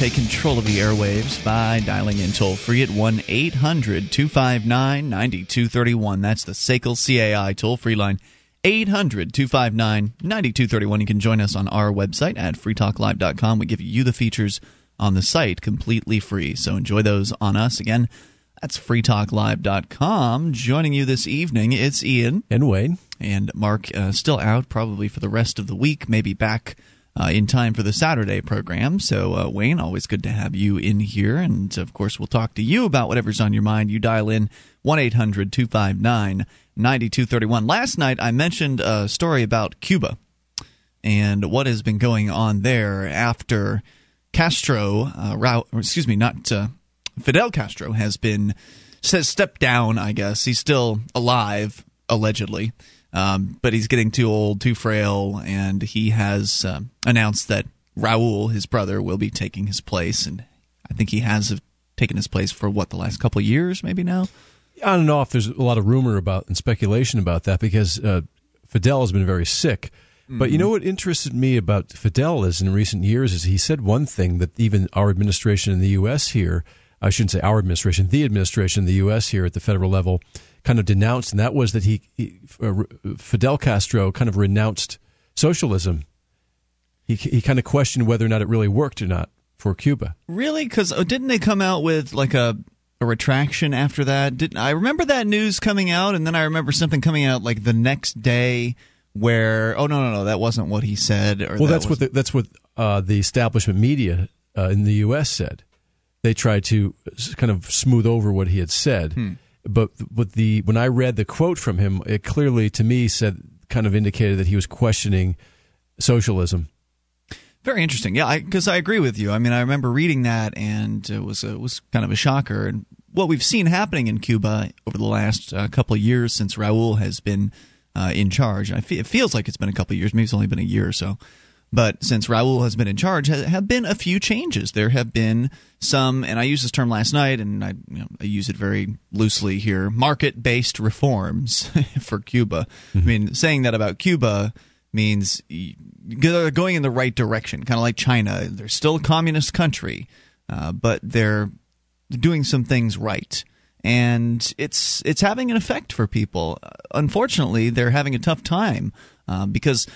take control of the airwaves by dialing in toll free at 1 800 259 9231. That's the SACL CAI toll free line. 800 259 9231. You can join us on our website at freetalklive.com. We give you the features on the site completely free. So enjoy those on us. Again, that's freetalklive.com. Joining you this evening, it's Ian. And Wayne. And Mark, uh, still out probably for the rest of the week, maybe back uh, in time for the Saturday program. So, uh, Wayne, always good to have you in here. And of course, we'll talk to you about whatever's on your mind. You dial in 1 800 259 9231. Last night, I mentioned a story about Cuba and what has been going on there after Castro, uh, excuse me, not uh, Fidel Castro, has been stepped down. I guess he's still alive, allegedly, um, but he's getting too old, too frail, and he has uh, announced that Raul, his brother, will be taking his place, and I think he has taken his place for what the last couple of years, maybe now. I don't know if there's a lot of rumor about and speculation about that because uh, Fidel has been very sick. But you know what interested me about Fidel is in recent years is he said one thing that even our administration in the U.S. here, I shouldn't say our administration, the administration in the U.S. here at the federal level, kind of denounced, and that was that he, he uh, Fidel Castro kind of renounced socialism. He he kind of questioned whether or not it really worked or not for Cuba. Really? Because oh, didn't they come out with like a a retraction after that? Didn't I remember that news coming out, and then I remember something coming out like the next day where oh no no no that wasn't what he said. well, that that's what the, that's what uh, the establishment media uh, in the U.S. said. They tried to kind of smooth over what he had said, hmm. But but the when I read the quote from him, it clearly to me said kind of indicated that he was questioning socialism. Very interesting. Yeah, because I, I, agree with you. I mean, I remember reading that, and it was a, it was kind of a shocker. And what we've seen happening in Cuba over the last uh, couple of years since Raul has been uh, in charge. I it feels like it's been a couple of years, maybe it's only been a year or so. But since Raul has been in charge, there have been a few changes. There have been some, and I used this term last night, and I, you know, I use it very loosely here: market-based reforms for Cuba. Mm-hmm. I mean, saying that about Cuba means they're going in the right direction, kind of like China. They're still a communist country, uh, but they're doing some things right and it's it's having an effect for people. Unfortunately, they're having a tough time uh, because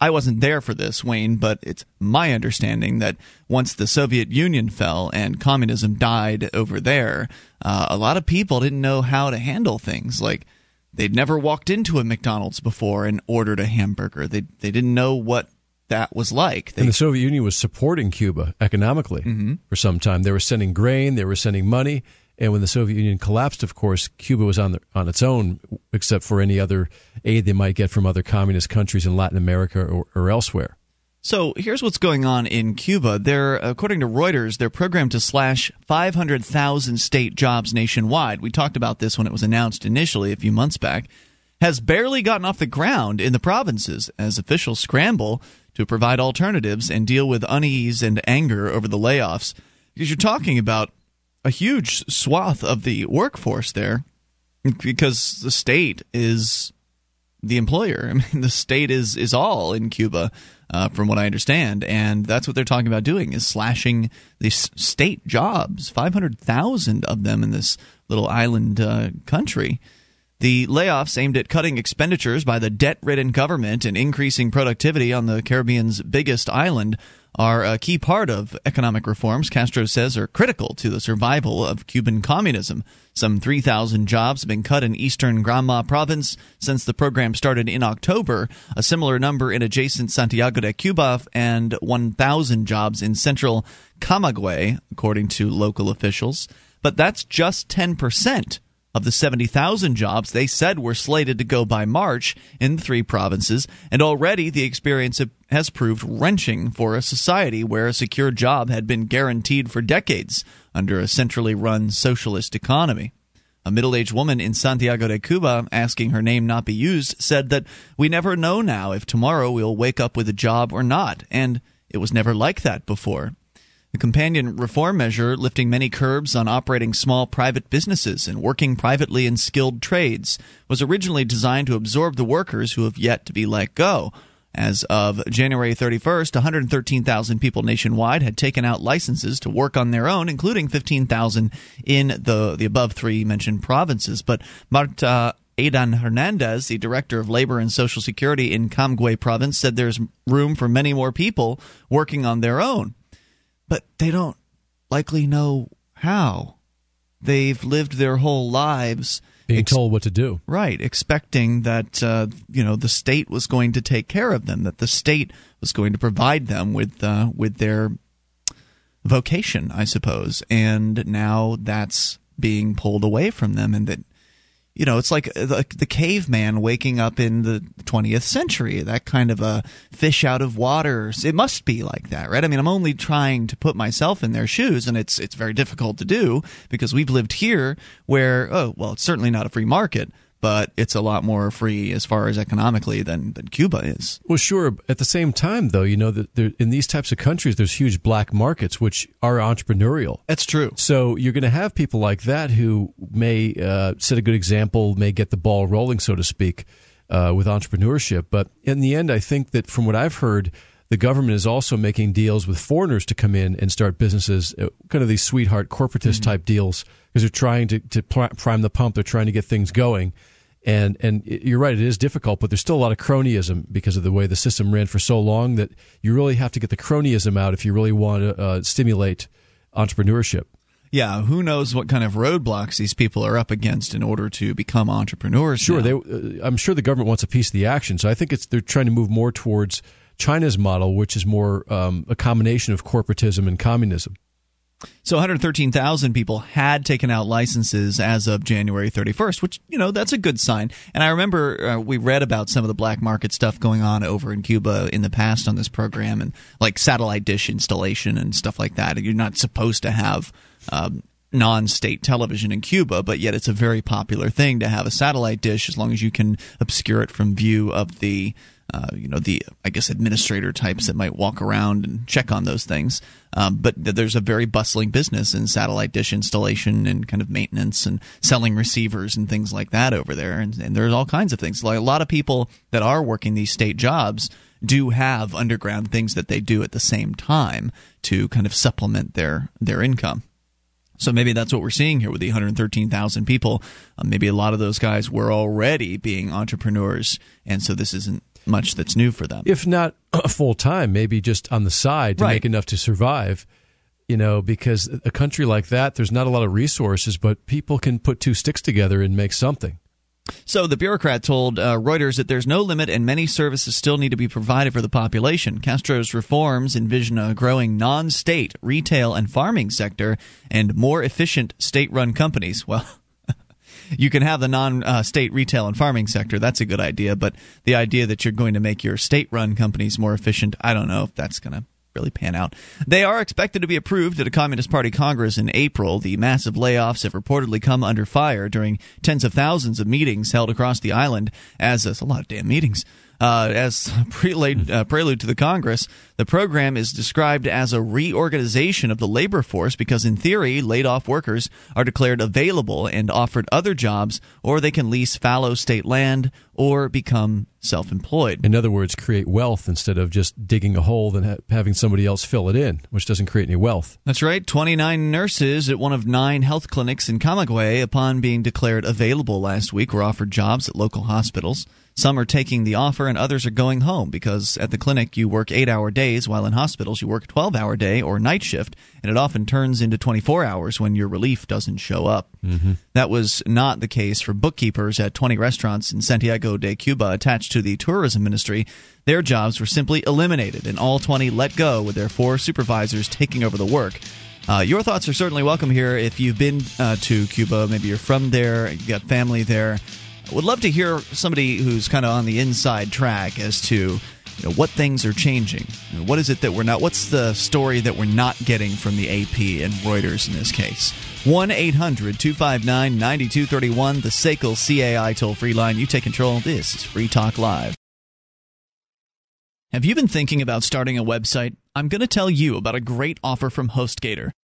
I wasn't there for this, Wayne, but it's my understanding that once the Soviet Union fell and communism died over there, uh, a lot of people didn't know how to handle things. Like they'd never walked into a McDonald's before and ordered a hamburger. They they didn't know what that was like. They, and the Soviet Union was supporting Cuba economically mm-hmm. for some time. They were sending grain, they were sending money, and when the Soviet Union collapsed, of course, Cuba was on the, on its own, except for any other aid they might get from other communist countries in Latin America or, or elsewhere. So here's what's going on in Cuba. They're, according to Reuters, they're programmed to slash 500,000 state jobs nationwide. We talked about this when it was announced initially a few months back. Has barely gotten off the ground in the provinces as officials scramble to provide alternatives and deal with unease and anger over the layoffs. Because you're talking about a huge swath of the workforce there because the state is the employer. I mean, the state is is all in Cuba, uh, from what I understand, and that's what they're talking about doing is slashing these state jobs, five hundred thousand of them in this little island uh, country. The layoffs aimed at cutting expenditures by the debt ridden government and increasing productivity on the Caribbean's biggest island are a key part of economic reforms Castro says are critical to the survival of Cuban communism. Some 3,000 jobs have been cut in eastern Granma province since the program started in October, a similar number in adjacent Santiago de Cuba, and 1,000 jobs in central Camagüey, according to local officials. But that's just 10% of the 70,000 jobs they said were slated to go by March in the three provinces, and already the experience has proved wrenching for a society where a secure job had been guaranteed for decades under a centrally run socialist economy. A middle aged woman in Santiago de Cuba, asking her name not be used, said that we never know now if tomorrow we'll wake up with a job or not, and it was never like that before. The companion reform measure, lifting many curbs on operating small private businesses and working privately in skilled trades, was originally designed to absorb the workers who have yet to be let go. As of January 31st, 113,000 people nationwide had taken out licenses to work on their own, including 15,000 in the the above three mentioned provinces. But Marta Adan Hernandez, the director of labor and social security in Camagüey province, said there's room for many more people working on their own. But they don't likely know how. They've lived their whole lives being ex- told what to do. Right, expecting that uh, you know the state was going to take care of them, that the state was going to provide them with uh, with their vocation, I suppose, and now that's being pulled away from them, and that you know, it's like uh, the, the, caveman waking up in the 20th century, that kind of a fish out of water. It must be like that, right? I mean, I'm only trying to put myself in their shoes, and it's it's very difficult to do because we've lived here where, oh, well, it's certainly not a free market, but it's a lot more free as far as economically than, than Cuba is. Well, sure. At the same time, though, you know that there, in these types of countries, there's huge black markets which are entrepreneurial. That's true. So you're going to have people like that who may uh, set a good example, may get the ball rolling, so to speak, uh, with entrepreneurship. But in the end, I think that from what I've heard, the government is also making deals with foreigners to come in and start businesses, uh, kind of these sweetheart corporatist mm-hmm. type deals, because they're trying to, to prime the pump. They're trying to get things going and and you're right, it is difficult, but there's still a lot of cronyism because of the way the system ran for so long that you really have to get the cronyism out if you really want to uh, stimulate entrepreneurship. Yeah, who knows what kind of roadblocks these people are up against in order to become entrepreneurs? Sure, they, uh, I'm sure the government wants a piece of the action, so I think it's they're trying to move more towards China's model, which is more um, a combination of corporatism and communism. So 113,000 people had taken out licenses as of January 31st, which, you know, that's a good sign. And I remember uh, we read about some of the black market stuff going on over in Cuba in the past on this program and like satellite dish installation and stuff like that. You're not supposed to have um, non-state television in Cuba, but yet it's a very popular thing to have a satellite dish as long as you can obscure it from view of the uh, you know the I guess administrator types that might walk around and check on those things. Um, but there's a very bustling business in satellite dish installation and kind of maintenance and selling receivers and things like that over there. And, and there's all kinds of things. Like a lot of people that are working these state jobs do have underground things that they do at the same time to kind of supplement their their income. So maybe that's what we're seeing here with the 113,000 people. Uh, maybe a lot of those guys were already being entrepreneurs, and so this isn't much that's new for them. If not full time, maybe just on the side to right. make enough to survive. You know, because a country like that, there's not a lot of resources, but people can put two sticks together and make something. So the bureaucrat told uh, Reuters that there's no limit and many services still need to be provided for the population. Castro's reforms envision a growing non state retail and farming sector and more efficient state run companies. Well, you can have the non-state uh, retail and farming sector. That's a good idea, but the idea that you're going to make your state-run companies more efficient, I don't know if that's going to really pan out. They are expected to be approved at a Communist Party Congress in April. The massive layoffs have reportedly come under fire during tens of thousands of meetings held across the island, as a lot of damn meetings. Uh, as prelude, uh, prelude to the Congress, the program is described as a reorganization of the labor force because, in theory, laid off workers are declared available and offered other jobs, or they can lease fallow state land or become self employed. In other words, create wealth instead of just digging a hole and ha- having somebody else fill it in, which doesn't create any wealth. That's right. 29 nurses at one of nine health clinics in Camagüey, upon being declared available last week, were offered jobs at local hospitals. Some are taking the offer and others are going home because at the clinic you work 8 hour days while in hospitals you work a 12 hour day or night shift and it often turns into 24 hours when your relief doesn't show up. Mm-hmm. That was not the case for bookkeepers at 20 restaurants in Santiago de Cuba attached to the tourism ministry. Their jobs were simply eliminated and all 20 let go with their four supervisors taking over the work. Uh, your thoughts are certainly welcome here if you've been uh, to Cuba. Maybe you're from there, you've got family there. Would love to hear somebody who's kind of on the inside track as to you know, what things are changing. You know, what is it that we're not? What's the story that we're not getting from the AP and Reuters in this case? 1 800 259 9231, the SACL CAI toll free line. You take control. This is Free Talk Live. Have you been thinking about starting a website? I'm going to tell you about a great offer from HostGator.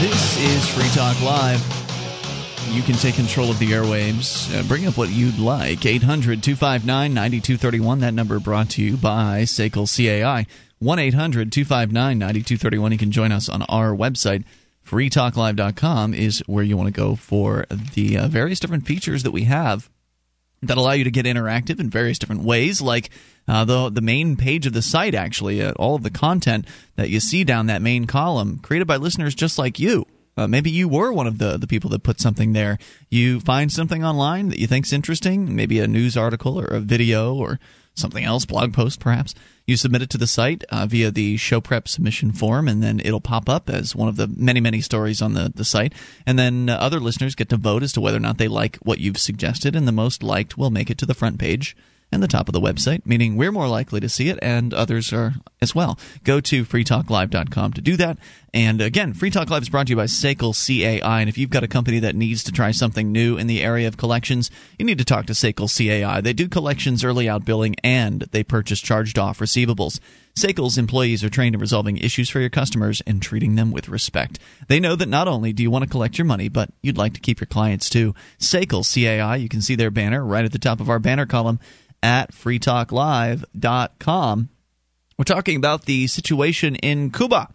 This is Free Talk Live. You can take control of the airwaves. Uh, bring up what you'd like. 800 259 9231. That number brought to you by SACL CAI. 1 800 259 9231. You can join us on our website. FreeTalkLive.com is where you want to go for the uh, various different features that we have that allow you to get interactive in various different ways, like uh, the the main page of the site. Actually, uh, all of the content that you see down that main column, created by listeners just like you. Uh, maybe you were one of the, the people that put something there. You find something online that you think's interesting, maybe a news article or a video or something else, blog post perhaps. You submit it to the site uh, via the show prep submission form, and then it'll pop up as one of the many, many stories on the, the site. And then uh, other listeners get to vote as to whether or not they like what you've suggested, and the most liked will make it to the front page and the top of the website, meaning we're more likely to see it and others are as well. Go to freetalklive.com to do that. And again, Free Talk Live is brought to you by SACL CAI. And if you've got a company that needs to try something new in the area of collections, you need to talk to SACL CAI. They do collections, early out billing, and they purchase charged off receivables. SACL's employees are trained in resolving issues for your customers and treating them with respect. They know that not only do you want to collect your money, but you'd like to keep your clients too. SACL CAI, you can see their banner right at the top of our banner column at freetalklive.com. We're talking about the situation in Cuba.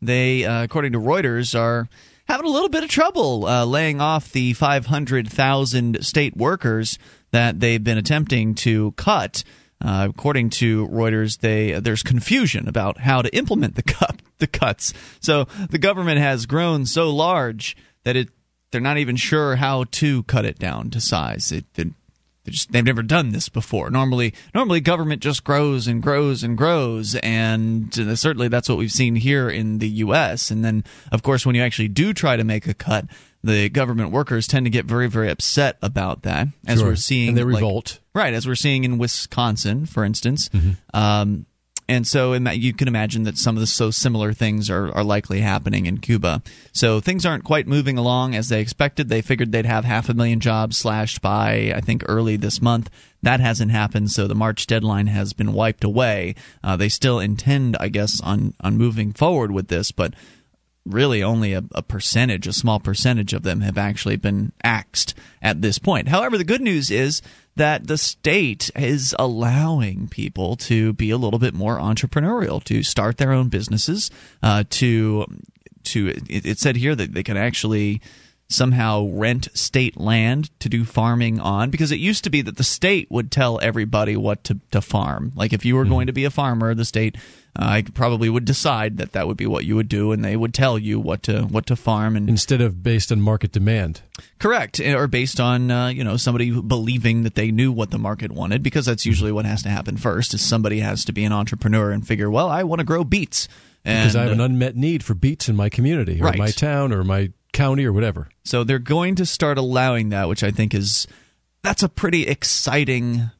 They, uh, according to Reuters, are having a little bit of trouble uh, laying off the 500,000 state workers that they've been attempting to cut. Uh, according to Reuters, they there's confusion about how to implement the cut the cuts. So the government has grown so large that it they're not even sure how to cut it down to size. It, it they just they've never done this before. Normally, normally government just grows and grows and grows, and certainly that's what we've seen here in the U.S. And then, of course, when you actually do try to make a cut, the government workers tend to get very, very upset about that, as Sure. we're seeing. And they like- revolt. right? As we're seeing in Wisconsin, for instance. Mm-hmm. Um, and so you can imagine that some of the so similar things are, are likely happening in Cuba. So things aren't quite moving along as they expected. They figured they'd have half a million jobs slashed by, I think, early this month. That hasn't happened, so the March deadline has been wiped away. Uh, they still intend, I guess, on, on moving forward with this, but really only a, a percentage, a small percentage of them have actually been axed at this point. However, the good news is that the state is allowing people to be a little bit more entrepreneurial, to start their own businesses, uh, to to it, it said here that they can actually somehow rent state land to do farming on? Because it used to be that the state would tell everybody what to, to farm. Like if you were going to be a farmer the state uh, probably would decide that that would be what you would do and they would tell you what to what to farm and instead of based on market demand. correct. Or based on uh, you know somebody believing that they knew what the market wanted because that's usually what has to happen first is somebody has to be an entrepreneur and figure well I want to grow beets. And Because I have an unmet need for beets in my community or Right. my town or my county or whatever. So they're going to start allowing that, which I think is that's a pretty exciting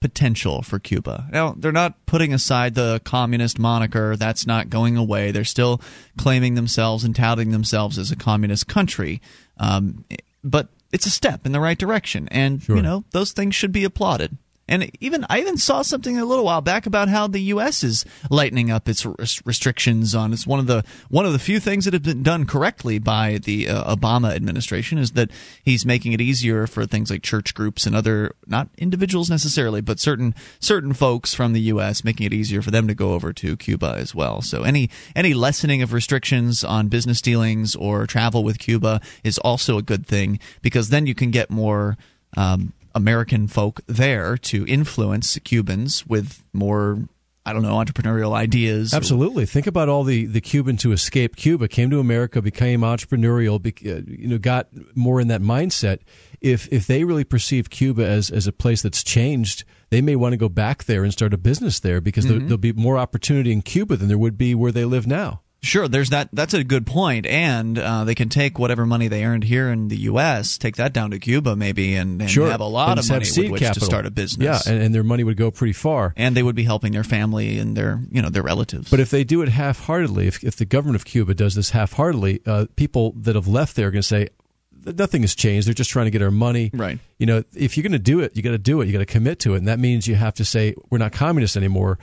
potential for Cuba. Now, they're not putting aside the communist moniker. That's not going away. They're still claiming themselves and touting themselves as a communist country. Um, but it's a step in the right direction, and Sure. you know those things should be applauded. And even I even saw something a little while back about how the U.S. is lightening up its res- restrictions on. It's one of the one of the few things that have been done correctly by the uh, Obama administration is that he's making it easier for things like church groups and other not individuals necessarily, but certain certain folks from the U.S. making it easier for them to go over to Cuba as well. So any any lessening of restrictions on business dealings or travel with Cuba is also a good thing because then you can get more. Um, American folk there to influence Cubans with more, I don't know, entrepreneurial ideas. Absolutely. Think about all the, the Cubans who escaped Cuba, came to America, became entrepreneurial, uh, you know, got more in that mindset. If if they really perceive Cuba as, as a place that's changed, they may want to go back there and start a business there because there, there'll be more opportunity in Cuba than there would be where they live now. Sure, there's that. That's a good point, and uh, they can take whatever money they earned here in the U.S., take that down to Cuba, maybe, and, and sure. have a lot and of money with which capital. to start a business. Yeah, and, and their money would go pretty far. and they would be helping their family and their, you know, their relatives. But if they do it half-heartedly, if, if the government of Cuba does this half-heartedly, uh, people that have left there are going to say nothing has changed. They're just trying to get our money. Right. You know, if you're going to do it, you got to do it. You got to commit to it, and that means you have to say we're not communists anymore.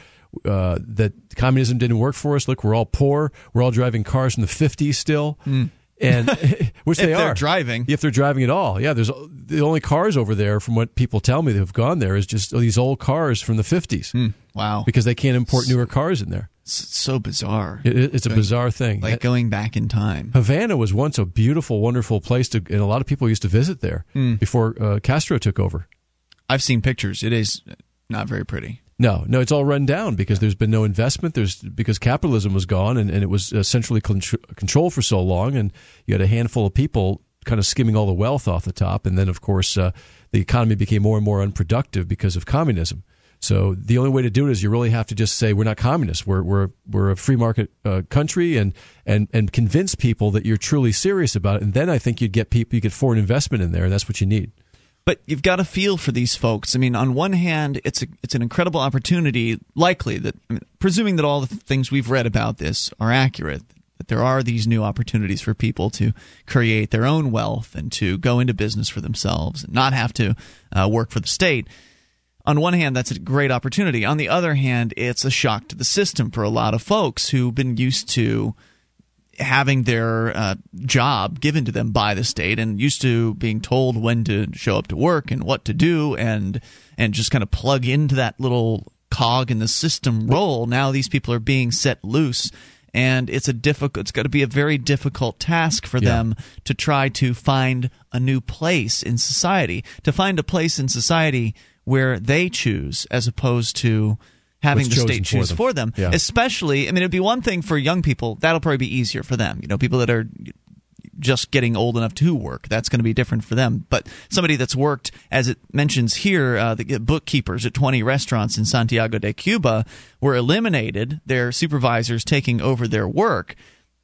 Uh, that communism didn't work for us. Look, we're all poor. We're all driving cars from the 50s still. And which they. If they're are driving. if they're driving at all, yeah. There's the only cars over there, from what people tell me that have gone there, is just these old cars from the 50s wow, because they can't import newer cars in there. it's so bizarre. It, it- it's a bizarre thing. like going back in time. Havana was once a beautiful, wonderful place to, and a lot of people used to visit there Hmm. before uh, Castro took over. I've seen pictures. It is not very pretty. No, no, it's all run down because there's been no investment. There's because capitalism was gone and, and it was uh, centrally contr- controlled for so long, and you had a handful of people kind of skimming all the wealth off the top, and then of course uh, the economy became more and more unproductive because of communism. So the only way to do it is you really have to just say we're not communists. We're we're we're a free market uh, country, and and and convince people that you're truly serious about it. And then I think you'd get people, you get foreign investment in there, and that's what you need. But you've got to feel for these folks. I mean, on one hand, it's a, it's an incredible opportunity. Likely that, I mean, presuming that all the things we've read about this are accurate, that there are these new opportunities for people to create their own wealth and to go into business for themselves and not have to uh, work for the state. On one hand, that's a great opportunity. On the other hand, it's a shock to the system for a lot of folks who've been used to having their uh, job given to them by the state and used to being told when to show up to work and what to do and and just kind of plug into that little cog in the system role now these people are being set loose and it's a difficult it's got to be a very difficult task for Yeah. them to try to find a new place in society to find a place in society where they choose as opposed to having the state for choose them. for them Yeah. especially i mean it'd be one thing for young people that'll probably be easier for them you know people that are just getting old enough to work that's going to be different for them but somebody that's worked as it mentions here uh, the bookkeepers at 20 restaurants in santiago de cuba were eliminated their supervisors taking over their work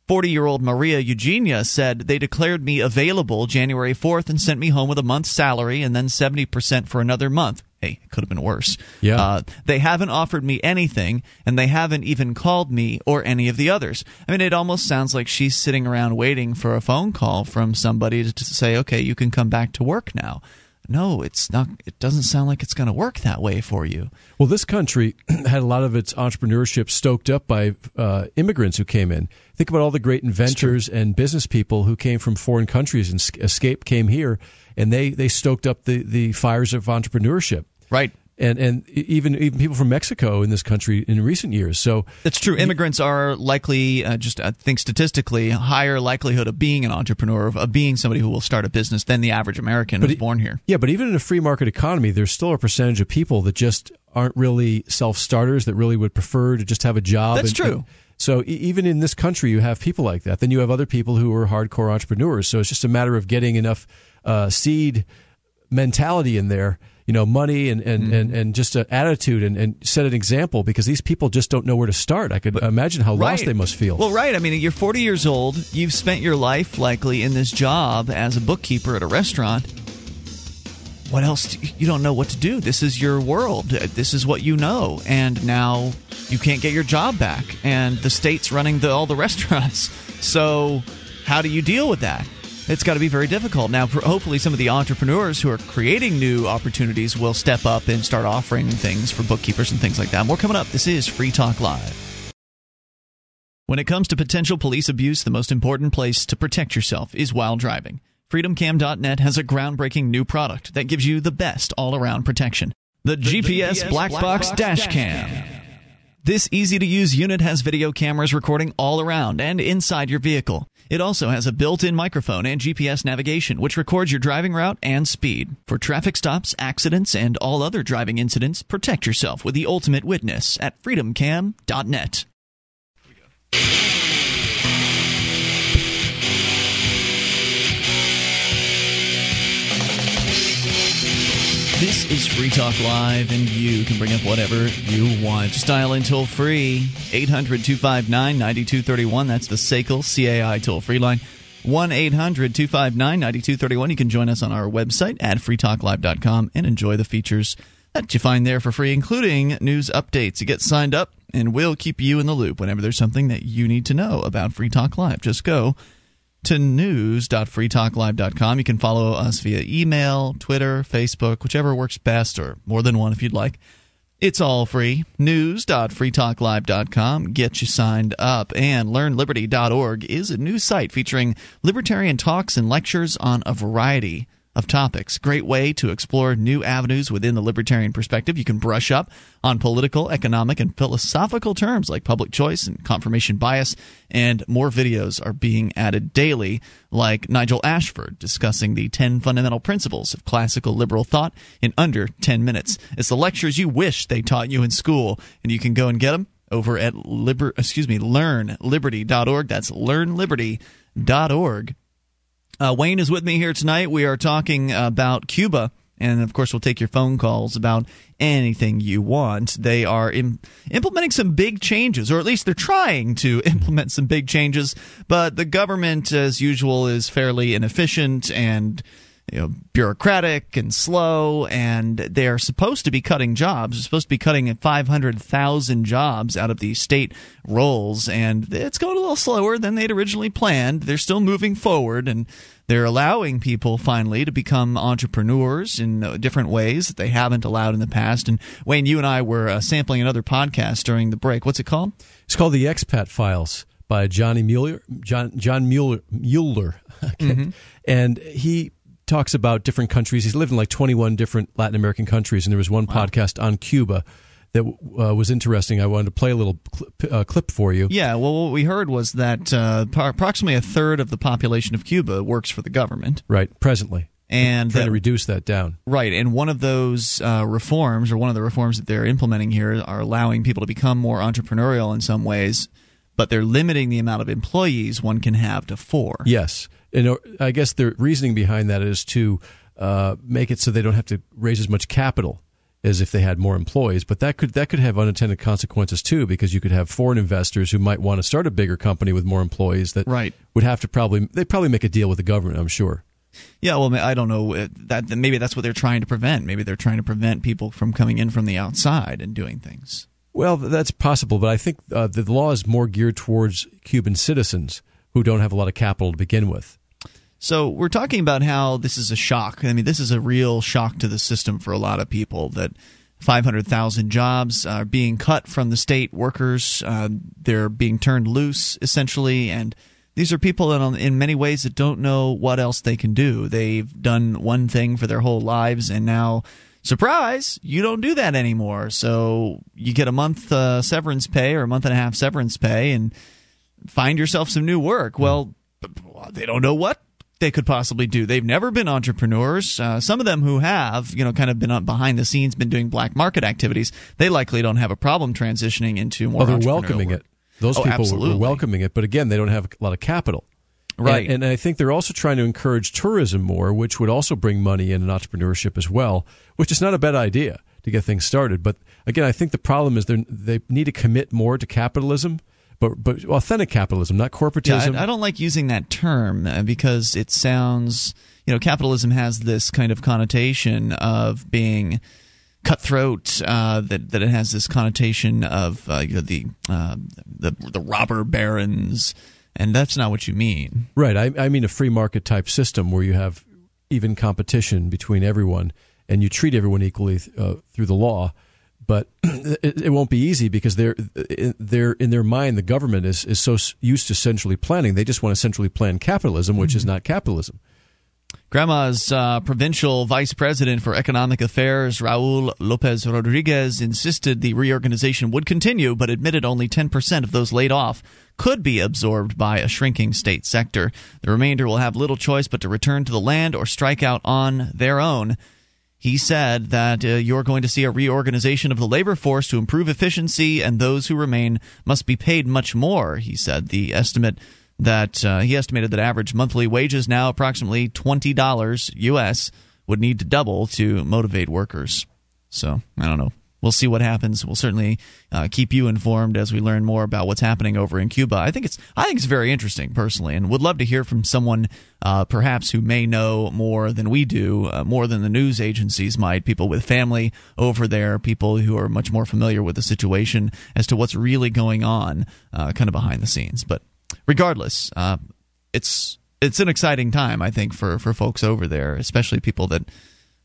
40 year old Maria Eugenia said they declared me available January 4th and sent me home with a month's salary and then 70% for another month. Hey, it could have been worse. Yeah. Uh, they haven't offered me anything, and they haven't even called me or any of the others. I mean, it almost sounds like she's sitting around waiting for a phone call from somebody to, to say, okay, you can come back to work now. No, it's not. It doesn't sound like it's going to work that way for you. Well, this country had a lot of its entrepreneurship stoked up by uh, immigrants who came in. Think about all the great inventors and business people who came from foreign countries and escaped, came here, and they, they stoked up the, the fires of entrepreneurship. Right. And and even even people from Mexico in this country in recent years. So That's true. Immigrants are likely, uh, just I think statistically, higher likelihood of being an entrepreneur, of, of being somebody who will start a business than the average American who's born here. Yeah, but even in a free market economy, there's still a percentage of people that just aren't really self starters that really would prefer to just have a job. That's and- true. and- so even in this country, you have people like that. Then you have other people who are hardcore entrepreneurs. So it's just a matter of getting enough uh, seed mentality in there, you know, money and and, mm-hmm. and, and just an attitude and, and set an example because these people just don't know where to start. I could imagine how lost they must feel. Well, right. I mean, you're 40 years old. You've spent your life likely in this job as a bookkeeper at a restaurant. What else? Do you, you don't know what to do. This is your world. This is what you know. And now you can't get your job back. And the state's running the, all the restaurants. So how do you deal with that? It's got to be very difficult. Now, for, hopefully, some of the entrepreneurs who are creating new opportunities will step up and start offering things for bookkeepers and things like that. More coming up. This is Free Talk Live. When it comes to potential police abuse, the most important place to protect yourself is while driving. FreedomCam.net has a groundbreaking new product that gives you the best all around protection the, GPS, GPS Black, Black Box, Box Dash Dash Cam. Cam. This easy to use unit has video cameras recording all around and inside your vehicle. It also has a built in microphone and GPS navigation, which records your driving route and speed. For traffic stops, accidents, and all other driving incidents, protect yourself with the ultimate witness at freedomcam.net. This is Free Talk Live, and you can bring up whatever you want. Just dial in toll free 800 259 9231. That's the SACL CAI toll free line. 1 800 259 9231. You can join us on our website at freetalklive.com and enjoy the features that you find there for free, including news updates. You get signed up, and we'll keep you in the loop whenever there's something that you need to know about Free Talk Live. Just go to news.freetalklive.com. You can follow us via email, Twitter, Facebook, whichever works best, or more than one if you'd like. It's all free. News.freetalklive.com. Get you signed up. And learnliberty.org is a new site featuring libertarian talks and lectures on a variety of topics. Great way to explore new avenues within the libertarian perspective. You can brush up on political, economic, and philosophical terms like public choice and confirmation bias, and more videos are being added daily, like Nigel Ashford discussing the 10 fundamental principles of classical liberal thought in under 10 minutes. It's the lectures you wish they taught you in school, and you can go and get them over at liber excuse me learnliberty.org that's learnliberty.org uh, Wayne is with me here tonight. We are talking about Cuba. And of course, we'll take your phone calls about anything you want. They are Im- implementing some big changes, or at least they're trying to implement some big changes. But the government, as usual, is fairly inefficient and you know, bureaucratic and slow, and they are supposed to be cutting jobs. They're supposed to be cutting 500,000 jobs out of the state roles, and it's going a little slower than they'd originally planned. They're still moving forward, and they're allowing people finally to become entrepreneurs in different ways that they haven't allowed in the past. And Wayne, you and I were uh, sampling another podcast during the break. What's it called? It's called the Expat Files by Johnny Mueller, John John Mueller, Mueller. mm-hmm. and he talks about different countries. He's lived in like 21 different Latin American countries, and there was one wow. podcast on Cuba that uh, was interesting. I wanted to play a little clip, uh, clip, for you. Yeah, well, what we heard was that uh, approximately a third of the population of Cuba works for the government. Right, presently. And trying that, to reduce that down. Right, and one of those uh, reforms, or one of the reforms that they're implementing here, are allowing people to become more entrepreneurial in some ways, but they're limiting the amount of employees one can have to four. Yes, and I guess the reasoning behind that is to uh, make it so they don't have to raise as much capital as if they had more employees. But that could that could have unintended consequences too, because you could have foreign investors who might want to start a bigger company with more employees that right. would have to probably they probably make a deal with the government. I'm sure. Yeah, well, I don't know uh, that maybe that's what they're trying to prevent. Maybe they're trying to prevent people from coming in from the outside and doing things. Well, that's possible, but I think uh, the law is more geared towards Cuban citizens who don't have a lot of capital to begin with. So we're talking about how this is a shock. I mean, this is a real shock to the system for a lot of people that 500,000 jobs are being cut from the state workers. Uh, they're being turned loose, essentially. And these are people that, in many ways, that don't know what else they can do. They've done one thing for their whole lives, and now, surprise, you don't do that anymore. So you get a month uh, severance pay or a month and a half severance pay and find yourself some new work. Well, they don't know what they could possibly do. They've never been entrepreneurs. Uh, some of them who have, you know, kind of been behind the scenes, been doing black market activities, they likely don't have a problem transitioning into more. Oh, they're welcoming work. it. Those oh, people absolutely. were welcoming it, but again, they don't have a lot of capital. Right. And, and, I think they're also trying to encourage tourism more, which would also bring money in and entrepreneurship as well, which is not a bad idea to get things started. But again, I think the problem is they need to commit more to capitalism but but authentic capitalism, not corporatism. Yeah, I, I don't like using that term uh, because it sounds you know capitalism has this kind of connotation of being cutthroat uh, that that it has this connotation of uh, you know, the uh, the the robber barons, and that's not what you mean. Right. I, I mean a free market type system where you have even competition between everyone, and you treat everyone equally uh, through the law but it, it, won't be easy because they're they're in their mind the government is is so used to centrally planning they just want to centrally plan capitalism which mm-hmm. is not capitalism Granma's uh, provincial vice president for economic affairs, Raul Lopez Rodriguez, insisted the reorganization would continue, but admitted only 10% of those laid off could be absorbed by a shrinking state sector. The remainder will have little choice but to return to the land or strike out on their own. He said that uh, you're going to see a reorganization of the labor force to improve efficiency, and those who remain must be paid much more. He said the estimate that uh, he estimated that average monthly wages now approximately twenty dollars U.S. would need to double to motivate workers. So I don't know we'll see what happens. We'll certainly uh, keep you informed as we learn more about what's happening over in Cuba. I think it's I think it's very interesting personally, and would love to hear from someone uh, perhaps who may know more than we do, uh, more than the news agencies might. People with family over there, people who are much more familiar with the situation as to what's really going on, uh, kind of behind the scenes. But regardless, uh, it's it's an exciting time, I think, for for folks over there, especially people that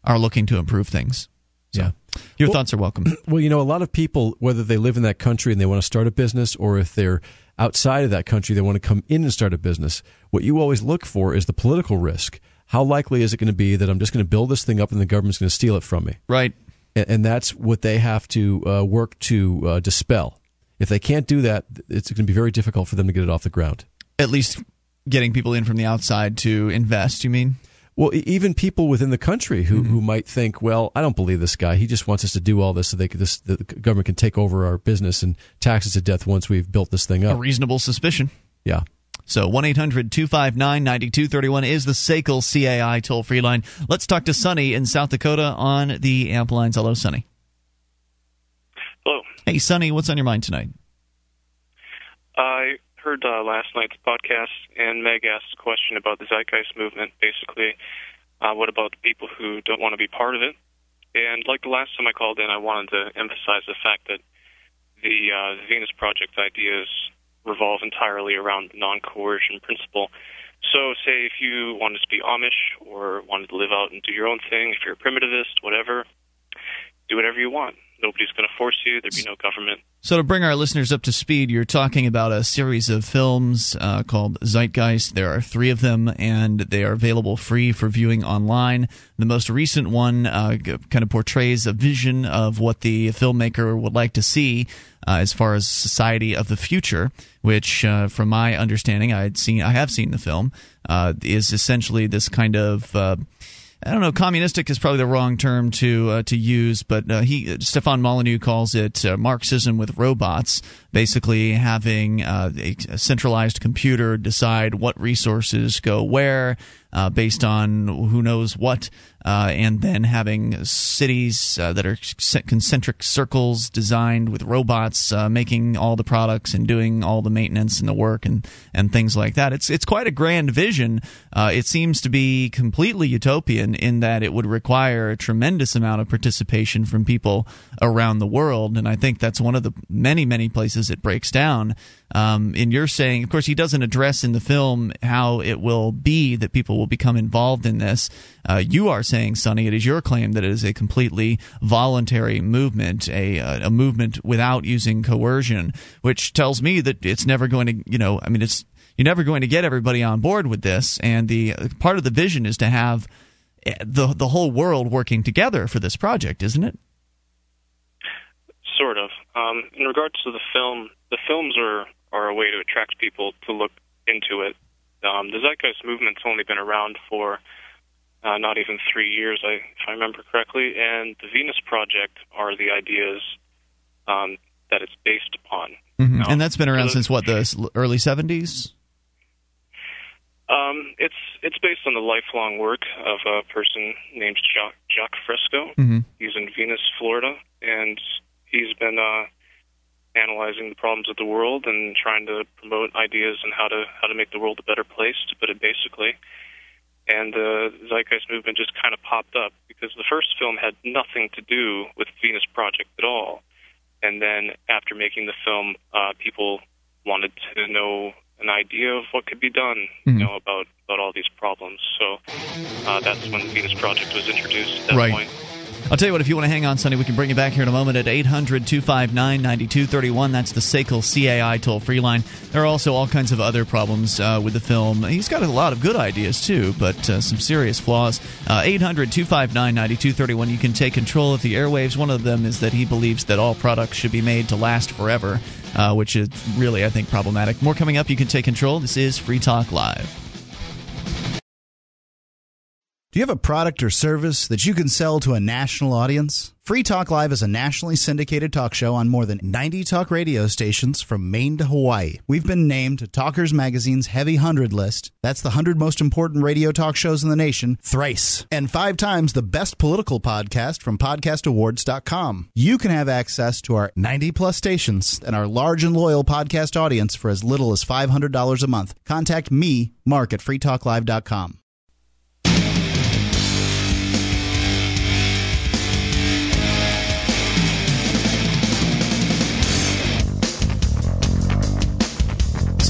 are looking to improve things. So yeah. Your well, thoughts are welcome. Well, you know, a lot of people, whether they live in that country and they want to start a business, or if they're outside of that country, they want to come in and start a business. What you always look for is the political risk. How likely is it going to be that I'm just going to build this thing up and the government's going to steal it from me? Right. And, and that's what they have to uh, work to uh, dispel. If they can't do that, it's going to be very difficult for them to get it off the ground. At least getting people in from the outside to invest, you mean? Well, even people within the country who, mm-hmm. who might think, well, I don't believe this guy. He just wants us to do all this so they could, this, the government can take over our business and tax us to death once we've built this thing up. A reasonable suspicion. Yeah. So 1 800 259 9231 is the SACL CAI toll free line. Let's talk to Sonny in South Dakota on the amp lines. Hello, Sonny. Hello. Hey, Sonny, what's on your mind tonight? I heard uh, last night's podcast, and Meg asked a question about the Zeitgeist movement. Basically, uh, what about the people who don't want to be part of it? And like the last time I called in, I wanted to emphasize the fact that the, uh, Venus Project ideas revolve entirely around the non-coercion principle. So, say if you wanted to be Amish or wanted to live out and do your own thing, if you're a primitivist, whatever, do whatever you want. Nobody's going to force you. There'd be no government. So, to bring our listeners up to speed, you're talking about a series of films uh, called Zeitgeist. There are three of them, and they are available free for viewing online. The most recent one uh, kind of portrays a vision of what the filmmaker would like to see uh, as far as society of the future, which, uh, from my understanding, I had seen, I have seen the film, uh, is essentially this kind of uh, I don't know. Communistic is probably the wrong term to uh, to use, but uh, he Stefan Molyneux calls it uh, Marxism with robots. Basically, having uh, a centralized computer decide what resources go where, uh, based on who knows what, uh, and then having cities uh, that are concentric circles designed with robots uh, making all the products and doing all the maintenance and the work and, and things like that. It's it's quite a grand vision. Uh, it seems to be completely utopian in that it would require a tremendous amount of participation from people around the world, and I think that's one of the many many places it breaks down. Um, and you're saying, of course, he doesn't address in the film how it will be that people will become involved in this. Uh, you are saying, Sonny, it is your claim that it is a completely voluntary movement, a, a movement without using coercion, which tells me that it's never going to, you know, I mean, it's you're never going to get everybody on board with this. And the part of the vision is to have eh, the the whole world working together for this project, isn't it? Sort of. Um, in regards to the film, the films are are a way to attract people to look into it. Um, the Zeitgeist movement's only been around for uh, not even three years, I, if I remember correctly, and the Venus Project are the ideas um, that it's based upon. Mm-hmm. and that's been around so since what the early seventies. Um, it's it's based on the lifelong work of a person named Jacques, Jacques Fresco. Mm-hmm. He's in Venus, Florida, and he's been uh, analyzing the problems of the world and trying to promote ideas on how to how to make the world a better place, to put it basically. And the Zeitgeist movement just kind of popped up because the first film had nothing to do with Venus Project at all. And then after making the film, uh, people wanted to know an idea of what could be done, mm-hmm. you know, about about all these problems. So uh, that's when the Venus Project was introduced at that right. point. I'll tell you what, if you want to hang on, Sonny, we can bring you back here in a moment at 800 259 9231. That's the SACL CAI toll free line. There are also all kinds of other problems uh, with the film. He's got a lot of good ideas, too, but uh, some serious flaws. Uh, 800 259 9231. You can take control of the airwaves. One of them is that he believes that all products should be made to last forever, uh, which is really, I think, problematic. More coming up. You can take control. This is Free Talk Live. Do you have a product or service that you can sell to a national audience? Free Talk Live is a nationally syndicated talk show on more than 90 talk radio stations from Maine to Hawaii. We've been named Talkers Magazine's Heavy 100 list. That's the 100 most important radio talk shows in the nation, thrice. And five times the best political podcast from podcastawards.com. You can have access to our 90 plus stations and our large and loyal podcast audience for as little as $500 a month. Contact me, Mark, at freetalklive.com.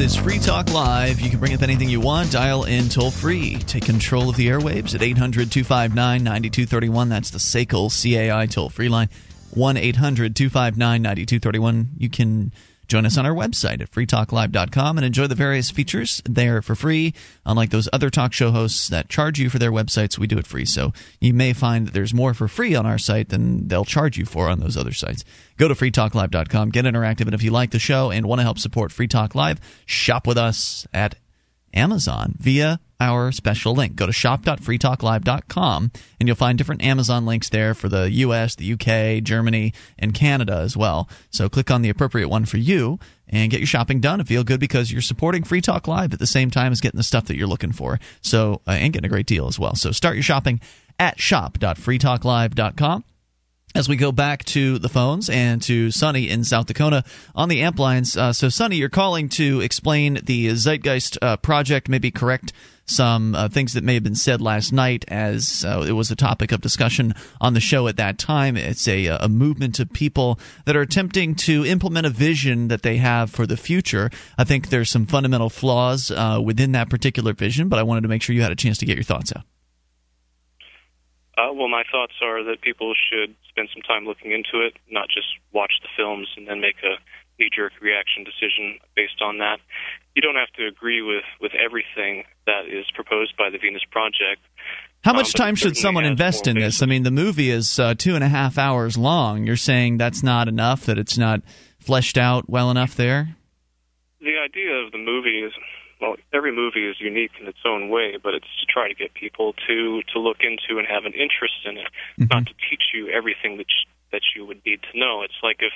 is Free Talk Live. You can bring up anything you want. Dial in toll free. Take control of the airwaves at 800 259 9231. That's the SACL CAI toll free line. 1 800 259 9231. You can Join us on our website at freetalklive.com and enjoy the various features there for free. Unlike those other talk show hosts that charge you for their websites, we do it free. So you may find that there's more for free on our site than they'll charge you for on those other sites. Go to freetalklive.com, get interactive, and if you like the show and want to help support Free Talk Live, shop with us at Amazon via our special link. Go to shop.freetalklive.com and you'll find different Amazon links there for the US, the UK, Germany, and Canada as well. So click on the appropriate one for you and get your shopping done and feel good because you're supporting Free Talk Live at the same time as getting the stuff that you're looking for. So uh, and getting a great deal as well. So start your shopping at shop.freetalklive.com as we go back to the phones and to Sonny in South Dakota on the amp lines. Uh, so, Sonny, you're calling to explain the Zeitgeist uh, project, maybe correct some uh, things that may have been said last night, as uh, it was a topic of discussion on the show at that time. It's a, a movement of people that are attempting to implement a vision that they have for the future. I think there's some fundamental flaws uh, within that particular vision, but I wanted to make sure you had a chance to get your thoughts out. Uh, well, my thoughts are that people should spend some time looking into it, not just watch the films and then make a knee-jerk reaction decision based on that. You don't have to agree with with everything that is proposed by the Venus Project. How much um, time should someone invest in this? I mean, the movie is uh, two and a half hours long. You're saying that's not enough; that it's not fleshed out well enough there. The idea of the movie is well, every movie is unique in its own way, but it's to try to get people to to look into and have an interest in it, mm-hmm. not to teach you everything that you, that you would need to know. It's like if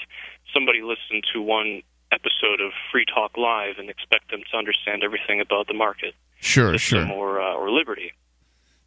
somebody listened to one episode of Free Talk Live and expect them to understand everything about the market, sure, sure, or uh, or liberty.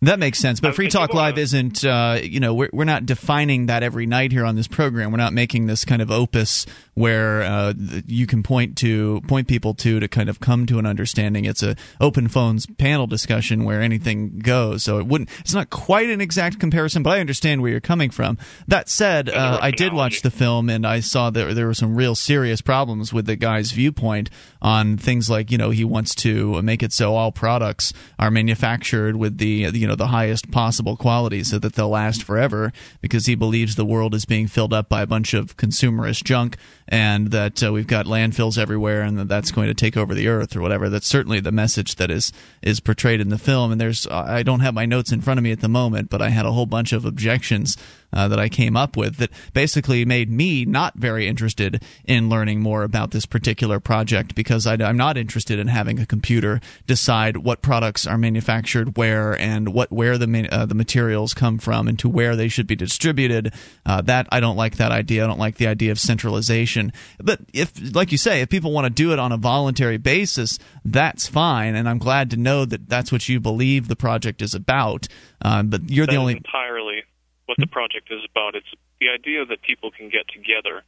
That makes sense, but Free Talk Live isn't. Uh, you know, we're we're not defining that every night here on this program. We're not making this kind of opus where uh, you can point to point people to to kind of come to an understanding. It's a open phones panel discussion where anything goes. So it wouldn't. It's not quite an exact comparison, but I understand where you're coming from. That said, uh, I did watch the film and I saw that there were some real serious problems with the guy's viewpoint on things like you know he wants to make it so all products are manufactured with the you know the highest possible quality so that they'll last forever because he believes the world is being filled up by a bunch of consumerist junk and that uh, we've got landfills everywhere and that that's going to take over the earth or whatever. That's certainly the message that is is portrayed in the film. And there's I don't have my notes in front of me at the moment but I had a whole bunch of objections uh, that I came up with that basically made me not very interested in learning more about this particular project because I, am not interested in having a computer decide what products are manufactured where and what where the uh, the materials come from and to where they should be distributed. Uh, that I don't like that idea. I don't like the idea of centralization. But if, like you say, if people want to do it on a voluntary basis, that's fine. And I'm glad to know that that's what you believe the project is about. Uh, but you're that the only what the project is about. It's the idea that people can get together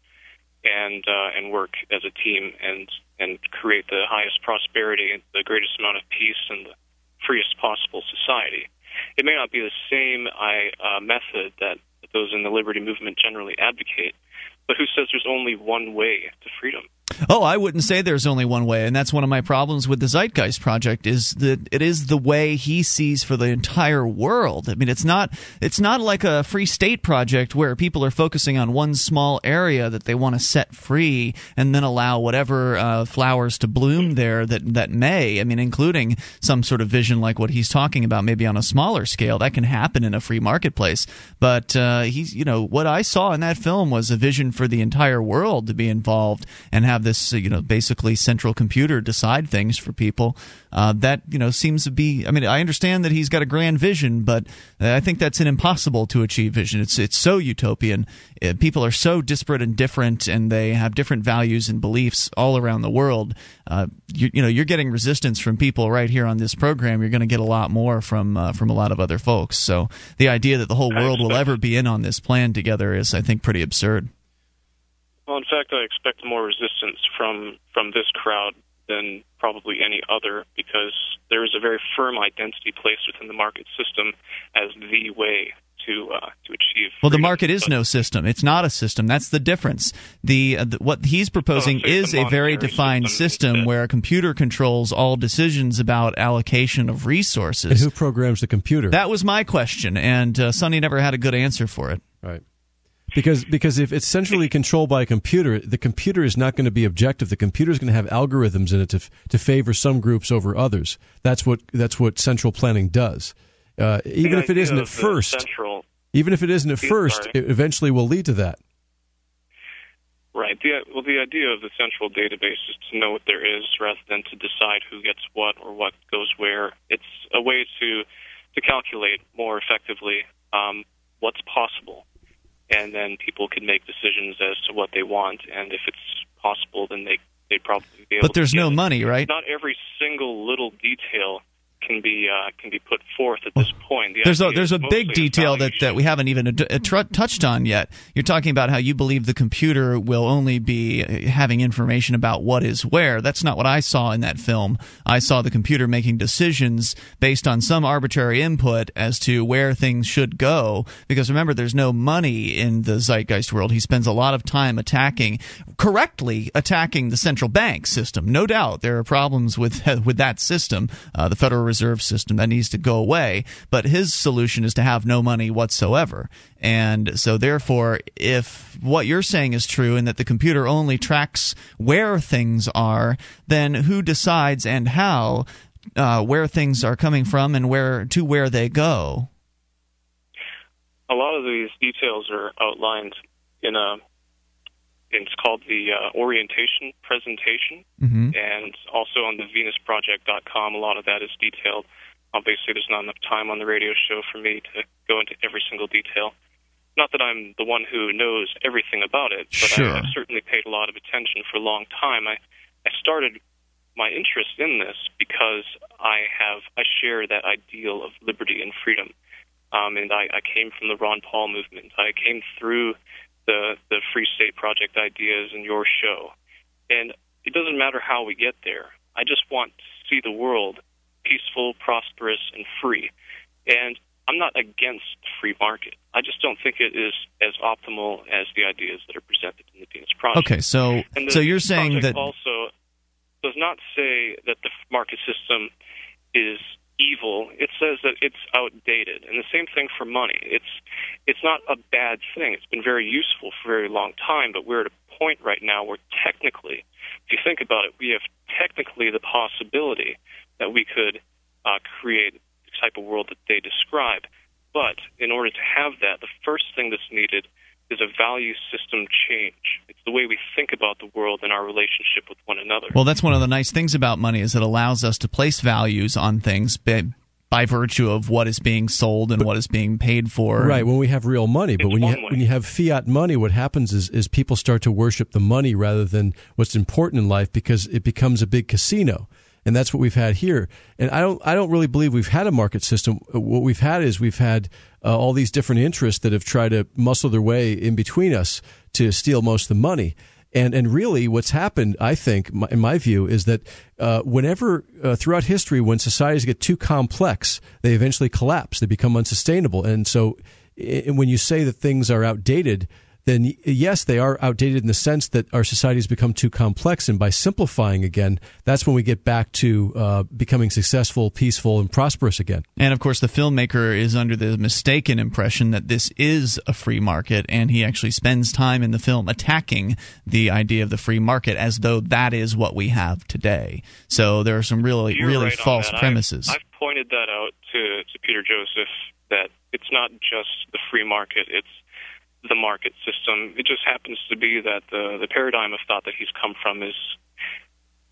and uh, and work as a team and and create the highest prosperity and the greatest amount of peace and the freest possible society. It may not be the same I, uh, method that those in the liberty movement generally advocate, but who says there's only one way to freedom? Oh, I wouldn't say there's only one way, and that's one of my problems with the Zeitgeist project is that it is the way he sees for the entire world. I mean, it's not it's not like a free state project where people are focusing on one small area that they want to set free and then allow whatever uh, flowers to bloom there that that may. I mean, including some sort of vision like what he's talking about, maybe on a smaller scale. That can happen in a free marketplace, but uh, he's you know what I saw in that film was a vision for the entire world to be involved and have this you know basically central computer decide things for people. Uh, that you know seems to be. I mean, I understand that he's got a grand vision, but I think that's an impossible to achieve vision. It's it's so utopian. Uh, people are so disparate and different, and they have different values and beliefs all around the world. Uh, you, you, know, you're getting resistance from people right here on this program. You're going to get a lot more from uh, from a lot of other folks. So the idea that the whole world will ever be in on this plan together is, I think, pretty absurd. Well, in fact, I expect more resistance from from this crowd than probably any other because there is a very firm identity placed within the market system as the way to uh, to achieve. Well, the market is no system; it's not a system. That's the difference. The, uh, the what he's proposing oh, is a very defined system, system where a computer controls all decisions about allocation of resources. And who programs the computer? That was my question, and uh, Sonny never had a good answer for it. Right because because if it's centrally controlled by a computer, the computer is not going to be objective. The computer is going to have algorithms in it to to favor some groups over others. That's what that's what central planning does. Uh, even if it isn't at first, central, even if it isn't at first, it eventually will lead to that. Right. The, well, the idea of the central database is to know what there is rather than to decide who gets what or what goes where. It's a way to to calculate more effectively um, what's possible and then people can make decisions as to what they want. And if it's possible, then they they'd probably be able. To. But there's no it. money, right? Not every single little detail can be uh, can be put forth at this point. The there's a there's a big detail that, that we haven't even ad- ad- touched on yet. You're talking about how you believe the computer will only be having information about what is where. That's not what I saw in that film. I saw the computer making decisions based on some arbitrary input as to where things should go. Because remember, there's no money in the zeitgeist world. He spends a lot of time attacking, correctly attacking the central bank system. No doubt there are problems with with that system. Uh, the Federal reserve system that needs to go away. But his solution is to have no money whatsoever. And so, therefore, if what you're saying is true and that the computer only tracks where things are, then who decides and how uh, where things are coming from and where to where they go? A lot of these details are outlined in a it's called the uh, orientation presentation, mm-hmm. and also on the VenusProject.com. A lot of that is detailed. Obviously, there's not enough time on the radio show for me to go into every single detail. Not that I'm the one who knows everything about it, but sure. I, have certainly paid a lot of attention for a long time. I, I started my interest in this because I have I share that ideal of liberty and freedom, um, and I, I came from the Ron Paul movement. I came through the the Free State Project ideas in your show. And it doesn't matter how we get there. I just want to see the world peaceful, prosperous, and free. And I'm not against the free market. I just don't think it is as optimal as the ideas that are presented in the Venus Project. Okay, so so you're saying that also does not say that the market system is evil. It says that it's outdated, and the same thing for money. It's it's not a bad thing. It's been very useful for a very long time, but we're at a point right now where technically, if you think about it, we have technically the possibility that we could uh, create the type of world that they describe. But in order to have that, the first thing that's needed is a value system change. It's the way we think about the world and our relationship with one another. Well, that's one of the nice things about money is it allows us to place values on things by virtue of what is being sold and what is being paid for. Right, when we have real money, but when you ha- when you have fiat money, what happens is is people start to worship the money rather than what's important in life because it becomes a big casino and that's what we've had here. And I don't I don't really believe we've had a market system. What we've had is we've had uh, all these different interests that have tried to muscle their way in between us to steal most of the money. And and really, what's happened, I think, in my view, is that uh, whenever uh, throughout history, when societies get too complex, they eventually collapse. They become unsustainable. And so, when you say that things are outdated, then yes, they are outdated in the sense that our society has become too complex. And by simplifying again, that's when we get back to uh, becoming successful, peaceful, and prosperous again. And of course, the filmmaker is under the mistaken impression that this is a free market, and he actually spends time in the film attacking the idea of the free market as though that is what we have today. So there are some really, You're really right false premises. I've, I've pointed that out to, to Peter Joseph that it's not just the free market; it's the market system. It just happens to be that the the paradigm of thought that he's come from is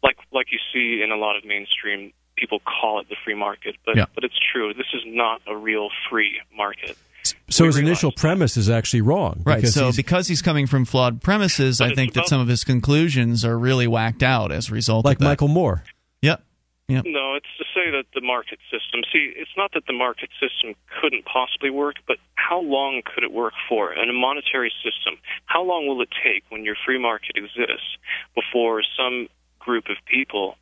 like like you see in a lot of mainstream people call it the free market, but Yeah. but it's true. This is not a real free market. So We his initial realize that. premise is actually wrong. Right. because So he's- because he's coming from flawed premises, I it's think that some of his conclusions are really whacked out as a result like of that. Michael Moore. Yep. Yep. No, it's to say that the market system. See, it's not that the market system couldn't possibly work, but how long could it work for? In a monetary system, how long will it take when your free market exists before some group of people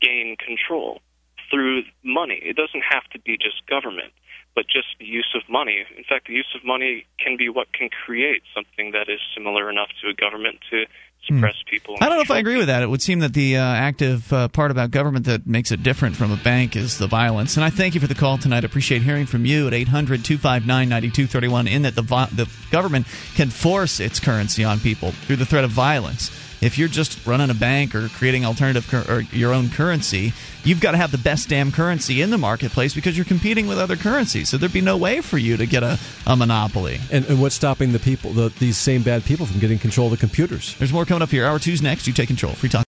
gain control through money? It doesn't have to be just government, but just the use of money. In fact, the use of money can be what can create something that is similar enough to a government to suppress people. Hmm. I don't know if I agree with that. It would seem that the uh, active uh, part about government that makes it different from a bank is the violence. And I thank you for the call tonight. Appreciate hearing from you at 800 259 9231 in that the, the government can force its currency on people through the threat of violence. If you're just running a bank or creating alternative cur- or your own currency, you've got to have the best damn currency in the marketplace because you're competing with other currencies. So there'd be no way for you to get a, a monopoly. And, and what's stopping the people, the, these same bad people, from getting control of the computers? There's more coming up here. Hour two's next. You take control. Free talk.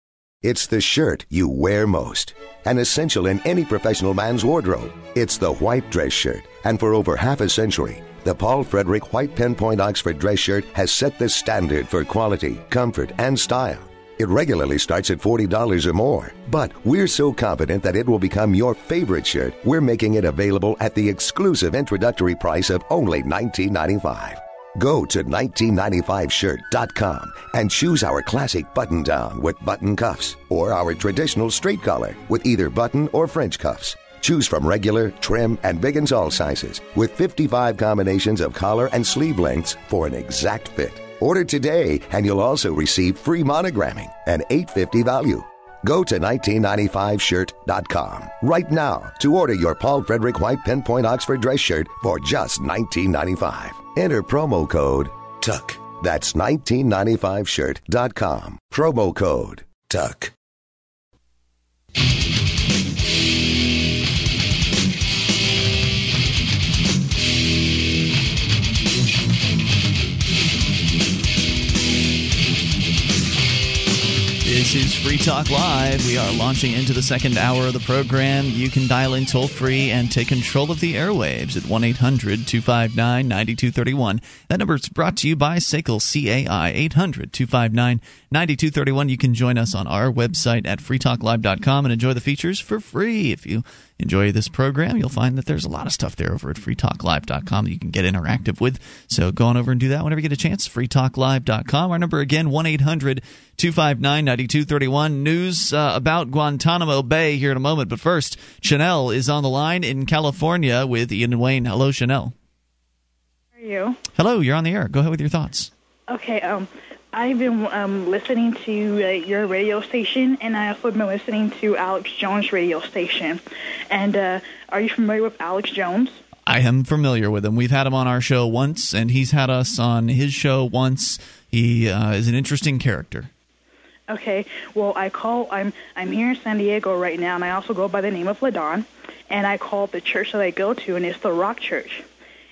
It's the shirt you wear most. An essential in any professional man's wardrobe. It's the white dress shirt. And for over half a century, the Paul Frederick White Pinpoint Oxford dress shirt has set the standard for quality, comfort, and style. It regularly starts at $40 or more, but we're so confident that it will become your favorite shirt, we're making it available at the exclusive introductory price of only $19.95. Go to 1995shirt.com and choose our classic button down with button cuffs or our traditional straight collar with either button or French cuffs. Choose from regular, trim, and big and tall sizes with 55 combinations of collar and sleeve lengths for an exact fit. Order today and you'll also receive free monogramming and 850 value. Go to 1995shirt.com right now to order your Paul Frederick White Pinpoint Oxford dress shirt for just $19.95. Enter promo code TUCK. That's 1995shirt.com. Promo code TUCK. This is Free Talk Live. We are launching into the second hour of the program. You can dial in toll free and take control of the airwaves at 1 800 259 9231. That number is brought to you by SACL CAI 800 259 9231. You can join us on our website at freetalklive.com and enjoy the features for free. If you enjoy this program, you'll find that there's a lot of stuff there over at freetalklive.com that you can get interactive with. So go on over and do that whenever you get a chance. freetalklive.com. Our number again, 1 800 259 9231. News uh, about Guantanamo Bay here in a moment. But first, Chanel is on the line in California with Ian Wayne. Hello, Chanel. How are you? Hello, you're on the air. Go ahead with your thoughts. Okay, um, I've been um, listening to uh, your radio station, and I also been listening to Alex Jones' radio station. And uh, are you familiar with Alex Jones? I am familiar with him. We've had him on our show once, and he's had us on his show once. He uh, is an interesting character. Okay, well, I call. I'm I'm here in San Diego right now, and I also go by the name of Ladon. And I call the church that I go to, and it's the Rock Church.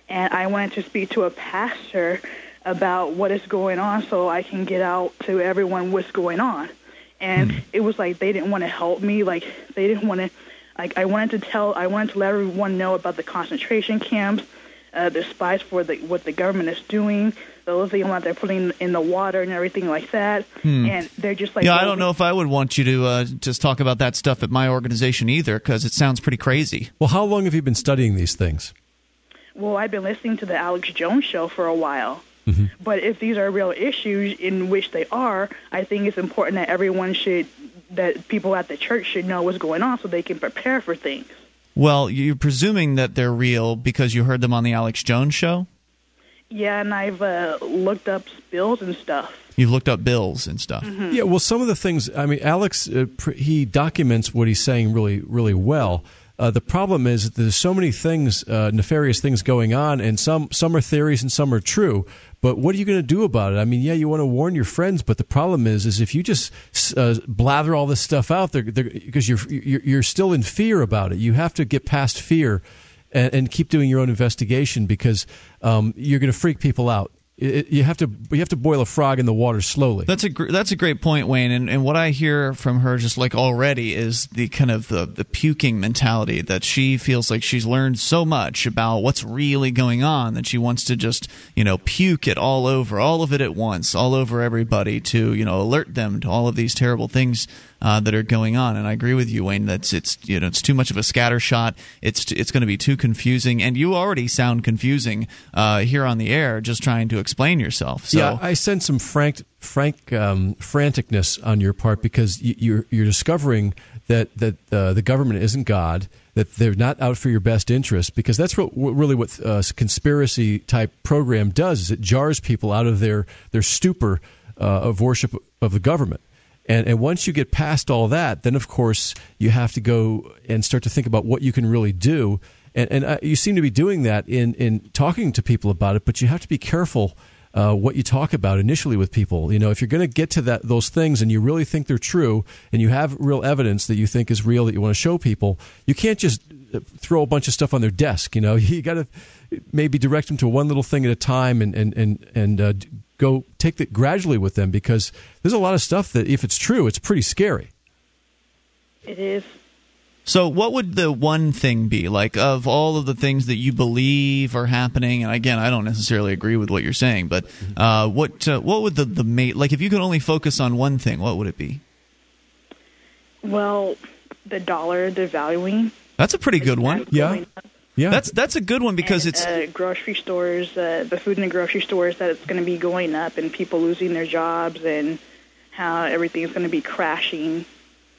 And I wanted to speak to a pastor about what is going on, so I can get out to everyone what's going on. And it was like they didn't want to help me. Like they didn't want to. Like I wanted to tell. I wanted to let everyone know about the concentration camps, uh, the spies for the what the government is doing, the lithium that they're putting in the water and everything like that. And they're just like, yeah, I don't know if I would want you to uh, just talk about that stuff at my organization either, because it sounds pretty crazy. Well, how long have you been studying these things? Well, I've been listening to the Alex Jones show for a while. But if these are real issues, in which they are, I think it's important that everyone should, that people at the church should know what's going on so they can prepare for things. Well, you're presuming that they're real because you heard them on the Alex Jones show. Yeah, and I've uh, looked up bills and stuff. You've looked up bills and stuff. Yeah, well, some of the things. I mean, Alex, uh, pr- he documents what he's saying really, really well. Uh, the problem is that there's so many things, uh, nefarious things going on, and some some are theories and some are true. But what are you going to do about it? I mean, yeah, you want to warn your friends, but the problem is, is if you just uh, blather all this stuff out there, because you're, you're you're still in fear about it. You have to get past fear and, keep doing your own investigation because um, you're going to freak people out it, you have to you have to boil a frog in the water slowly. That's a gr- that's a great point, Wayne. And and what I hear from her just like already is the kind of the the puking mentality that she feels like she's learned so much about what's really going on that she wants to just you know puke it all over, all of it at once, all over everybody to you know alert them to all of these terrible things uh, that are going on. And I agree with you, Wayne. That's it's you know it's too much of a scatter shot. It's it's going to be too confusing, and you already sound confusing uh, here on the air just trying to explain yourself. So. Yeah, I sense some frank frank um, franticness on your part because you're you're discovering that that uh, the government isn't God that they're not out for your best interest because that's what, really what a uh, conspiracy type program does is it jars people out of their their stupor uh, of worship of the government and, and once you get past all that, then of course you have to go and start to think about what you can really do. And, and uh, you seem to be doing that in, in talking to people about it, but you have to be careful uh, what you talk about initially with people. You know, if you're going to get to that those things and you really think they're true, and you have real evidence that you think is real that you want to show people, you can't just uh, throw a bunch of stuff on their desk. You know, you got to maybe direct them to one little thing at a time and and and and uh, go take it gradually with them because there's a lot of stuff that, if it's true, it's pretty scary. It is. So, what would the one thing be like of all of the things that you believe are happening? And again, I don't necessarily agree with what you're saying, but uh, what uh, what would the the mate like if you could only focus on one thing? What would it be? Well, the dollar devaluing. That's a pretty good one. Yeah. Yeah, that's that's a good one because and, it's uh, grocery stores, uh, the food in the grocery stores that it's going to be going up, and people losing their jobs, and how everything's going to be crashing.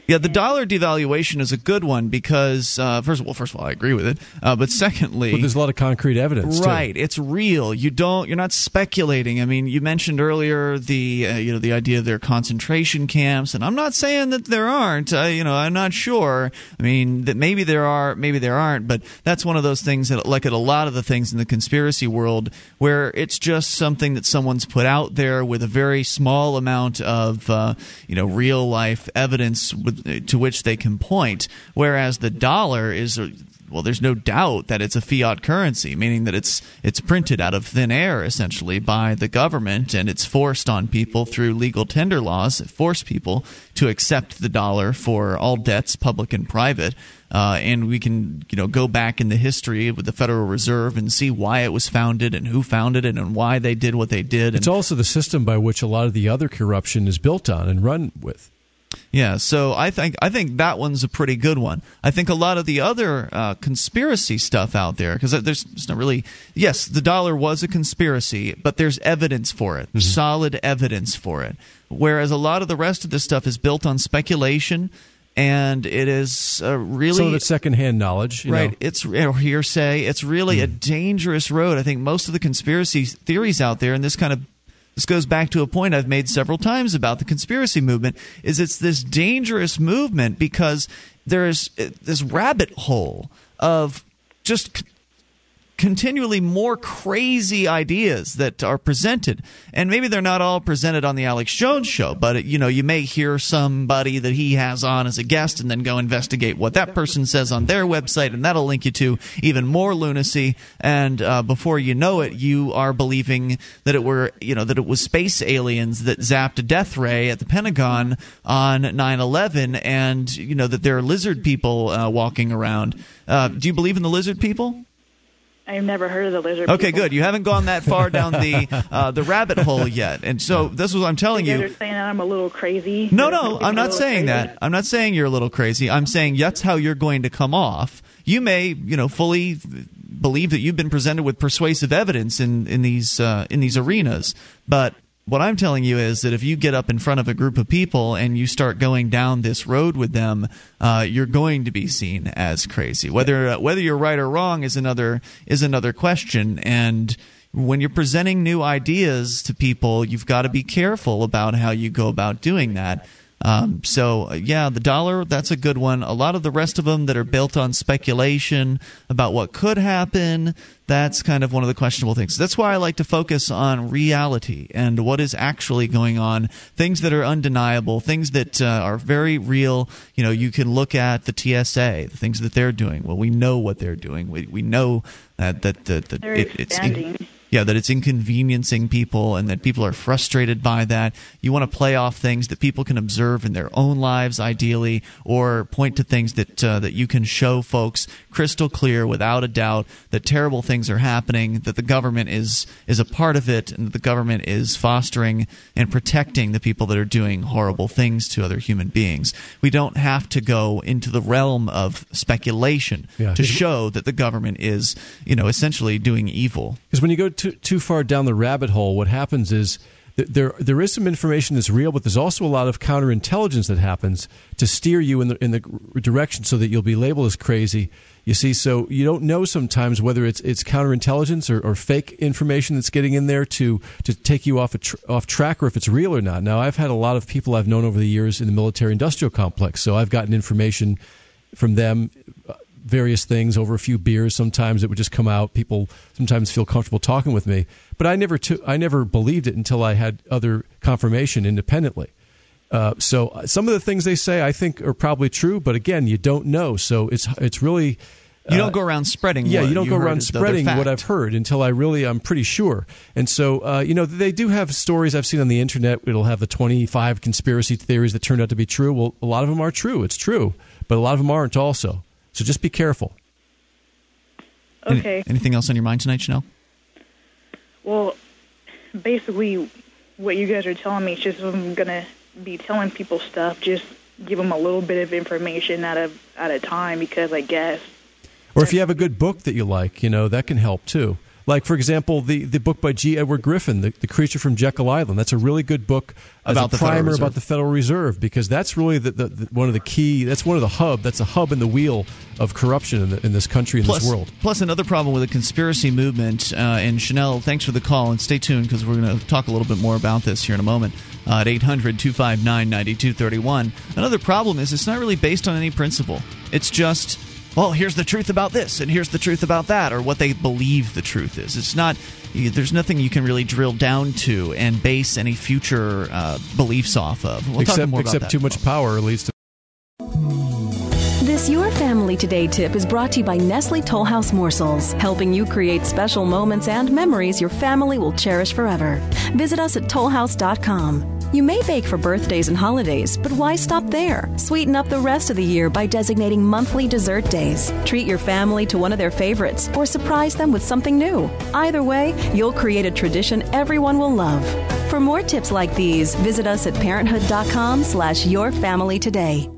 Yeah, the dollar devaluation is a good one because uh, first of all, first of all, I agree with it. Uh, but secondly, but there's a lot of concrete evidence. Right, too. it's real. You don't. You're not speculating. I mean, you mentioned earlier the uh, you know the idea of their concentration camps, and I'm not saying that there aren't. You know, I'm not sure. I mean, that maybe there are, maybe there aren't. But that's one of those things that, like at a lot of the things in the conspiracy world, where it's just something that someone's put out there with a very small amount of uh, you know real life evidence with to which they can point. Whereas the dollar is well, there's no doubt that it's a fiat currency, meaning that it's it's printed out of thin air essentially by the government, and it's forced on people through legal tender laws that force people to accept the dollar for all debts, public and private. Uh, and we can you know go back in the history with the Federal Reserve and see why it was founded and who founded it and why they did what they did. It's also the system by which a lot of the other corruption is built on and run with. Yeah, so I think I think that one's a pretty good one. I think a lot of the other uh, conspiracy stuff out there, because there's, there's not really. Yes, the dollar was a conspiracy, but there's evidence for it, mm-hmm. solid evidence for it. Whereas a lot of the rest of this stuff is built on speculation and it is uh, really some of it's secondhand knowledge, right? Know. It's hearsay. It's really mm. a dangerous road. I think most of the conspiracy theories out there, and this kind of this goes back to a point I've made several times about the conspiracy movement is it's this dangerous movement because there's uh, this rabbit hole of just continually more crazy ideas that are presented. And maybe they're not all presented on the alex jones show but you know you may hear somebody that he has on as a guest and then go investigate what that person says on their website and that'll link you to even more lunacy. And uh, before you know it you are believing that it were you know that it was space aliens that zapped a death ray at the pentagon on 9-11 and you know that there are lizard people uh, walking around. Uh, do you believe in the lizard people I've never heard of the lizard. Okay, people. good. You haven't gone that far down the uh, the rabbit hole yet, and so this is what I'm telling you. You are saying that I'm a little crazy. No, no, I'm not saying crazy. that. I'm not saying you're a little crazy. I'm saying that's how you're going to come off. You may, you know, fully believe that you've been presented with persuasive evidence in in these uh, in these arenas, but what I'm telling you is that if you get up in front of a group of people and you start going down this road with them, uh, you're going to be seen as crazy. Whether uh, whether you're right or wrong is another is another question. And when you're presenting new ideas to people, you've got to be careful about how you go about doing that. Um, so uh, yeah, the dollar that's a good one. A lot of the rest of them that are built on speculation about what could happen, that's kind of one of the questionable things. That's why I like to focus on reality and what is actually going on, things that are undeniable, things that uh, are very real. You know, you can look at the TSA, the things that they're doing. Well, we know what they're doing. We we know that that, that, that it, it's yeah, that it's inconveniencing people and that people are frustrated by that. You want to play off things that people can observe in their own lives, ideally, or point to things that uh, that you can show folks crystal clear, without a doubt, that terrible things are happening, that the government is is a part of it, and that the government is fostering and protecting the people that are doing horrible things to other human beings. We don't have to go into the realm of speculation Yeah. to show that the government is, you know, essentially doing evil. Because when you go too, too far down the rabbit hole, what happens is there there is some information that's real, but there's also a lot of counterintelligence that happens to steer you in the in the direction so that you'll be labeled as crazy. You see, so you don't know sometimes whether it's it's counterintelligence or, or fake information that's getting in there to to take you off tr- off track, or if it's real or not. Now, I've had a lot of people I've known over the years in the military industrial complex, so I've gotten information from them uh, various things over a few beers. Sometimes it would just come out. People sometimes feel comfortable talking with me, but I never I never believed it until I had other confirmation independently. Uh, so uh, some of the things they say I think are probably true, but again, you don't know. So it's it's really You don't go around spreading. yeah, what you don't go around as though they're spreading what. I've heard until I really I'm pretty sure. And so uh, you know they do have stories I've seen on the internet. It'll have the 25 conspiracy theories that turned out to be true. Well, a lot of them are true. It's true, but a lot of them aren't also. So just be careful. Any- Okay. anything else on your mind tonight, Chanel? Well, basically, what you guys are telling me is just I'm gonna be telling people stuff, just give them a little bit of information at a at a time because I guess Or if you have a good book that you like, you know, that can help too. Like, for example, the, the book by G. Edward Griffin, the, the Creature from Jekyll Island. That's a really good book About the primer about the Federal Reserve because that's really the, the, the, one of the key. That's one of the hub. That's a hub in the wheel of corruption in, the, in this country in Plus, this world. plus another problem with the conspiracy movement. Uh, and Chanel, thanks for the call, and stay tuned because we're going to talk a little bit more about this here in a moment. Uh, at 800 259 9231. Another problem is it's not really based on any principle. It's just, well, here's the truth about this, and here's the truth about that, or what they believe the truth is. It's not, there's nothing you can really drill down to and base any future uh, beliefs off of. We'll talk except about except that too in much power leads to This Your Family Today tip is brought to you by Nestle Toll House Morsels, helping you create special moments and memories your family will cherish forever. Visit us at tollhouse.com. You may bake for birthdays and holidays, but why stop there? Sweeten up the rest of the year by designating monthly dessert days. Treat your family to one of their favorites or surprise them with something new. Either way, you'll create a tradition everyone will love. For more tips like these, visit us at parenthood.com slash your family today.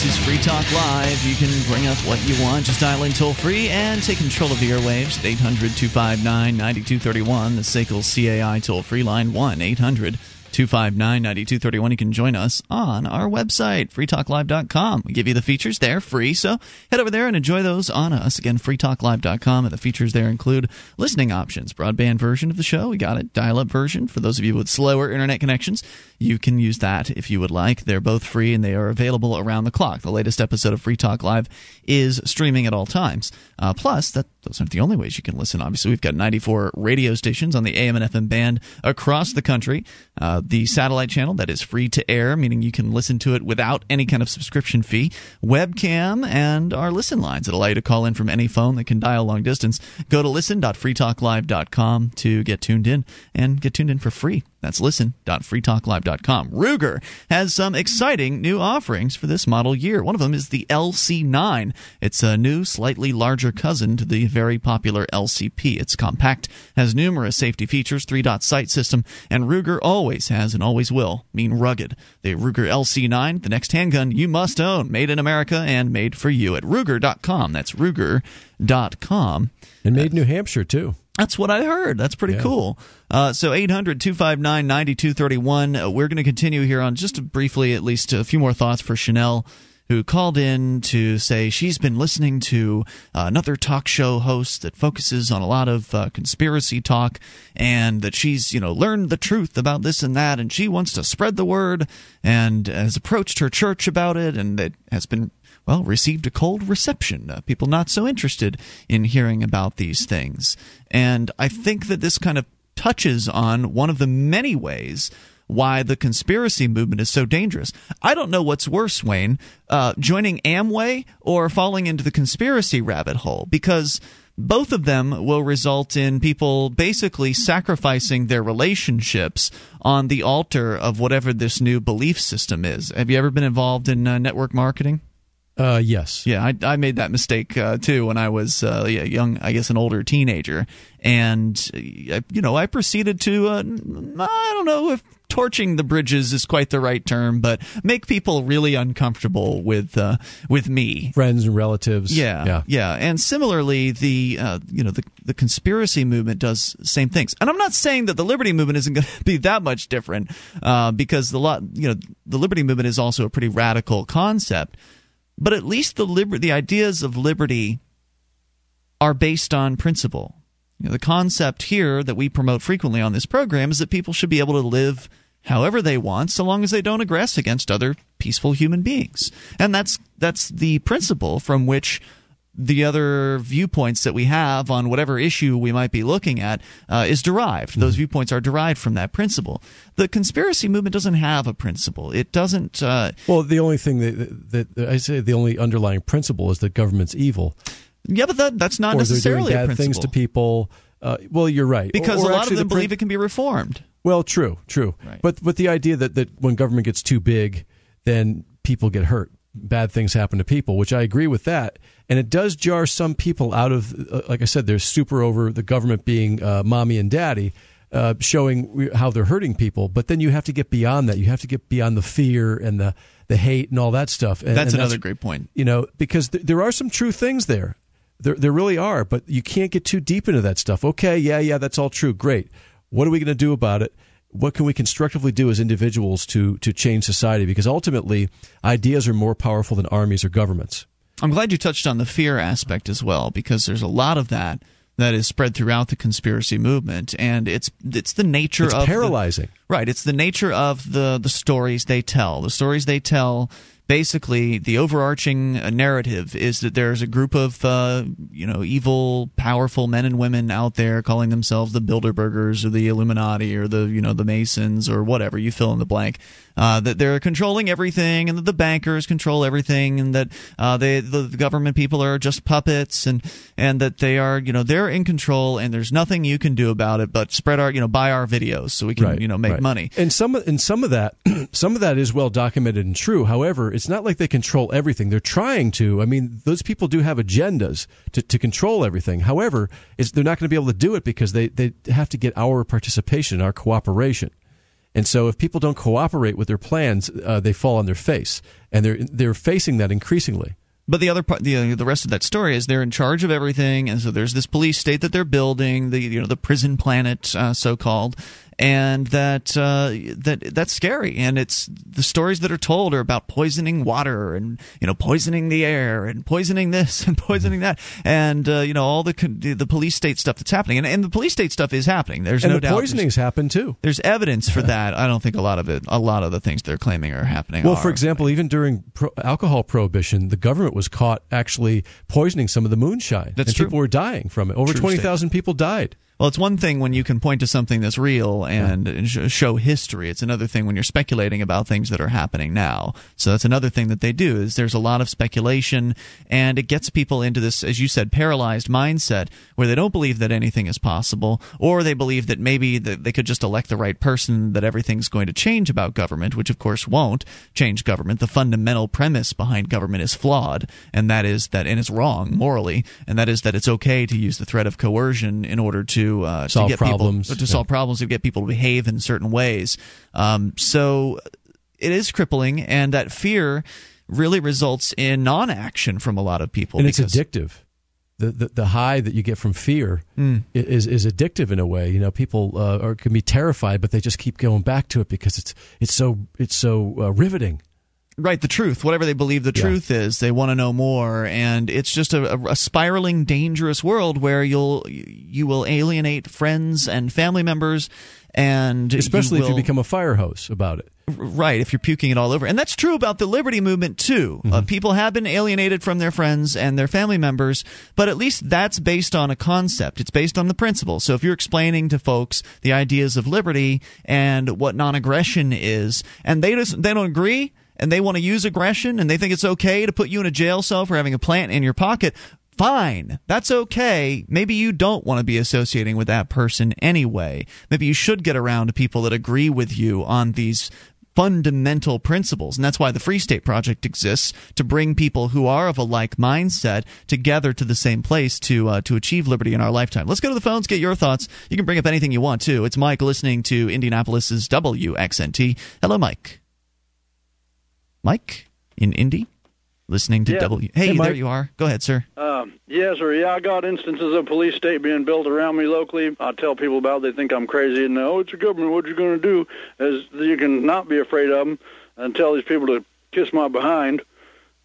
This is Free Talk Live. You can bring up what you want. Just dial in toll free and take control of the airwaves at 800 259 9231. The SACL CAI toll free line 1 800 259 9231. You can join us on our website, freetalklive.com. We give you the features there free, so head over there and enjoy those on us. Again, freetalklive.com. And the features there include listening options, broadband version of the show. We got it, dial up version. For those of you with slower internet connections, you can use that if you would like. They're both free and they are available around the clock. The latest episode of Free Talk Live is streaming at all times. Uh, plus, that those aren't the only ways you can listen. Obviously, we've got 94 radio stations on the AM and FM band across the country. Uh, the satellite channel that is free to air, meaning you can listen to it without any kind of subscription fee. Webcam and our listen lines that allow you to call in from any phone that can dial long distance. Go to listen.freetalklive.com to get tuned in and get tuned in for free. That's listen.freetalklive.com. Ruger has some exciting new offerings for this model year. One of them is the LC9. It's a new, slightly larger cousin to the very popular LCP. It's compact, has numerous safety features, three dot sight system, and Ruger always has and always will mean rugged. The Ruger LC9, the next handgun you must own, made in America and made for you at Ruger.com. That's Ruger.com. and made in New Hampshire too. That's what I heard. That's pretty Yeah. cool. Uh, so 800 259 9231. Uh, We're going to continue here on just briefly, at least a few more thoughts for Chanel, who called in to say she's been listening to uh, another talk show host that focuses on a lot of uh, conspiracy talk and that she's, you know, learned the truth about this and that and she wants to spread the word and has approached her church about it and it has been well, received a cold reception. Uh, people not so interested in hearing about these things. And I think that this kind of touches on one of the many ways why the conspiracy movement is so dangerous. I don't know what's worse, Wayne, uh, joining Amway or falling into the conspiracy rabbit hole, because both of them will result in people basically sacrificing their relationships on the altar of whatever this new belief system is. Have you ever been involved in uh, network marketing? Uh, yes. Yeah, I, I made that mistake uh, too when I was uh, young, I guess an older teenager, and uh, you know I proceeded to uh, I don't know if torching the bridges is quite the right term, but make people really uncomfortable with uh, with me, friends and relatives. Yeah, yeah, yeah. And similarly, the uh, you know the the conspiracy movement does same things. And I'm not saying that the liberty movement isn't going to be that much different, uh, because the lot you know the liberty movement is also a pretty radical concept but at least the liber- the ideas of liberty are based on principle. You know, the concept here that we promote frequently on this program is that people should be able to live however they want so long as they don't aggress against other peaceful human beings. And that's that's the principle from which the other viewpoints that we have on whatever issue we might be looking at uh, is derived. Those mm-hmm. viewpoints are derived from that principle. The conspiracy movement doesn't have a principle. It doesn't. Uh, well, the only thing that, that, that, I say the only underlying principle is that government's evil. Yeah, but that, that's not or necessarily they're doing bad things to people. Uh, well, you're right. Because or, or a lot of them the believe it can be reformed. Well, true, true. Right. But but the idea that, that when government gets too big, then people get hurt bad things happen to people, which I agree with that. And it does jar some people out of, uh, like I said, they're super over the government being uh, mommy and daddy, uh, showing how they're hurting people. But then you have to get beyond that. You have to get beyond the fear and the, the hate and all that stuff. And, that's and another that's, great point. You know, because th- there are some true things there. There, there really are, but you can't get too deep into that stuff. Okay, yeah, yeah, that's all true. Great. What are we going to do about it? what can we constructively do as individuals to to change society? Because ultimately, ideas are more powerful than armies or governments. I'm glad you touched on the fear aspect as well, because there's a lot of that that is spread throughout the conspiracy movement, and it's it's the nature it's of paralyzing. The, right, it's the nature of the the stories they tell. The stories they tell basically the overarching uh, narrative is that there's a group of uh, you know evil, powerful men and women out there calling themselves the Bilderbergers or the Illuminati or the you know the Masons or whatever you fill in the blank. Uh, that they're controlling everything, and that the bankers control everything, and that uh, they the, the government people are just puppets, and and that they are you know they're in control, and there's nothing you can do about it but spread our you know buy our videos so we can right, you know make right. money. And some and some of that some of that is well documented and true. However, it's not like they control everything. They're trying to. I mean, those people do have agendas to, to control everything. However, they're not going to be able to do it because they, they have to get our participation, our cooperation. And so, if people don't cooperate with their plans, uh, they fall on their face, and they're they're facing that increasingly. But the other part, the the rest of that story is they're in charge of everything, and so there's this police state that they're building, the you know the prison planet, uh, so called, and that uh, that that's scary. And it's the stories that are told are about poisoning water and you know poisoning the air and poisoning this and poisoning that, and uh, you know all the the police state stuff that's happening. And, and the police state stuff is happening. There's and no the doubt. Poisonings happen too. There's evidence for that. I don't think a lot of it. A lot of the things they're claiming are happening. Well, are, for example, even during pro- alcohol prohibition, the government was caught actually poisoning some of the moonshine. That's and true. People were dying from it. Over twenty thousand people died. Well, it's one thing when you can point to something that's real and yeah. show history. It's another thing when you're speculating about things that are happening now. So that's another thing that they do is there's a lot of speculation and it gets people into this as you said paralyzed mindset where they don't believe that anything is possible or they believe that maybe they could just elect the right person that everything's going to change about government, which of course won't change government. The fundamental premise behind government is flawed and that is that and it's wrong morally and that is that it's okay to use the threat of coercion in order to uh, solve to get problems, people, to solve problems, to get people to behave in certain ways. Um, so it is crippling, and that fear really results in non-action from a lot of people. And it's addictive. The, the, the high that you get from fear mm. is is addictive in a way. You know, people uh, are, can be terrified, but they just keep going back to it because it's it's so it's so uh, riveting. Right, the truth, whatever they believe the yeah. truth is, they want to know more, and it's just a, a, spiraling, dangerous world where you'll you will alienate friends and family members, and especially you will, if you become a fire hose about it. Right, if you're puking it all over. And that's true about the liberty movement, too. Uh, people have been alienated from their friends and their family members, but at least that's based on a concept. It's based on the principle. So if you're explaining to folks the ideas of liberty and what non aggression is, and they, just, they don't agree, and they want to use aggression and they think it's okay to put you in a jail cell for having a plant in your pocket, fine. That's okay. Maybe you don't want to be associating with that person anyway. Maybe you should get around to people that agree with you on these fundamental principles. And that's why the Free State Project exists to bring people who are of a like mindset together to the same place to uh, to achieve liberty in our lifetime. Let's go to the phones, get your thoughts. You can bring up anything you want too. It's Mike listening to Indianapolis's WXNT. Hello, Mike. Mike in Indy, listening to Yeah. W. Hey, Hey, there you are. Go ahead, sir. Um, yes, sir. Yeah, I got instances of police state being built around me locally. I tell people about it. They think I'm crazy, and oh, it's your government. What you going to do? Is you can not be afraid of them and tell these people to kiss my behind.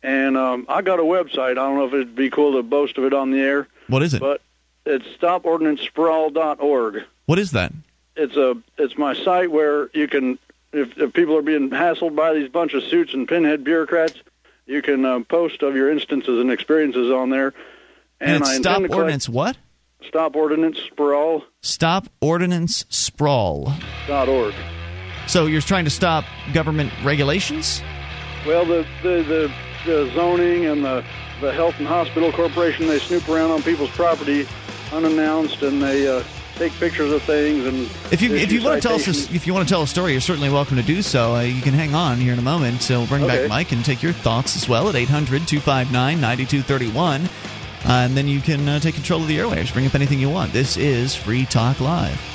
And um, I got a website. I don't know if it'd be cool to boast of it on the air, What is it? but it's stopordinancesprawl.org. what is that? It's a it's my site where you can if, if people are being hassled by these bunch of suits and pinhead bureaucrats, you can uh, post of your instances and experiences on there. And, I stop intend to collect- ordinance what? Stop Ordinance Sprawl Stop ordinance sprawl. dot org. So you're trying to stop government regulations? Well, the, the the the zoning and the the health and hospital corporation they snoop around on people's property unannounced and they uh, take pictures of things and If you if you want to tell us a, if you want to tell a story, you're certainly welcome to do so. Uh, you can hang on here in a moment. So we'll bring back Mike and take your thoughts as well at 800-259-9231. Uh, and then you can uh, take control of the airwaves. Bring up anything you want. This is Free Talk Live.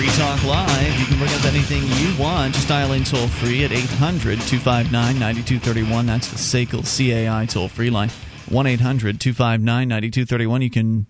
Free Talk Live. You can bring up anything you want. Just dial in toll free at 800 259 9231. That's the SACL CAI toll free line. 1 800 259 9231. You can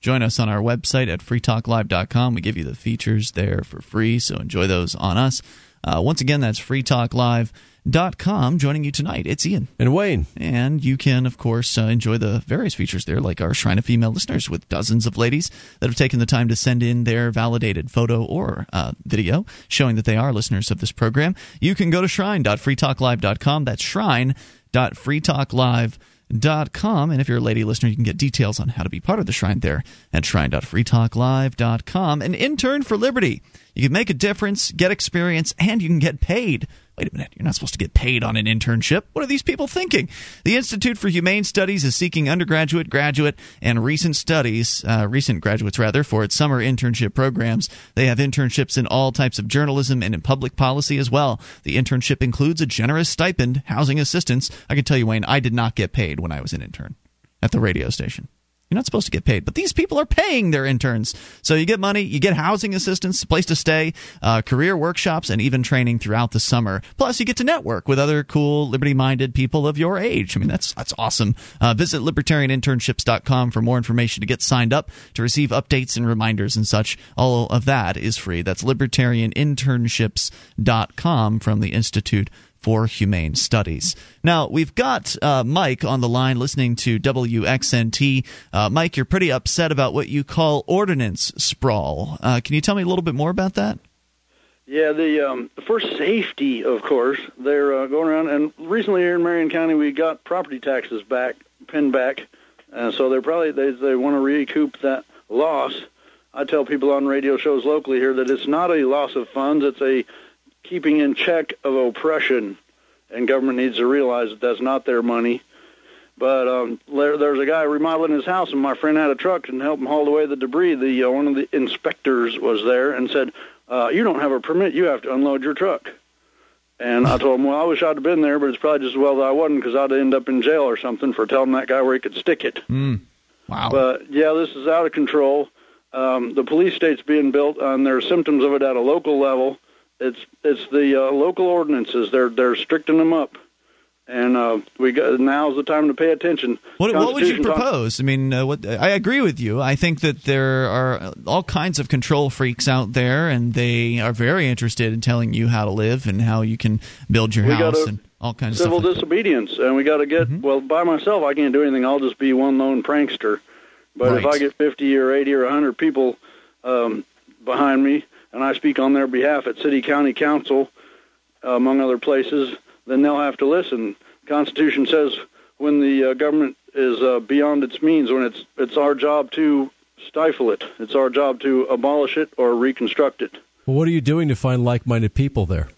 join us on our website at freetalklive.com. We give you the features there for free, so enjoy those on us. Uh, once again, that's freetalklive.com. Joining you tonight, it's Ian. And Wayne. And you can, of course, uh, enjoy the various features there, like our Shrine of Female listeners, with dozens of ladies that have taken the time to send in their validated photo or uh, video showing that they are listeners of this program. You can go to shrine.freetalklive.com. That's shrine.freetalklive.com. And if you're a lady listener, you can get details on how to be part of the shrine there at shrine.freetalklive.com. An intern for liberty. You can make a difference, get experience, and you can get paid. Wait a minute, you're not supposed to get paid on an internship. What are these people thinking? The Institute for Humane Studies is seeking undergraduate, graduate, and recent studies, uh, recent graduates rather, for its summer internship programs. They have internships in all types of journalism and in public policy as well. The internship includes a generous stipend, housing assistance. I can tell you, Wayne, I did not get paid when I was an intern at the radio station. You're not supposed to get paid, but these people are paying their interns. So you get money, you get housing assistance, place to stay, uh, career workshops, and even training throughout the summer. Plus, you get to network with other cool, liberty-minded people of your age. I mean, that's that's awesome. Uh, visit libertarianinternships.com for more information to get signed up to receive updates and reminders and such. All of that is free. That's libertarianinternships.com from the Institute for Humane Studies. Now, we've got uh, Mike on the line listening to WXNT. Uh, Mike, you're pretty upset about what you call ordinance sprawl. Uh, can you tell me a little bit more about that? Yeah, the um, for safety, of course, they're uh, going around. And recently here in Marion County, we got property taxes back, pinned back, and so they're probably they they want to recoup that loss. I tell people on radio shows locally here that it's not a loss of funds; it's a keeping in check of oppression, and government needs to realize that that's not their money. But um, there, there's a guy remodeling his house, and my friend had a truck and helped him haul away the debris. The uh, one of the inspectors was there and said, uh, "You don't have a permit. You have to unload your truck." And I told him, well, I wish I'd have been there, but it's probably just as well that I wasn't because I'd end up in jail or something for telling that guy where he could stick it. Mm. Wow. But yeah, this is out of control. Um, the police state's being built, and there are symptoms of it at a local level. It's it's the uh, local ordinances. They're they're stricting them up and uh, we got now's the time to pay attention. What, what would you propose? I mean, uh, what I agree with you. I think that there are all kinds of control freaks out there, and they are very interested in telling you how to live and how you can build your we house and all kinds civil of civil disobedience, and we got to get mm-hmm. well. By myself, I can't do anything. I'll just be one lone prankster. But right. if I get fifty or eighty or hundred people um, behind me, and I speak on their behalf at city, county council, uh, among other places then they'll have to listen. The Constitution says when the uh, government is uh, beyond its means, when it's it's our job to stifle it. It's our job to abolish it or reconstruct it. Well, what are you doing to find like-minded people there?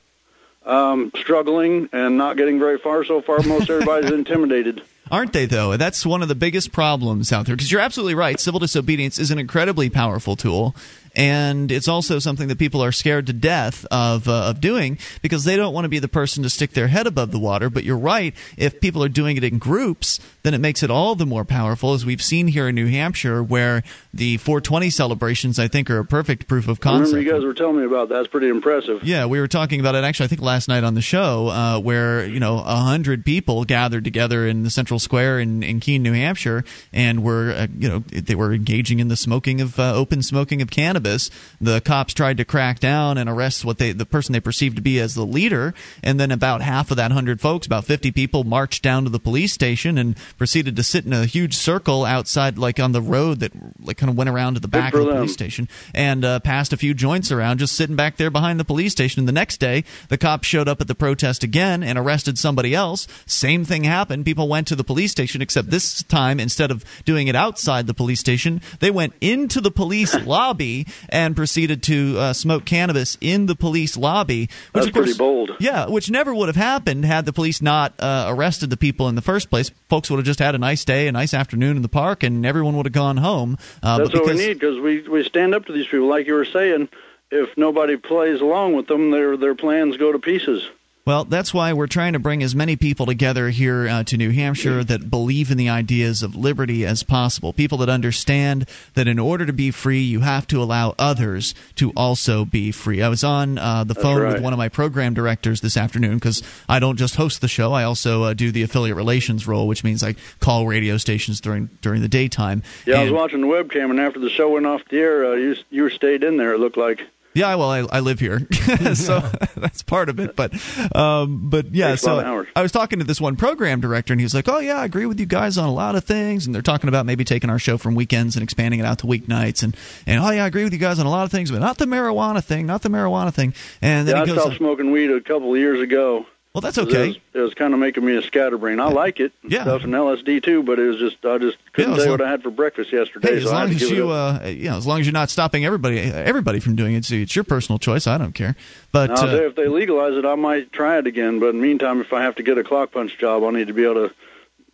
Um, struggling and not getting very far so far. Most everybody's intimidated. Aren't they, though? That's one of the biggest problems out there. Because you're absolutely right. Civil disobedience is an incredibly powerful tool and it's also something that people are scared to death of uh, of doing because they don't want to be the person to stick their head above the water. But you're right; if people are doing it in groups, then it makes it all the more powerful, as we've seen here in New Hampshire, where the 420 celebrations, I think, are a perfect proof of concept. I remember you guys were telling me about that. That's pretty impressive. Yeah, we were talking about it actually. I think last night on the show, uh, where you know a hundred people gathered together in the Central Square in, in Keene, New Hampshire, and were uh, you know they were engaging in the smoking of uh, open smoking of cannabis cannabis. The cops tried to crack down and arrest what they the person they perceived to be as the leader, and then about half of that hundred folks, about fifty people, marched down to the police station and proceeded to sit in a huge circle outside, like on the road that like kind of went around to the back of the them. police station and uh, passed a few joints around, just sitting back there behind the police station. And the next day, the cops showed up at the protest again and arrested somebody else. Same thing happened. People went to the police station, except this time instead of doing it outside the police station, they went into the police lobby and proceeded to uh, smoke cannabis in the police lobby. Which That's of course, pretty bold. Yeah, which never would have happened had the police not uh, arrested the people in the first place. Folks would have just had a nice day, a nice afternoon in the park, and everyone would have gone home. Uh, That's what we need because we we stand up to these people, like you were saying. If nobody plays along with them, their their plans go to pieces. Well, that's why we're trying to bring as many people together here uh, to New Hampshire that believe in the ideas of liberty as possible. People that understand that in order to be free, you have to allow others to also be free. I was on uh, the phone right. with one of my program directors this afternoon because I don't just host the show; I also uh, do the affiliate relations role, which means I call radio stations during during the daytime. Yeah, and, I was watching the webcam, and after the show went off the air, uh, you you stayed in there. It looked like. Yeah, well, I, I live here, so that's part of it. But, um, but yeah, so I was talking to this one program director, and he was like, "Oh yeah, I agree with you guys on a lot of things." And they're talking about maybe taking our show from weekends and expanding it out to weeknights, and and oh yeah, I agree with you guys on a lot of things, but not the marijuana thing, not the marijuana thing. And then yeah, he I stopped smoking weed a couple of years ago. Well, that's okay. It was, it was, kind of making me a scatterbrain. I like it, yeah. stuff and LSD too, but it was just I just couldn't yeah, say long, what I had for breakfast yesterday. Hey, as so long as you, uh, you know, as long as you're not stopping everybody, everybody from doing it, so it's your personal choice. I don't care. But uh, if they legalize it, I might try it again. But in the meantime, if I have to get a clock punch job, I'll need to be able to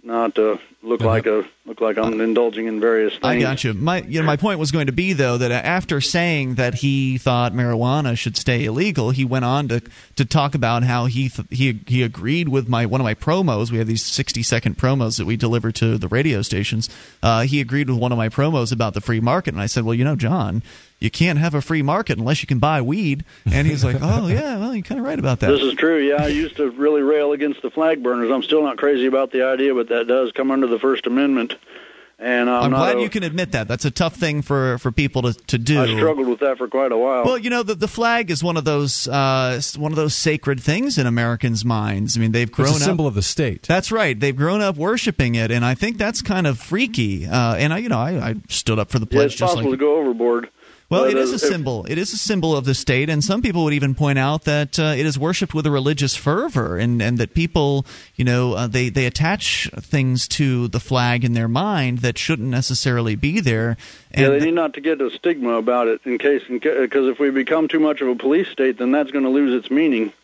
not uh, look like a look like I'm indulging in various things. I got you. My you know my point was going to be though that after saying that he thought marijuana should stay illegal, he went on to to talk about how he th- he he agreed with my one of my promos. We have these 60 second promos that we deliver to the radio stations. Uh, he agreed with one of my promos about the free market, and I said, well, you know, John, you can't have a free market unless you can buy weed. And he's like, oh, yeah, well, you're kind of right about that. This is true. Yeah, I used to really rail against the flag burners. I'm still not crazy about the idea, but that does come under the First Amendment. And I'm, I'm glad a, you can admit that. That's a tough thing for, for people to, to do. I struggled with that for quite a while. Well, you know, the, the flag is one of those uh, one of those sacred things in Americans' minds. I mean, they've grown it's a symbol up, of the state. That's right. They've grown up worshiping it, and I think that's kind of freaky. Uh, and I, you know, I, I stood up for the pledge. Yeah, it's just possible like, to go overboard. Well, it is a symbol. It is a symbol of the state, and some people would even point out that uh, it is worshipped with a religious fervor, and, and that people, you know, uh, they they attach things to the flag in their mind that shouldn't necessarily be there. And yeah, they need not to get a stigma about it in case, because if we become too much of a police state, then that's going to lose its meaning.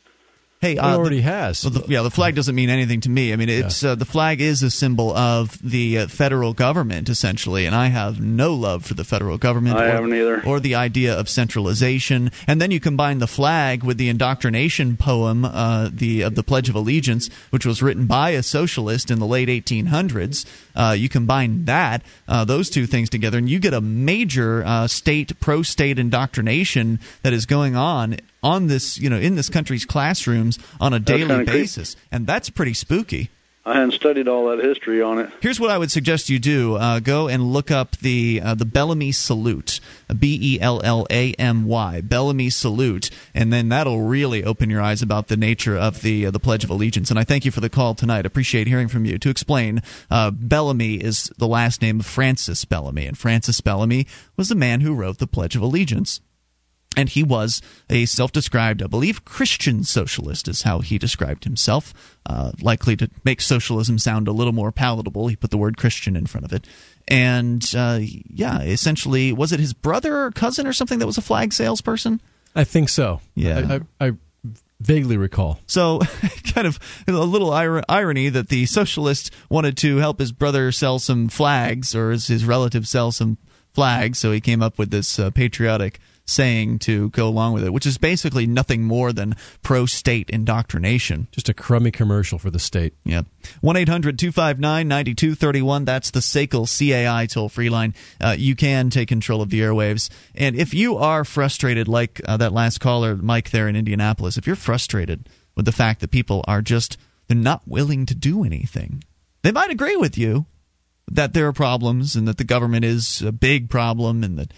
Hey, uh, it already has. Well, the, yeah, the flag doesn't mean anything to me. I mean, it's yeah. uh, the flag is a symbol of the uh, federal government essentially, and I have no love for the federal government. I or, haven't either. Or the idea of centralization, and then you combine the flag with the indoctrination poem, uh, the of the Pledge of Allegiance, which was written by a socialist in the late 1800s. Uh, you combine that, uh, those two things together, and you get a major state pro-state indoctrination that is going on on this, you know, in this country's classrooms on a daily basis, creepy. and that's pretty spooky. I hadn't studied all that history on it. Here's what I would suggest you do: uh, go and look up the uh, the Bellamy Salute, B E L L A M Y, Bellamy Salute, and then that'll really open your eyes about the nature of the uh, the Pledge of Allegiance. And I thank you for the call tonight. Appreciate hearing from you. To explain, uh, Bellamy is the last name of Francis Bellamy, and Francis Bellamy was the man who wrote the Pledge of Allegiance and he was a self-described, I believe, Christian socialist, is how he described himself. Uh, likely to make socialism sound a little more palatable, he put the word Christian in front of it. And uh, yeah, essentially, was it his brother or cousin or something that was a flag salesperson? I think so. Yeah, I, I, I vaguely recall. So, kind of a little ir- irony that the socialist wanted to help his brother sell some flags, or his, his relative sell some flags, so he came up with this uh, patriotic saying to go along with it, which is basically nothing more than pro state indoctrination. Just a crummy commercial for the state. Yeah. 1 800 259 9231. That's the SACL CAI toll free line. Uh, you can take control of the airwaves. And if you are frustrated, like uh, that last caller, Mike, there in Indianapolis, if you're frustrated with the fact that people are just they're not willing to do anything, they might agree with you that there are problems and that the government is a big problem and that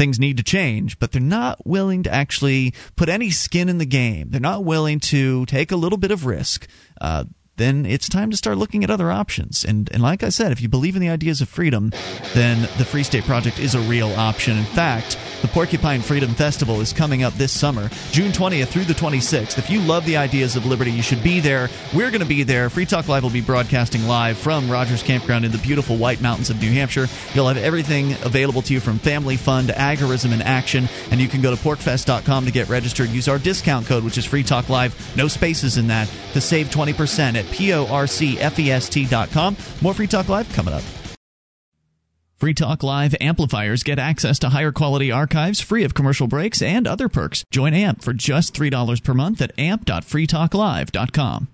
things need to change, but they're not willing to actually put any skin in the game. They're not willing to take a little bit of risk. Uh, then it's time to start looking at other options. And, and like I said, if you believe in the ideas of freedom, then the Free State Project is a real option. In fact, the Porcupine Freedom Festival is coming up this summer, June 20th through the 26th. If you love the ideas of liberty, you should be there. We're going to be there. Free Talk Live will be broadcasting live from Rogers Campground in the beautiful White Mountains of New Hampshire. You'll have everything available to you from family fun to agorism in action. And you can go to porcfest.com to get registered. Use our discount code, which is Free Talk Live, no spaces in that, to save 20% at P-O-R-C-F-E-S-T.com. More Free Talk Live coming up. Free Talk Live amplifiers get access to higher quality archives free of commercial breaks and other perks. Join AMP for just $3 per month at amp.freetalklive.com.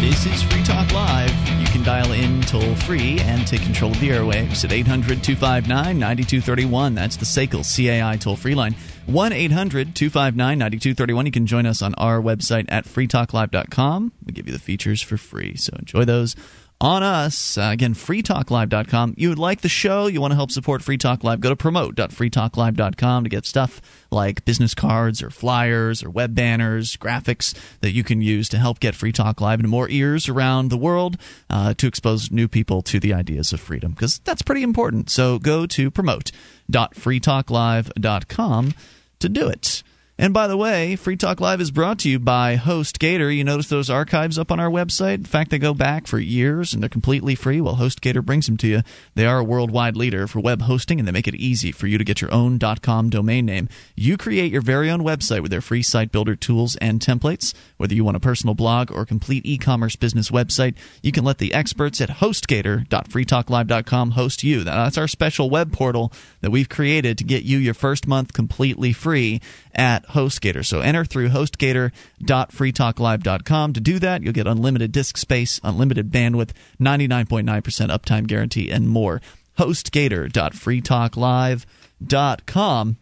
This is Free Talk Live. Dial in toll free and take control of the airwaves at 800 259 9231. That's the SACL CAI toll free line. 1 800 259 9231. You can join us on our website at freetalklive.com. We give you the features for free, so enjoy those on us. Uh, again, freetalklive.com. You would like the show, you want to help support Free Talk Live, go to promote.freetalklive.com to get stuff like business cards or flyers or web banners, graphics that you can use to help get Free Talk Live into more ears around the world uh, to expose new people to the ideas of freedom, because that's pretty important. So go to promote.freetalklive.com to do it. And by the way, Free Talk Live is brought to you by HostGator. You notice those archives up on our website? In fact, they go back for years and they're completely free. Well, HostGator brings them to you. They are a worldwide leader for web hosting and they make it easy for you to get your own dot .com domain name. You create your very own website with their free site builder tools and templates. Whether you want a personal blog or complete e-commerce business website, you can let the experts at HostGator.freetalklive.com host you. That's our special web portal that we've created to get you your first month completely free at HostGator. So enter through hostgator.freetalklive.com. To do that, you'll get unlimited disk space, unlimited bandwidth, 99.9% uptime guarantee, and more. HostGator.freetalklive.com.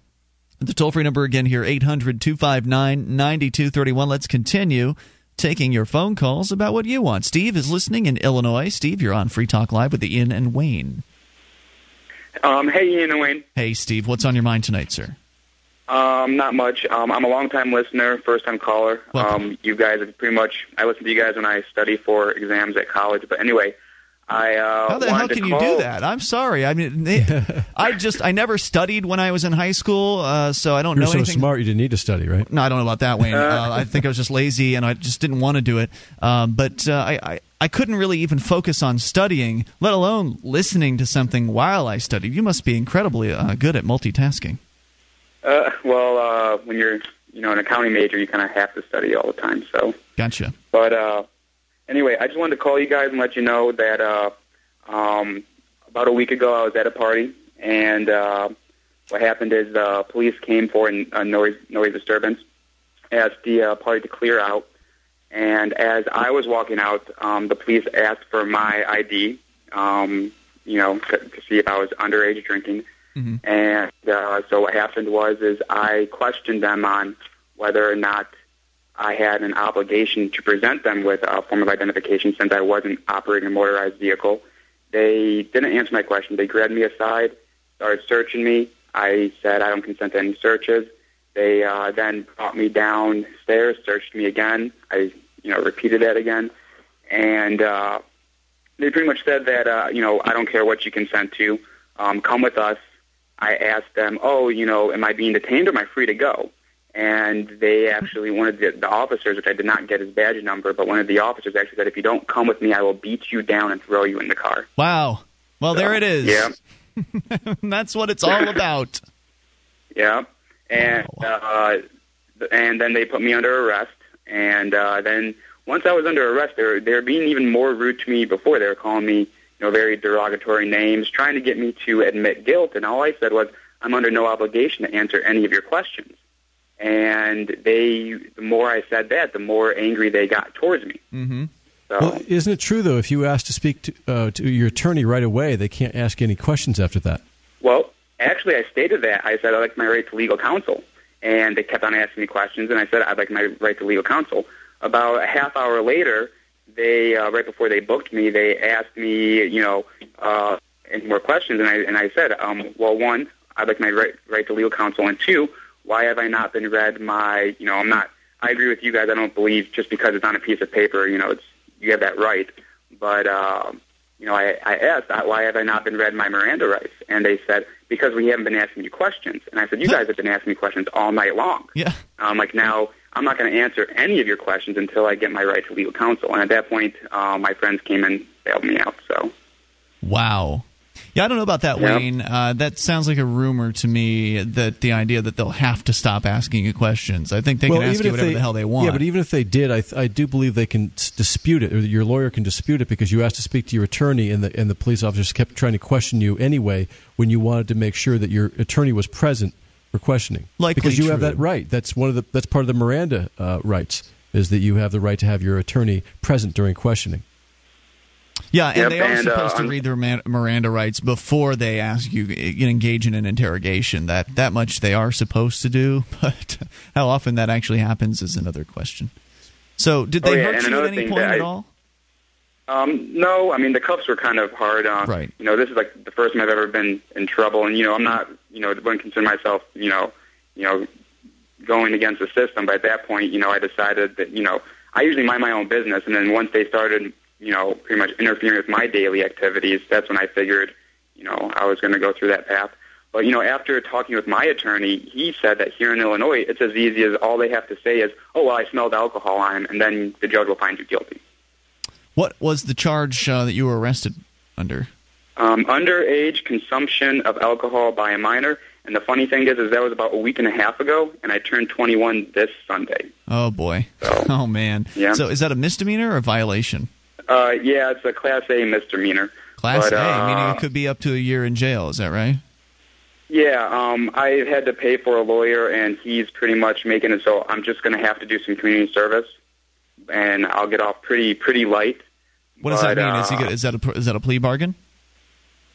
The toll free number again here, 800 259 9231. Let's continue taking your phone calls about what you want. Steve is listening in Illinois. Steve, you're on Free Talk Live with the Ian and Wayne. Um, hey, Ian and Wayne. Hey, Steve. What's on your mind tonight, sir? Um, not much. Um, I'm a long-time listener, first-time caller. Um, you guys have pretty much. I listen to you guys when I study for exams at college. But anyway, I uh, How the hell can you do that? I'm sorry. I mean, they, I just I never studied when I was in high school, uh, so I don't You're know so anything. smart you didn't need to study, right? No, I don't know about that, Wayne. Uh, I think I was just lazy and I just didn't want to do it. Um, but uh, I, I I couldn't really even focus on studying, let alone listening to something while I studied. You must be incredibly uh, good at multitasking. Uh, well, uh, when you're you know an accounting major, you kind of have to study all the time. So, Gotcha. but uh, anyway, I just wanted to call you guys and let you know that uh, um, about a week ago I was at a party, and uh, what happened is uh, police came for a a noise noise disturbance, asked the uh, party to clear out, and as I was walking out, um, the police asked for my ID, um, you know, to, to see if I was underage drinking. And uh, so what happened was is I questioned them on whether or not I had an obligation to present them with a form of identification since I wasn't operating a motorized vehicle. They didn't answer my question. They grabbed me aside, started searching me. I said I don't consent to any searches. They uh, then brought me downstairs, searched me again. I, you know, repeated that again, and uh, they pretty much said that uh, you know I don't care what you consent to. Um, come with us. I asked them, oh, you know, am I being detained or am I free to go? And they actually, one of the, the officers, which I did not get his badge number, but one of the officers actually said, if you don't come with me, I will beat you down and throw you in the car. Wow. Well, there it is. Yeah. That's what it's all about. Yeah, and uh, and then they put me under arrest, and uh, then once I was under arrest, they were they were being even more rude to me before. They were calling me, you know, very derogatory names, trying to get me to admit guilt. And all I said was, I'm under no obligation to answer any of your questions. And they, the more I said that, the more angry they got towards me. Mm-hmm. So Well, isn't it true though? If you ask to speak to, uh, to your attorney right away, they can't ask any questions after that. Well, actually, I stated that. I said I'd like my right to legal counsel, and they kept on asking me questions, and I said I'd like my right to legal counsel. About a half hour later, they uh, right before they booked me, they asked me, you know, uh, any more questions, and I and I said, um, well, one, I'd like my right right to legal counsel, and two, why have I not been read my, you know, I'm not. I agree with you guys. I don't believe just because it's on a piece of paper, you know, it's you have that right. But um, you know, I, I asked, uh, why have I not been read my Miranda rights? And they said, because we haven't been asking you questions. And I said, you guys have been asking me questions all night long. Yeah. Um, like now, I'm not going to answer any of your questions until I get my right to legal counsel. And at that point, uh, my friends came and bailed me out. So Wow. Yeah, I don't know about that, Yep. Wayne. Uh, that sounds like a rumor to me that the idea that they'll have to stop asking you questions. I think they can ask you whatever the hell they want. Yeah, but even if they did, I, I do believe they can dispute it, or your lawyer can dispute it because you asked to speak to your attorney, and the and the police officers kept trying to question you anyway when you wanted to make sure that your attorney was present for questioning. Likely because you have that right. That's one of the that's part of the Miranda uh, rights is that you have the right to have your attorney present during questioning. yeah, and Yep, they are and, uh, supposed to read their Miranda rights before they ask you uh, engage in an interrogation. That that much they are supposed to do, but how often that actually happens is another question. So, did Oh, they yeah, hurt you at any point that at all? Um, no, I mean the cuffs were kind of hard. Uh, Right. You know, this is like the first time I've ever been in trouble, and you know, I'm not, you know, wouldn't consider myself, you know, you know, going against the system. But at that point, you know, I decided that, you know, I usually mind my own business, and then once they started, you know, pretty much interfering with my daily activities, that's when I figured, you know, I was going to go through that path. But you know, after talking with my attorney, he said that here in Illinois, it's as easy as all they have to say is, "Oh, well, I smelled alcohol on him," and then the judge will find you guilty. What was the charge uh, that you were arrested under? um, underage consumption of alcohol by a minor. And the funny thing is, is that was about a week and a half ago, and I turned 21 this Sunday. Oh boy. Oh man. Yeah. So is that a misdemeanor or a violation? Uh, yeah, it's a Class A misdemeanor. Class But, A, uh, meaning it could be up to a year in jail. Is that right? Yeah, um, I had to pay for a lawyer, and he's pretty much making it so I'm just going to have to do some community service, and I'll get off pretty pretty light. What does But, that mean? Is, he, uh, is that a is that a plea bargain?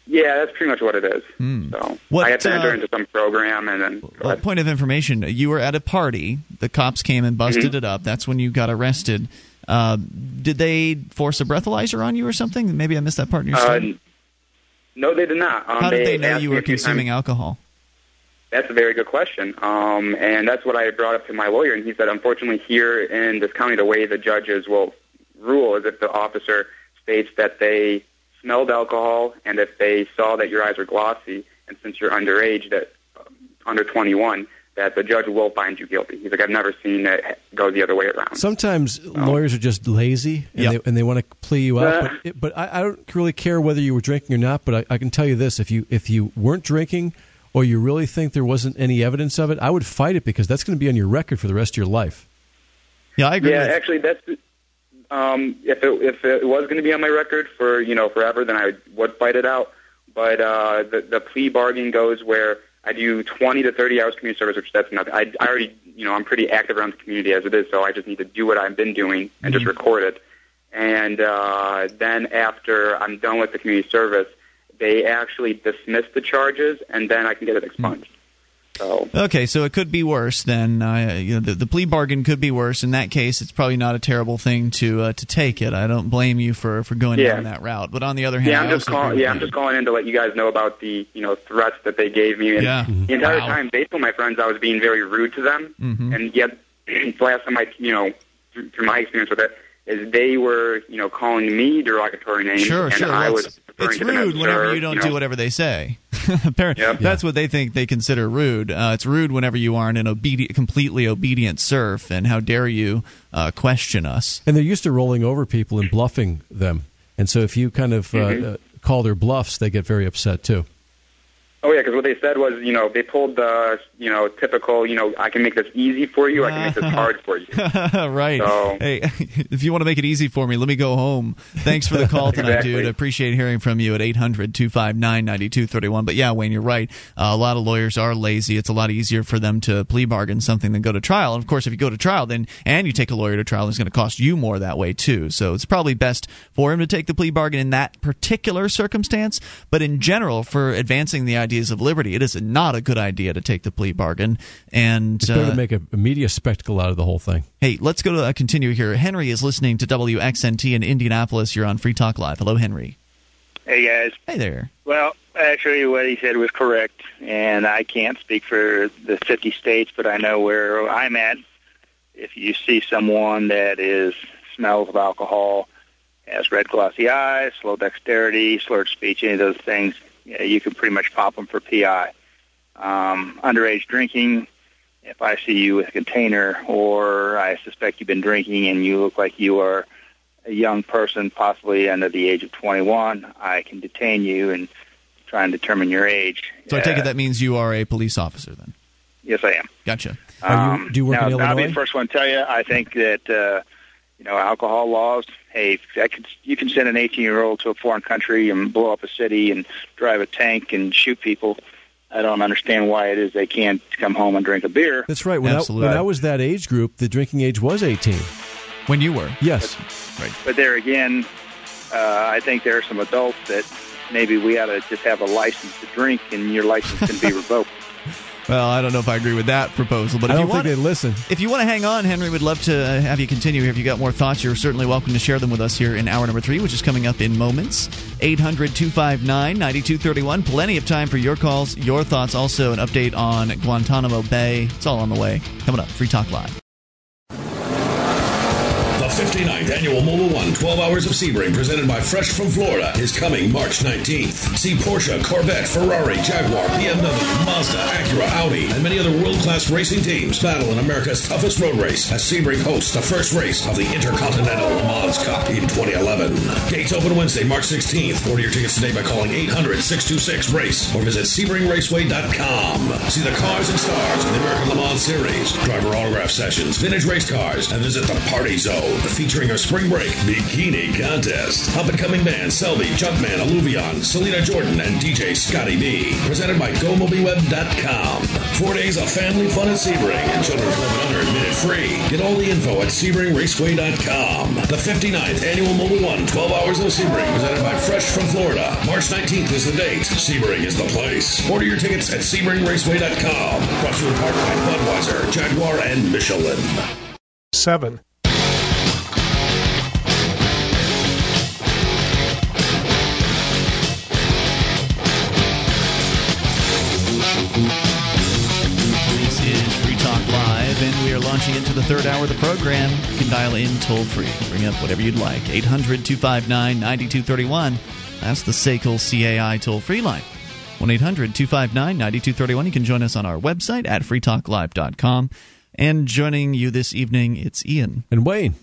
Yeah, that's pretty much what it is. Hmm. So What, I have to enter uh, into some program, and then Well, point of information: you were at a party. The cops came and busted Mhm. it up. That's when you got arrested. Uh, did they force a breathalyzer on you or something? Maybe I missed that part in your Uh, story. no, they did not. Um, How did they know you were a few times- consuming alcohol? That's a very good question. Um, and that's what I brought up to my lawyer, and he said, unfortunately, here in this county, the way the judges will rule is if the officer states that they smelled alcohol and if they saw that your eyes were glossy, and since you're underage, that uh, under 21, that the judge will find you guilty. He's like, I've never seen it go the other way around. Sometimes lawyers are just lazy and Yep. they and they want to plea you out. Uh. but it, but I, I don't really care whether you were drinking or not. But I, I can tell you this: if you if you weren't drinking or you really think there wasn't any evidence of it, I would fight it because that's going to be on your record for the rest of your life. Yeah, I agree. Yeah, with- actually, that's um, if it if it was going to be on my record for you know forever, then I would fight it out. But uh, the the plea bargain goes where I do 20 to 30 hours community service, which that's nothing. I, I already you know I'm pretty active around the community as it is, so I just need to do what I've been doing and just record it. And uh, then after I'm done with the community service, they actually dismiss the charges, and then I can get it expunged. So Okay, so it could be worse than uh, you know, the, the plea bargain could be worse. In that case, it's probably not a terrible thing to uh, to take it. I don't blame you for, for going Yeah. down that route. But on the other hand, Yeah, I I'm just also calling. Yeah, I'm you. just calling in to let you guys know about the you know threats that they gave me. And Yeah. the entire Wow. time they told my friends I was being very rude to them, Mhm. and yet the last time I you know through, through my experience with it is they were you know calling me derogatory names, Sure, and sure. I Well, was it's to rude whenever sir, you don't know. do whatever they say. Apparently, Yep. that's what they think they consider rude. Uh, it's rude whenever you aren't an obedient, completely obedient serf. And how dare you uh, question us? And they're used to rolling over people and bluffing them. And so if you kind of uh, Mhm. uh, call their bluffs, they get very upset too. Oh yeah, because what they said was, you know, they pulled the, you know, typical, you know, I can make this easy for you, I can make this hard for you. right. So- Hey, if you want to make it easy for me, let me go home. Thanks for the call tonight, Exactly. dude. Appreciate hearing from you at 800 259 9231. But yeah, Wayne, you're right. Uh, a lot of lawyers are lazy. It's a lot easier for them to plea bargain something than go to trial. And of course, if you go to trial, then and you take a lawyer to trial, it's going to cost you more that way, too. So it's probably best for him to take the plea bargain in that particular circumstance. But in general, for advancing the ideas of liberty, it is not a good idea to take the plea bargain. And It's better uh, to make a, a media spectacle out of the whole thing. Hey, let's go to uh, continue here. Henry is listening to WXNT in Indianapolis. You're on Free Talk Live. Hello, Henry. Hey guys. Hey there. Well, actually, what he said was correct, and I can't speak for the 50 states, but I know where I'm at. If you see someone that is smells of alcohol, has red glossy eyes, slow dexterity, slurred speech, any of those things, yeah, you can pretty much pop them for PI. Um, underage drinking. If I see you with a container, or I suspect you've been drinking and you look like you are a young person, possibly under the age of 21, I can detain you and try and determine your age. So I take Uh, it that means you are a police officer then. Yes, I am. Gotcha. Are you- do you work now, in I'll be the first one to tell you. I think that uh, you know alcohol laws. Hey, that could, you can send an 18-year-old to a foreign country and blow up a city and drive a tank and shoot people. I don't understand why it is they can't come home and drink a beer. That's right. When, I, Absolutely. when I was that age group, the drinking age was 18. When you were. Yes. But there again, uh, I think there are some adults that maybe we ought to just have a license to drink, and your license can be revoked. Well, I don't know if I agree with that proposal, but I don't you think want, they'd listen. if you want to hang on, Henry, would love to uh, have you continue here. If you got more thoughts, you're certainly welcome to share them with us here in hour number three, which is coming up in moments. 800 259 9231. Plenty of time for your calls, your thoughts. Also, an update on Guantanamo Bay. It's all on the way. Coming up. Free Talk Live. The 59th annual Mobil 1 12 Hours of Sebring presented by Fresh from Florida is coming March 19th. See Porsche, Corvette, Ferrari, Jaguar, BMW, Mazda, Acura, Audi, and many other world-class racing teams battle in America's toughest road race as Sebring hosts the first race of the Intercontinental Le Mans Cup in 2011. Gates open Wednesday, March 16th. Order your tickets today by calling 800-626-RACE or visit SebringRaceway.com. See the cars and stars in the American Le Mans Series, driver autograph sessions, vintage race cars, and visit the Party Zone featuring a spring break bikini contest. Up and coming bands Selby, Chuckman, Alluvion, Selena Jordan, and DJ Scotty B. Presented by GoMobiWeb.com. Four days of family fun at Sebring and children's club and under admitted free. Get all the info at SebringRaceway.com. The 59th annual Mobil 1 12 Hours of Sebring presented by Fresh from Florida. March 19th is the date. Sebring is the place. Order your tickets at SebringRaceway.com. Brought to you in part by Budweiser, Jaguar, and Michelin. 7. Into the third hour of the program. You can dial in toll free. Bring up whatever you'd like. 800 259 9231. That's the SACL CAI toll free line. 1 800 259 9231. You can join us on our website at freetalklive.com. And joining you this evening, it's Ian. And Wayne.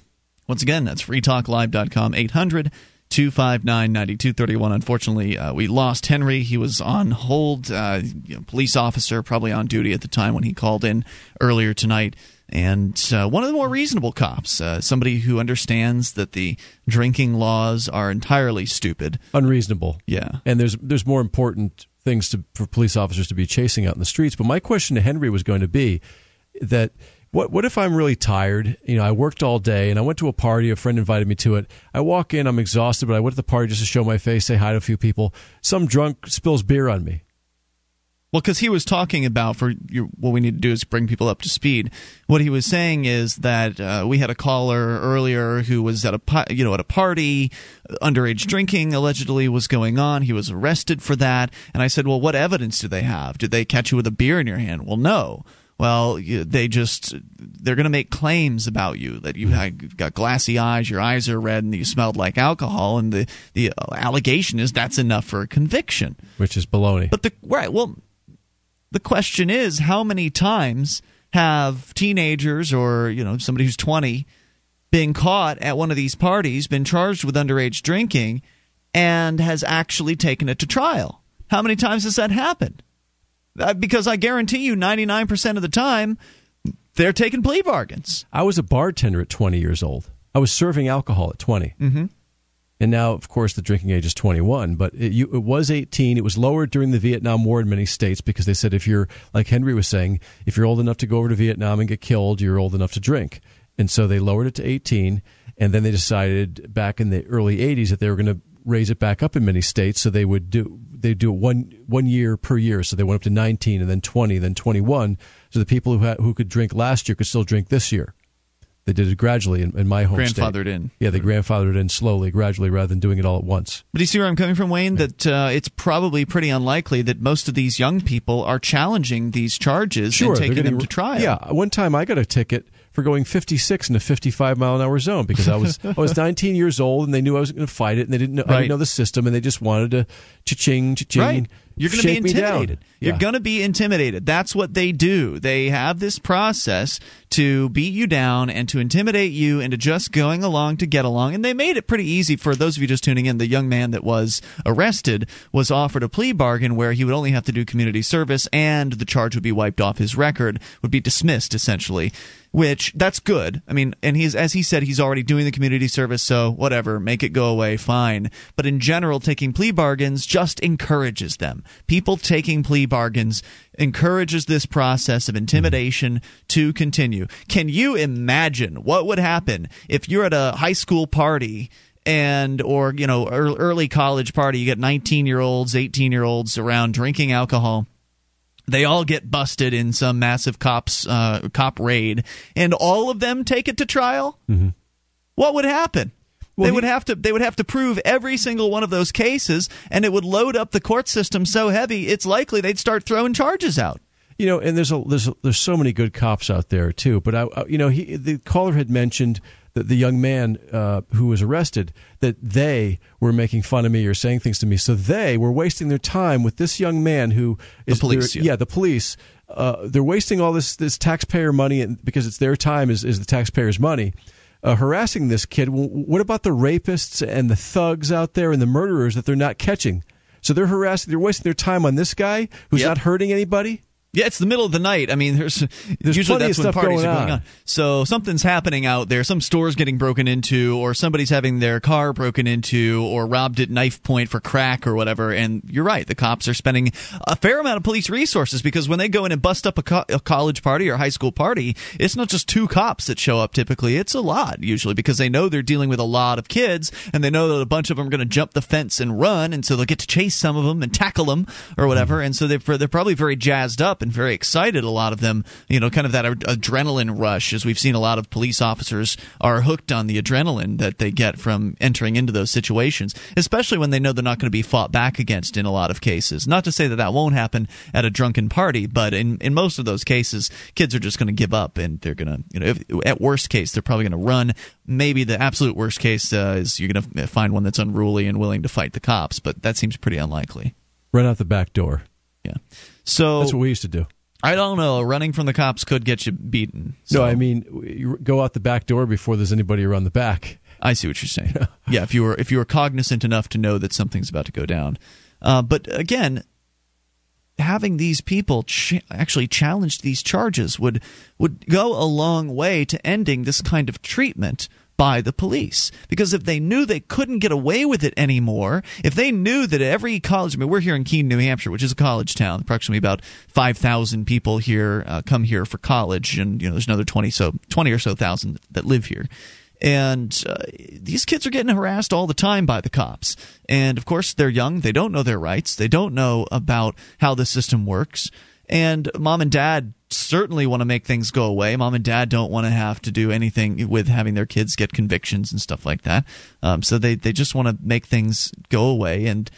Once again, that's freetalklive.com, 800 259 9231. Unfortunately, uh, we lost Henry. He was on hold, uh, you know, police officer, probably on duty at the time when he called in earlier tonight. And uh, one of the more reasonable cops, uh, somebody who understands that the drinking laws are entirely stupid, unreasonable. Yeah, and there's there's more important things to, for police officers to be chasing out in the streets. But my question to Henry was going to be that what what if I'm really tired? You know, I worked all day and I went to a party. A friend invited me to it. I walk in, I'm exhausted, but I went to the party just to show my face, say hi to a few people. Some drunk spills beer on me. Well, because he was talking about for your, what we need to do is bring people up to speed. What he was saying is that uh, we had a caller earlier who was at a you know at a party, underage drinking allegedly was going on. He was arrested for that, and I said, well, what evidence do they have? Did they catch you with a beer in your hand? Well, no. Well, they just they're going to make claims about you that you have got glassy eyes, your eyes are red, and you smelled like alcohol, and the the allegation is that's enough for a conviction, which is baloney. But the right, well the question is, how many times have teenagers or you know somebody who's 20 been caught at one of these parties, been charged with underage drinking, and has actually taken it to trial? How many times has that happened? Uh, because I guarantee you, 99% of the time, they're taking plea bargains. I was a bartender at 20 years old. I was serving alcohol at 20. Mm-hmm. And now, of course, the drinking age is 21, but it, you, it, was 18. It was lowered during the Vietnam War in many states because they said if you're, like Henry was saying, if you're old enough to go over to Vietnam and get killed, you're old enough to drink. And so they lowered it to 18. And then they decided back in the early 80s that they were going to raise it back up in many states. So they would do, they do it one, one year per year. So they went up to 19 and then 20, then 21. So the people who who could drink last year could still drink this year. They did it gradually in, in my home grandfathered state. in. Yeah, they grandfathered in slowly, gradually, rather than doing it all at once. But you see where I'm coming from, Wayne? That uh, it's probably pretty unlikely that most of these young people are challenging these charges sure, and taking them to trial. Yeah, one time I got a ticket for going 56 in a 55 mile an hour zone because I was I was 19 years old and they knew I was going to fight it and they didn't know right. I didn't know the system and they just wanted to cha-ching cha-ching right. You're going to be intimidated. You're going to be intimidated. That's what they do. They have this process to beat you down and to intimidate you into just going along to get along. And they made it pretty easy for those of you just tuning in. The young man that was arrested was offered a plea bargain where he would only have to do community service and the charge would be wiped off his record, would be dismissed essentially which that's good. I mean, and he's as he said, he's already doing the community service, so whatever, make it go away, fine. But in general, taking plea bargains just encourages them. People taking plea bargains encourages this process of intimidation to continue. Can you imagine what would happen if you're at a high school party? and or you know early college party you get 19 year olds 18 year olds around drinking alcohol they all get busted in some massive cops uh, cop raid, and all of them take it to trial. Mm-hmm. What would happen? Well, they he, would have to they would have to prove every single one of those cases, and it would load up the court system so heavy it's likely they'd start throwing charges out. You know, and there's a there's a, there's so many good cops out there too. But I, you know, he the caller had mentioned the, the young man uh, who was arrested that they were making fun of me or saying things to me. So they were wasting their time with this young man who is the police. Yeah. yeah, the police. Uh, they're wasting all this this taxpayer money because it's their time is, is the taxpayers' money. Uh, harassing this kid. What about the rapists and the thugs out there and the murderers that they're not catching? So they're harassing. They're wasting their time on this guy who's yep. not hurting anybody. Yeah, it's the middle of the night. I mean, there's, there's usually that's when parties going are going on. on. So something's happening out there. Some store's getting broken into, or somebody's having their car broken into, or robbed at knife point for crack or whatever. And you're right, the cops are spending a fair amount of police resources because when they go in and bust up a, co- a college party or high school party, it's not just two cops that show up. Typically, it's a lot usually because they know they're dealing with a lot of kids, and they know that a bunch of them are going to jump the fence and run, and so they'll get to chase some of them and tackle them or whatever. Mm-hmm. And so they're they're probably very jazzed up up and very excited. A lot of them, you know, kind of that ad- adrenaline rush, as we've seen a lot of police officers are hooked on the adrenaline that they get from entering into those situations, especially when they know they're not going to be fought back against in a lot of cases. Not to say that that won't happen at a drunken party, but in, in most of those cases, kids are just going to give up and they're going to, you know, if, at worst case, they're probably going to run. Maybe the absolute worst case uh, is you're going to find one that's unruly and willing to fight the cops, but that seems pretty unlikely. Run out the back door. Yeah. So That's what we used to do. I don't know. Running from the cops could get you beaten. No, I mean, you go out the back door before there's anybody around the back. I see what you're saying. yeah, if you were if you were cognizant enough to know that something's about to go down. Uh, but again, having these people ch- actually challenge these charges would would go a long way to ending this kind of treatment by the police. Because if they knew they couldn't get away with it anymore, if they knew that every college, I mean, we're here in Keene, New Hampshire, which is a college town, approximately about 5,000 people here uh, come here for college, and, you know, there's another 20 so 20 or so thousand that live here. And uh, these kids are getting harassed all the time by the cops. And of course they're young. They don't know their rights. They don't know about how the system works. And mom and dad certainly want to make things go away. Mom and dad don't want to have to do anything with having their kids get convictions and stuff like that. Um, so they, they just want to make things go away. And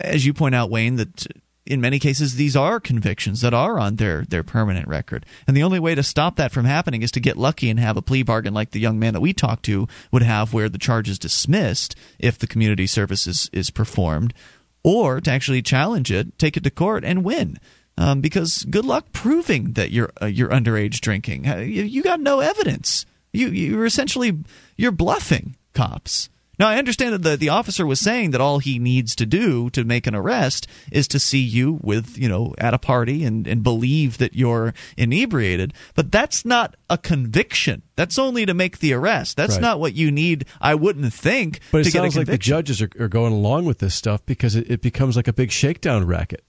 as you point out wayne that in many cases these are convictions that are on their their permanent record. And the only way to stop that from happening is to get lucky and have a plea bargain like the young man that we talked to would have where the charge is dismissed if the community service is, is performed or to actually challenge it take it to court and win um, because good luck proving that you're uh, you're underage drinking you, got no evidence you you're essentially you're bluffing cops now, I understand that the, the officer was saying that all he needs to do to make an arrest is to see you with, you know, at a party and, and believe that you're inebriated. But that's not a conviction. That's only to make the arrest. That's Right. not what you need, I wouldn't think, But it to get a sounds like the judges are, are going along with this stuff because it, it becomes like a big shakedown racket.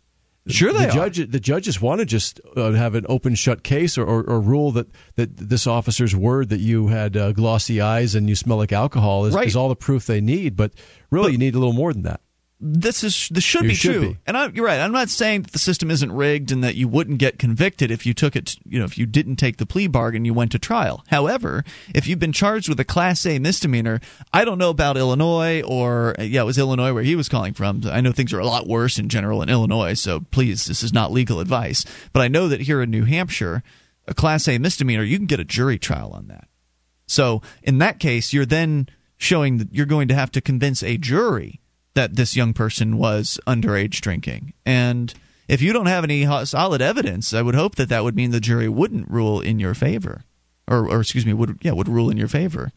Sure they the are. The judges want to just uh, have an open shut case or, or, or rule that, that this officer's word that you had uh, glossy eyes and you smell like alcohol is, Right. is all the proof they need. But really, you need a little more than that. This is this should You be should true. be. And I, you're right. I'm not saying that the system isn't rigged and that you wouldn't get convicted if you took it. You know, if you didn't take the plea bargain, you went to trial. However, if you've been charged with a Class A misdemeanor, I don't know about Illinois or yeah, it was Illinois where he was calling from. I know things are a lot worse in general in Illinois. So please, this is not legal advice. But I know that here in New Hampshire, a Class A misdemeanor, you can get a jury trial on that. So in that case, you're then showing that you're going to have to convince a jury that this young person was underage drinking. And if you don't have any solid evidence, I would hope that that would mean the jury wouldn't rule in your favor, or, or excuse me, would yeah would rule in your favor.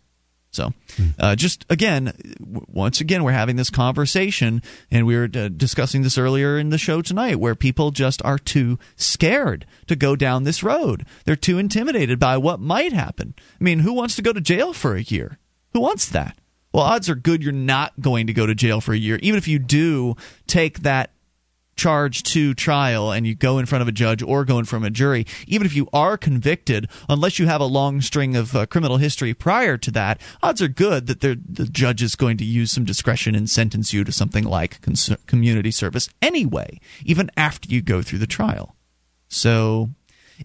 So, uh, just again, w- once again, we're having this conversation, and we were uh, discussing this earlier in the show tonight, where people just are too scared to go down this road. They're too intimidated by what might happen. I mean, who wants to go to jail for a year? Who wants that? Well, odds are good you're not going to go to jail for a year. Even if you do take that charge to trial and you go in front of a judge or go in front of a jury, even if you are convicted, unless you have a long string of uh, criminal history prior to that, odds are good that the judge is going to use some discretion and sentence you to something like cons- community service anyway, even after you go through the trial. So,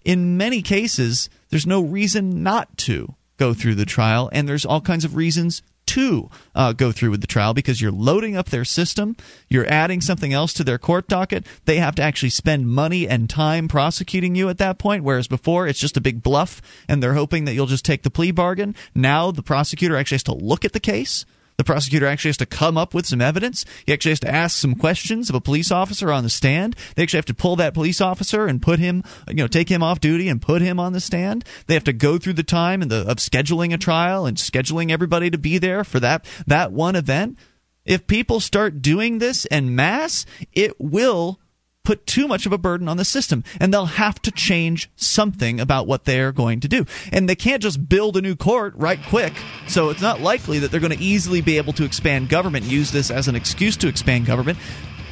in many cases, there's no reason not to go through the trial, and there's all kinds of reasons to uh, go through with the trial because you're loading up their system, you're adding something else to their court docket. They have to actually spend money and time prosecuting you at that point, whereas before it's just a big bluff and they're hoping that you'll just take the plea bargain. Now the prosecutor actually has to look at the case. The prosecutor actually has to come up with some evidence. He actually has to ask some questions of a police officer on the stand. They actually have to pull that police officer and put him, you know, take him off duty and put him on the stand. They have to go through the time and the of scheduling a trial and scheduling everybody to be there for that that one event. If people start doing this en masse, it will put too much of a burden on the system and they'll have to change something about what they're going to do. And they can't just build a new court right quick. So it's not likely that they're going to easily be able to expand government use this as an excuse to expand government.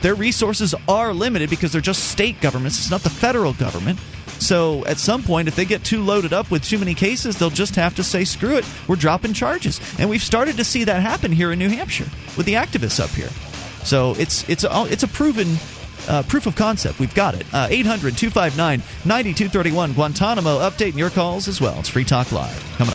Their resources are limited because they're just state governments. It's not the federal government. So at some point if they get too loaded up with too many cases they'll just have to say screw it we're dropping charges. And we've started to see that happen here in new hampshire with the activists up here. So it's it's a, it's a proven uh, proof of concept. We've got it. Uh, 800 259 9231. Guantanamo updating your calls as well. It's Free Talk Live. Coming.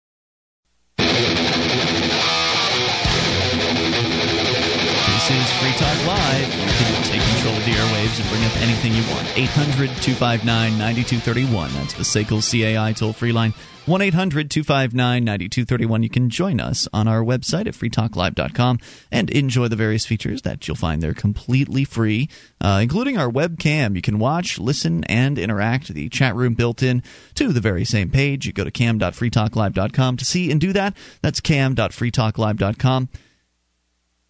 This is Free Talk Live. And bring up anything you want. 800 259 9231. That's the SACL CAI toll free line. 1 800 259 9231. You can join us on our website at freetalklive.com and enjoy the various features that you'll find there completely free, uh, including our webcam. You can watch, listen, and interact. The chat room built in to the very same page. You go to cam.freetalklive.com to see and do that. That's cam.freetalklive.com.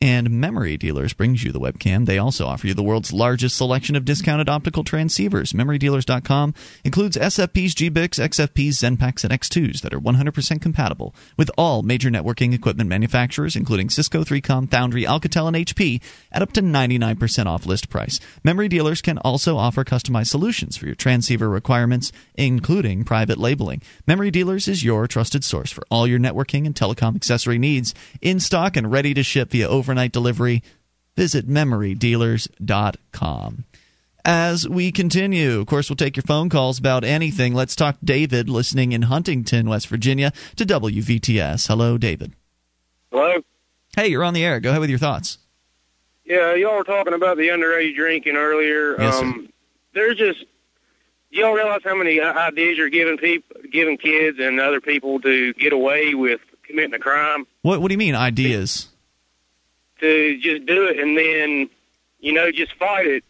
And Memory Dealers brings you the webcam. They also offer you the world's largest selection of discounted optical transceivers. MemoryDealers.com includes SFPs, GBICs, XFPs, Xenpaks, and X2s that are 100% compatible with all major networking equipment manufacturers, including Cisco, 3Com, Foundry, Alcatel, and HP, at up to 99% off list price. Memory Dealers can also offer customized solutions for your transceiver requirements, including private labeling. Memory Dealers is your trusted source for all your networking and telecom accessory needs, in stock and ready to ship via over overnight delivery, visit memorydealers.com. As we continue, of course, we'll take your phone calls about anything. Let's talk David, listening in Huntington, West Virginia, to WVTS. Hello, David. Hello. Hey, you're on the air. Go ahead with your thoughts. Yeah, y'all were talking about the underage drinking earlier. Yes, um, there's just y'all realize how many ideas you're giving people, giving kids and other people to get away with committing a crime. What What do you mean ideas? To just do it and then, you know, just fight it.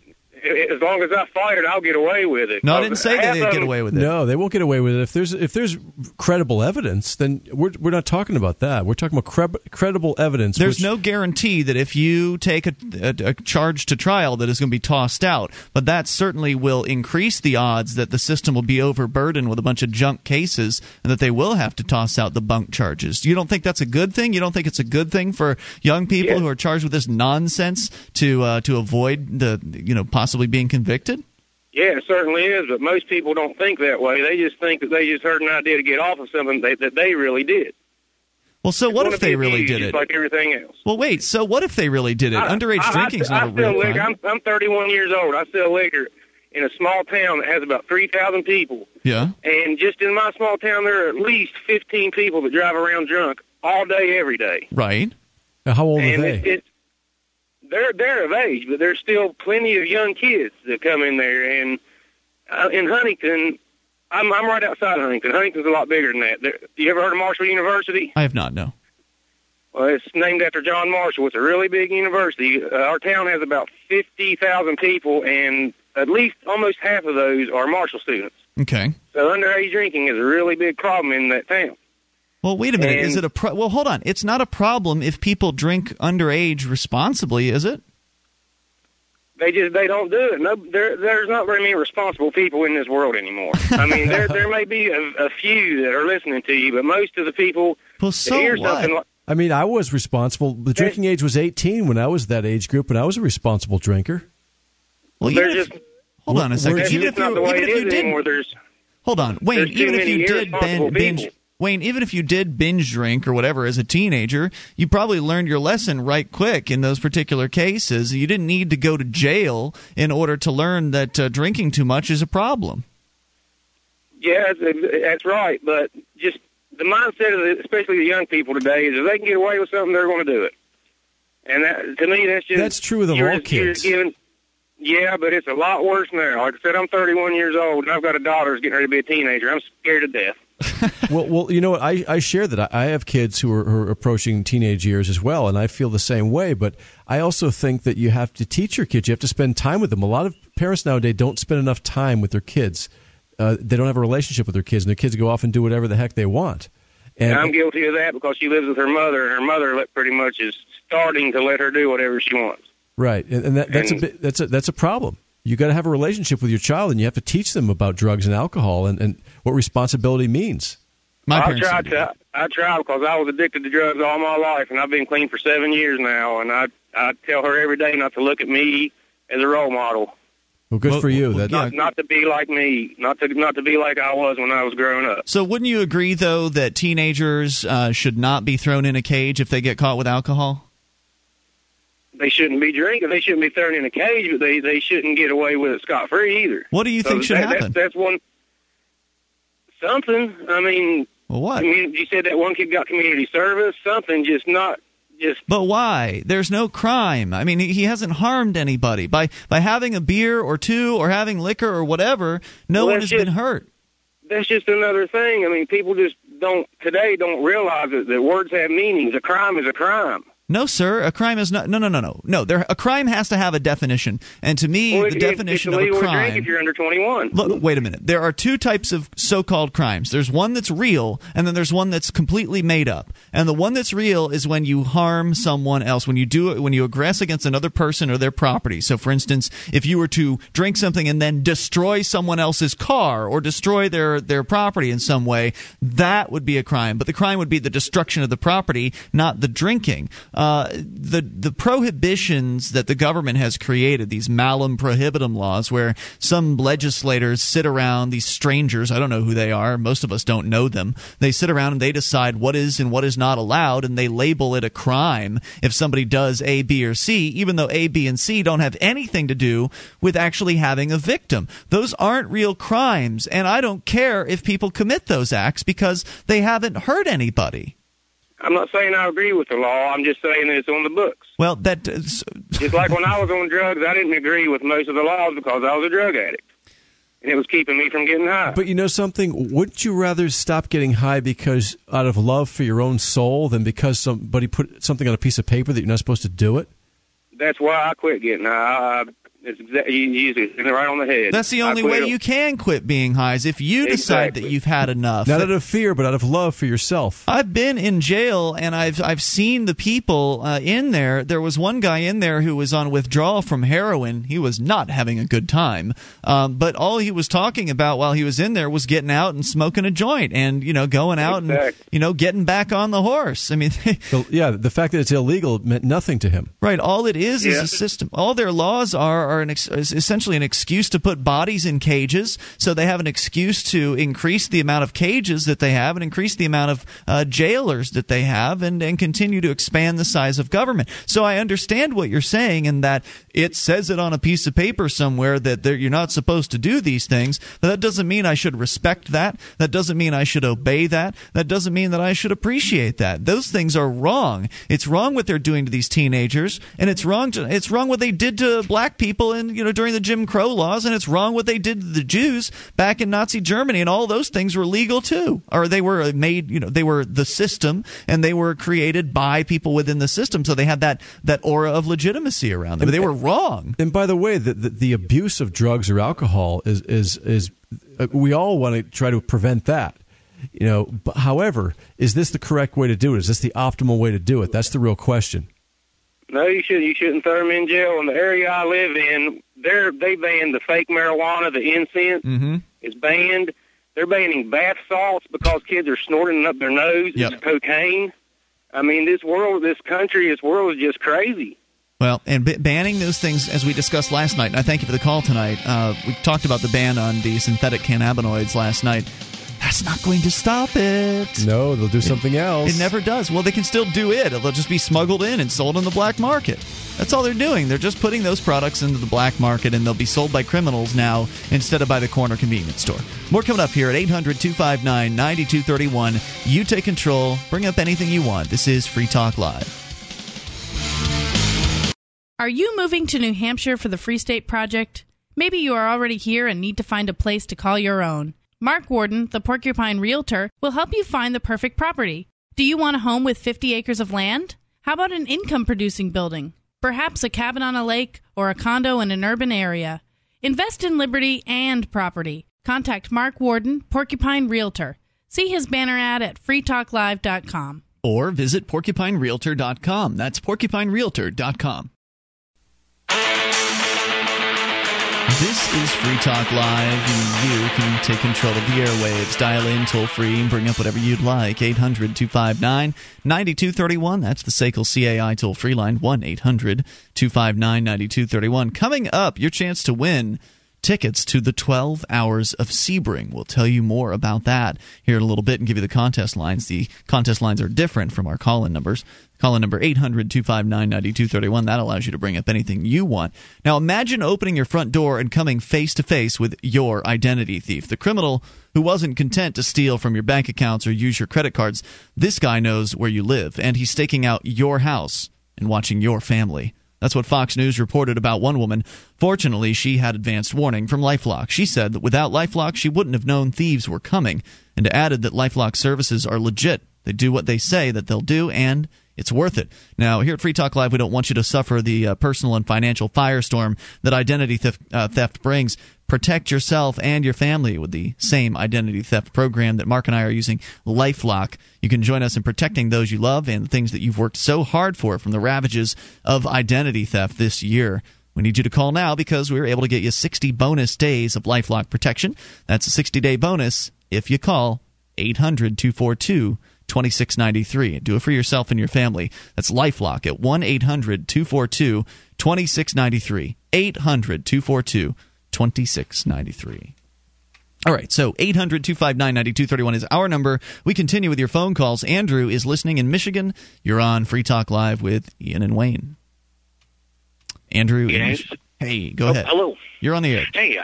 As long as I fight it, I'll get away with it. No, I didn't say they'd of get away with it. No, they won't get away with it. If there's if there's credible evidence, then we're we're not talking about that. We're talking about cre- credible evidence. There's which- no guarantee that if you take a, a, a charge to trial that is going to be tossed out, but that certainly will increase the odds that the system will be overburdened with a bunch of junk cases and that they will have to toss out the bunk charges. You don't think that's a good thing? You don't think it's a good thing for young people who are charged with this nonsense to uh, to avoid the you know possibly being convicted? Yeah, it certainly is, but most people don't think that way. They just think that they just heard an idea to get off of something that, that they really did. Well, so what if they really did it? like everything else. Well, wait. So what if they really did it? I- Underage I- drinking is I, not I a real sell liquor. crime. I'm, I'm 31 years old. I sell liquor in a small town that has about 3,000 people. Yeah. And just in my small town, there are at least 15 people that drive around drunk all day, every day. Right. Now, how old are they? It, it, they're they're of age, but there's still plenty of young kids that come in there. And uh, in Huntington, I'm I'm right outside Huntington. Huntington's a lot bigger than that. There, you ever heard of Marshall University? I have not. No. Well, it's named after John Marshall. It's a really big university. Uh, our town has about 50,000 people, and at least almost half of those are Marshall students. Okay. So underage drinking is a really big problem in that town. Well, wait a minute. is it a pro- well? Hold on. It's not a problem if people drink underage responsibly, is it? They just they don't do it. No, there there's not very many responsible people in this world anymore. I mean, there there may be a, a few that are listening to you, but most of the people well, that hear something like I mean, I was responsible. The drinking age was 18 when I was that age group, and I was a responsible drinker. Well, there's just Hold on a second. Even if you, even if you is did, anymore. There's hold on, Wayne. Even if you did irresponsible binge, people. Wayne, even if you did binge drink or whatever as a teenager, you probably learned your lesson right quick in those particular cases. You didn't need to go to jail in order to learn that uh, drinking too much is a problem. yeah, that's, that's right. But just the mindset of the, especially the young people today is if they can get away with something, they're going to do it. And that, to me, that's just That's true of you're all just- you're kids. giving- yeah, but it's a lot worse now. Like I said, I'm 31 years old, and I've got a daughter who's getting ready to be a teenager. I'm scared to death. well, well, you know what? I, I share that. I, I have kids who are, who are approaching teenage years as well, and I feel the same way. But I also think that you have to teach your kids. You have to spend time with them. A lot of parents nowadays don't spend enough time with their kids. Uh, they don't have a relationship with their kids, and their kids go off and do whatever the heck they want. And And I'm guilty of that because she lives with her mother, and her mother pretty much is starting to let her do whatever she wants. right, and, and that, that's And- a bit, that's a that's a problem. You got to have a relationship with your child, and you have to teach them about drugs and alcohol and, and what responsibility means. My I tried to. I tried because I was addicted to drugs all my life, and I've been clean for seven years now. And I I tell her every day not to look at me as a role model. Well, good Well, for you. well, That Not not to be like me. Not to not to be like I was when I was growing up. So, wouldn't you agree, though, that teenagers uh, should not be thrown in a cage if they get caught with alcohol? They shouldn't be drinking. They shouldn't be thrown in a cage, but they they shouldn't get away with it scot free either. What do you think should that, happen? That's, that's one something. I mean, Well, what? community, you said that one kid got community service. Something just not just But why? There's no crime. I mean, he hasn't harmed anybody by by having a beer or two or having liquor or whatever. No Well, one has that's been hurt. that's just another thing. I mean, people just don't today don't realize that, that words have meanings. A crime is a crime. No, sir. A crime is not. No, no, no, no. No. There, a crime has to have a definition, and to me, Well, the it- definition of a crime. if you're under 21. Look, wait a minute. There are two types of so-called crimes. There's one that's real, and then there's one that's completely made up. And the one that's real is when you harm someone else, when you do it, when you aggress against another person or their property. So, for instance, if you were to drink something and then destroy someone else's car or destroy their their property in some way, that would be a crime. But the crime would be the destruction of the property, not the drinking. Uh, the the prohibitions that the government has created, these malum prohibitum laws, where some legislators sit around these strangers, I don't know who they are, most of us don't know them. They sit around and they decide what is and what is not allowed, and they label it a crime if somebody does A, B, or C, even though A, B, and C don't have anything to do with actually having a victim. Those aren't real crimes, and I don't care if people commit those acts because they haven't hurt anybody. I'm not saying I agree with the law. I'm just saying that it's on the books. Well, that uh, Just like when I was on drugs, I didn't agree with most of the laws because I was a drug addict, and it was keeping me from getting high. But you know something? Wouldn't you rather stop getting high because out of love for your own soul than because somebody put something on a piece of paper that you're not supposed to do it? That's why I quit getting high. I, it's exactly, you you it right on the head. That's the only way it. you can quit being high is if you decide Exactly. that you've had enough. Not out of fear, but out of love for yourself. I've been in jail and I've I've seen the people uh, in there. There was one guy in there who was on withdrawal from heroin. He was not having a good time, um, but all he was talking about while he was in there was getting out and smoking a joint and you know going out and you know getting back on the horse. I mean, The- yeah, the fact that it's illegal meant nothing to him. Right. All it is is a system. All their laws are are an ex- essentially an excuse to put bodies in cages. So they have an excuse to increase the amount of cages that they have and increase the amount of uh, jailers that they have and, and continue to expand the size of government. So I understand what you're saying and that it says it on a piece of paper somewhere that you're not supposed to do these things. But that doesn't mean I should respect that. That doesn't mean I should obey that. That doesn't mean that I should appreciate that. Those things are wrong. It's wrong what they're doing to these teenagers, and it's wrong. To, it's wrong what they did to black people in you know during the Jim Crow laws, and it's wrong what they did to the Jews back in Nazi Germany, and all those things were legal too, or they were made. You know, they were the system, and they were created by people within the system, so they had that that aura of legitimacy around them. But they were wrong. And by the way, the, the, the abuse of drugs or alcohol is is is uh, we all want to try to prevent that. You know, however, is this the correct way to do it? Is this the optimal way to do it? That's the real question. No, you shouldn't. You shouldn't throw them in jail. In the area I live in, they're they banned the fake marijuana, the incense Mm-hmm. is banned. They're banning bath salts because kids are snorting up their nose. Yep. It's cocaine. I mean, this world, this country, this world is just crazy. Well, and b- banning those things, as we discussed last night, and I thank you for the call tonight. Uh, we talked about the ban on the synthetic cannabinoids last night. That's not going to stop it. No, they'll do something else. It never does. Well, they can still do it. They'll just be smuggled in and sold on the black market. That's all they're doing. They're just putting those products into the black market, and they'll be sold by criminals now instead of by the corner convenience store. More coming up here at 800 259 9231. You take control. Bring up anything you want. This is Free Talk Live. Are you moving to New Hampshire for the Free State Project? Maybe you are already here and need to find a place to call your own. Mark Warden, the Porcupine Realtor, will help you find the perfect property. Do you want a home with 50 acres of land? How about an income producing building? Perhaps a cabin on a lake or a condo in an urban area. Invest in liberty and property. Contact Mark Warden, Porcupine Realtor. See his banner ad at freetalklive.com. Or visit porcupinerealtor.com. That's porcupinerealtor.com. This is Free Talk Live. And you can take control of the airwaves. Dial in toll free and bring up whatever you'd like. 800 259 9231. That's the SACL CAI toll free line. 1 800 259 9231. Coming up, your chance to win tickets to the 12 hours of Sebring. We'll tell you more about that here in a little bit and give you the contest lines. The contest lines are different from our call in numbers. Call in number 800 259 9231. That allows you to bring up anything you want. Now, imagine opening your front door and coming face to face with your identity thief. The criminal who wasn't content to steal from your bank accounts or use your credit cards. This guy knows where you live, and he's staking out your house and watching your family. That's what Fox News reported about one woman. Fortunately, she had advanced warning from Lifelock. She said that without Lifelock, she wouldn't have known thieves were coming, and added that Lifelock services are legit. They do what they say that they'll do, and it's worth it. Now, here at Free Talk Live, we don't want you to suffer the uh, personal and financial firestorm that identity theft, uh, theft brings. Protect yourself and your family with the same identity theft program that Mark and I are using, Lifelock. You can join us in protecting those you love and things that you've worked so hard for from the ravages of identity theft this year. We need you to call now because we were able to get you 60 bonus days of Lifelock protection. That's a 60 day bonus if you call 800 242 2693. Do it for yourself and your family. That's Lifelock at 1 800 242 2693. 800 242 2693. All right, so 800 259 9231 is our number. We continue with your phone calls. Andrew is listening in Michigan. You're on Free Talk Live with Ian and Wayne. Andrew. Yes. Hey, go Oh, ahead. hello. You're on the air. Hey,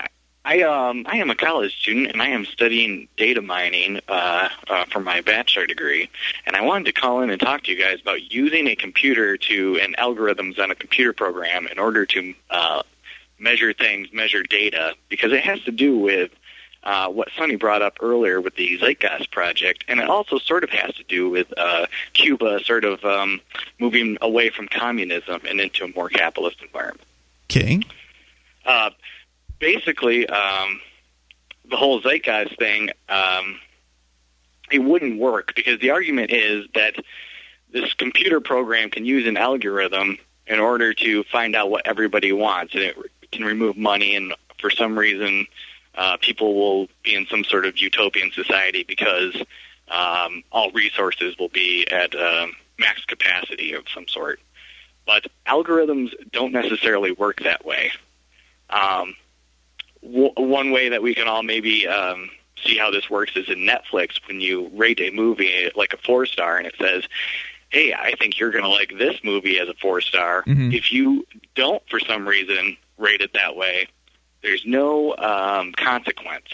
I- um I am a college student and I am studying data mining uh, uh, for my bachelor degree, and I wanted to call in and talk to you guys about using a computer to and algorithms on a computer program in order to uh, measure things, measure data, because it has to do with uh, what Sonny brought up earlier with the Zeitgeist project, and it also sort of has to do with uh, Cuba sort of um, moving away from communism and into a more capitalist environment. Okay. Uh, basically, um, the whole Zeitgeist thing, um, it wouldn't work because the argument is that this computer program can use an algorithm in order to find out what everybody wants, and it can remove money. And for some reason, uh, people will be in some sort of utopian society because um, all resources will be at um, max capacity of some sort. But algorithms don't necessarily work that way. Um, w- one way that we can all maybe um, see how this works is in Netflix when you rate a movie like a four star and it says, "Hey, I think you're going to like this movie as a four star." Mhm. If you don't, for some reason, rate it that way, there's no um, consequence.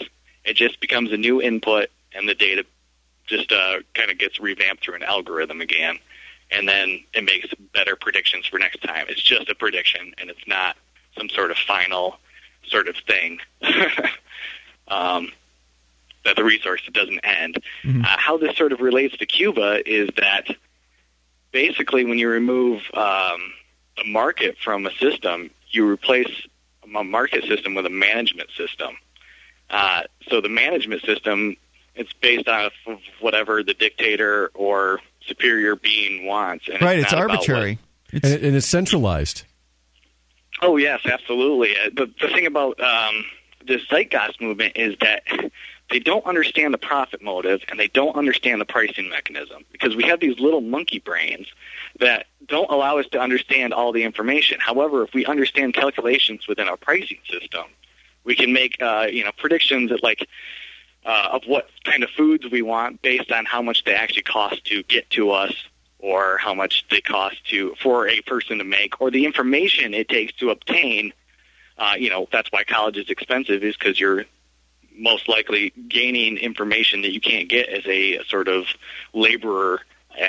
It just becomes a new input, and the data just uh, kind of gets revamped through an algorithm again, and then it makes better predictions for next time. It's just a prediction, and it's not some sort of final sort of thing. um, that the resource doesn't end. Uh, how this sort of relates to Cuba is that basically when you remove um, a market from a system, you replace a market system with a management system. Uh, so the management system, it's based off of whatever the dictator or superior being wants. And right, it's, it's not about arbitrary. and, it- and it's centralized. Oh yes, absolutely. Uh, The the thing about um, this zeitgeist movement is that they don't understand the profit motive and they don't understand the pricing mechanism because we have these little monkey brains that don't allow us to understand all the information. However, if we understand calculations within our pricing system, we can make uh, you know predictions that like uh, of what kind of foods we want based on how much they actually cost to get to us or how much they cost to for a person to make or the information it takes to obtain uh, you know that's why college is expensive is because you're most likely gaining information that you can't get as a sort of laborer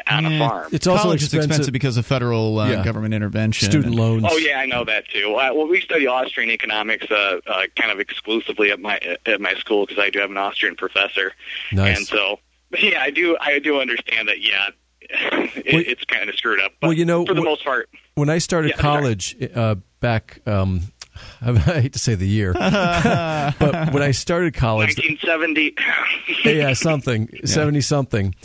on a farm. It's also College expensive- expensive because of federal uh, Yeah. government intervention. Student loans. Oh yeah, I know that too. Uh, well, we study Austrian economics uh, uh, kind of exclusively at my at my school because I do have an Austrian professor, Nice. and so but yeah, I do I do understand that. Yeah, it, Well- it's kind of screwed up. But well, you know, for the wh- most part, When I started Yeah, college uh, back, um, I hate to say the year, but when I started college, 1970. yeah, something seventy something.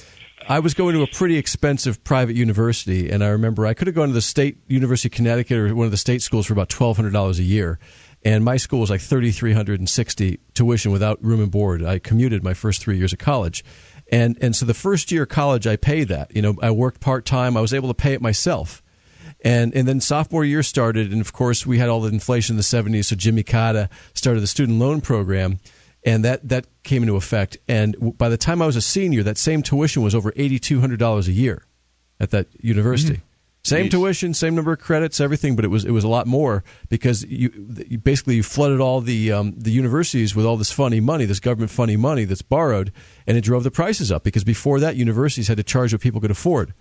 I was going to a pretty expensive private university, and I remember I could have gone to the state University of Connecticut or one of the state schools for about twelve hundred dollars a year. and my school was like thirty three hundred and sixty tuition without room and board. I commuted my first three years of college, and and so the first year of college I paid that. You know, I worked part time. I was able to pay it myself. And and then sophomore year started, and of course we had all the inflation in the '70s. So Jimmy Carter started the student loan program, and that that came into effect. And by the time I was a senior, that same tuition was over eighty two hundred dollars a year at that university. Mm-hmm. Same Jeez. tuition, same number of credits, everything, but it was it was a lot more because you, you basically you flooded all the um, the universities with all this funny money, this government funny money that's borrowed, and it drove the prices up. Because before that, universities had to charge what people could afford.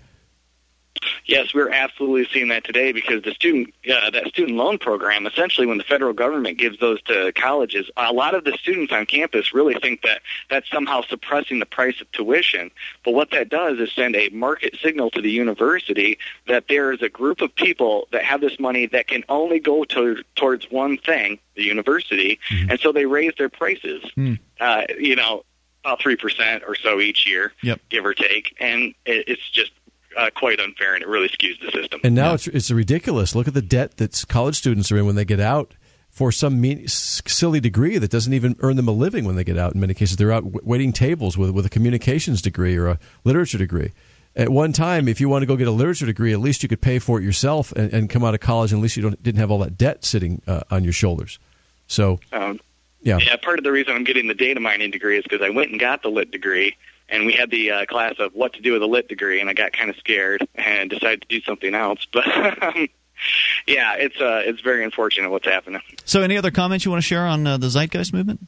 Yes, we're absolutely seeing that today because the student uh, that student loan program, essentially, when the federal government gives those to colleges, a lot of the students on campus really think that that's somehow suppressing the price of tuition. But what that does is send a market signal to the university that there is a group of people that have this money that can only go to, towards one thing, the university, and so they raise their prices. Hmm. Uh, you know, about three percent or so each year, Yep. give or take, and it, it's just uh, quite unfair, and it really skews the system. And now it's it's ridiculous. Look at the debt that college students are in when they get out for some mean, silly degree that doesn't even earn them a living when they get out. In many cases, they're out w- waiting tables with with a communications degree or a literature degree. At one time, if you want to go get a literature degree, at least you could pay for it yourself and, and come out of college, and at least you don't, didn't have all that debt sitting uh, on your shoulders. So, Um, yeah. Yeah, part of the reason I'm getting the data mining degree is because I went and got the lit degree, and we had the uh, class of what to do with a lit degree, and I got kind of scared and decided to do something else. But yeah, it's uh, it's very unfortunate what's happening. So, any other comments you want to share on uh, the Zeitgeist movement?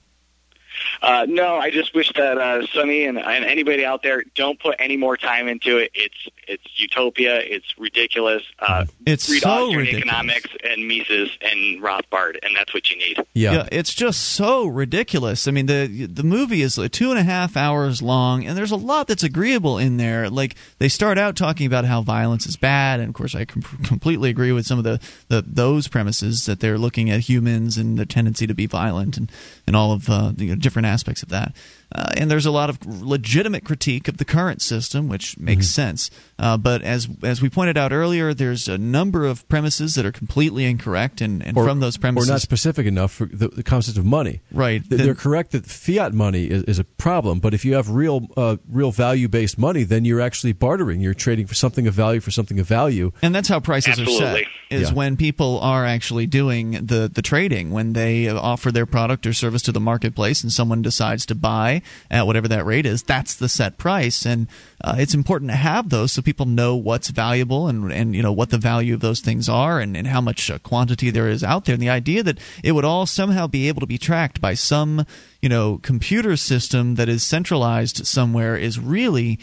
Uh, no, I just wish that uh, Sonny and, and anybody out there don't put any more time into it. It's it's utopia. It's ridiculous. Uh, It's read so Austrian ridiculous. economics and Mises and Rothbard, and that's what you need. Yeah. it's just so ridiculous. I mean, the the movie is like two and a half hours long, and there's a lot that's agreeable in there. Like they start out talking about how violence is bad, and of course, I com- completely agree with some of the, the those premises that they're looking at humans and the tendency to be violent and and all of uh, the different aspects of that. Uh, and there's a lot of legitimate critique of the current system, which makes Mm-hmm. sense. Uh, but as as we pointed out earlier, there's a number of premises that are completely incorrect, and, and or, from those premises, or not specific enough for the, the concept of money. Right. Th- They're correct that fiat money is, is a problem, but if you have real, uh, real value based money, then you're actually bartering. You're trading for something of value for something of value. And that's how prices are set. Is Yeah. when people are actually doing the the trading, when they uh, offer their product or service to the marketplace, and someone decides to buy at whatever that rate is. That's the set price, and uh, it's important to have those so people know what's valuable and and you know what the value of those things are, and, and how much uh, quantity there is out there. And the idea that it would all somehow be able to be tracked by some you know computer system that is centralized somewhere is really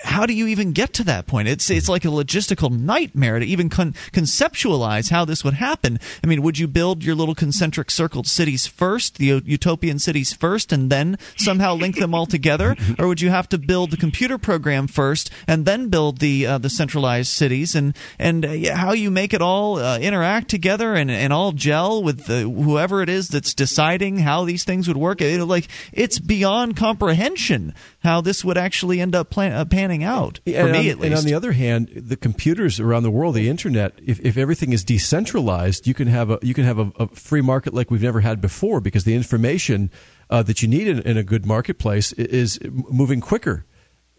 how do you even get to that point? It's it's like a logistical nightmare to even con- conceptualize how this would happen. I mean, would you build your little concentric circled cities first, the utopian cities first, and then somehow link them all together, or would you have to build the computer program first and then build the uh, the centralized cities and and uh, how you make it all uh, interact together and and all gel with the, whoever it is that's deciding how these things would work? It, like it's beyond comprehension how this would actually end up plan- uh, panning out for and me on, at least. And on the other hand, the computers around the world, the internet, if, if everything is decentralized, you can have a you can have a, a free market like we've never had before because the information uh, that you need in, in a good marketplace is moving quicker,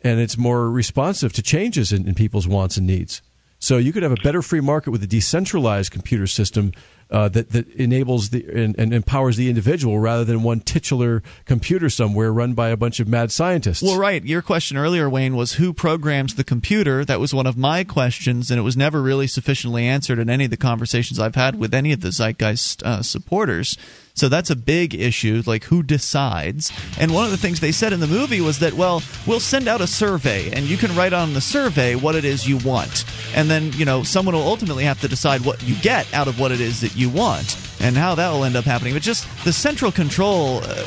and it's more responsive to changes in, in people's wants and needs. So you could have a better free market with a decentralized computer system uh, that that enables the and, and empowers the individual rather than one titular computer somewhere run by a bunch of mad scientists. Well, right. Your question earlier, Wayne, was who programs the computer? That was one of my questions, and it was never really sufficiently answered in any of the conversations I've had with any of the Zeitgeist uh, supporters. So that's a big issue, like who decides. And one of the things they said in the movie was that, well, we'll send out a survey, and you can write on the survey what it is you want. And then, you know, someone will ultimately have to decide what you get out of what it is that you want and how that will end up happening. But just the central control uh,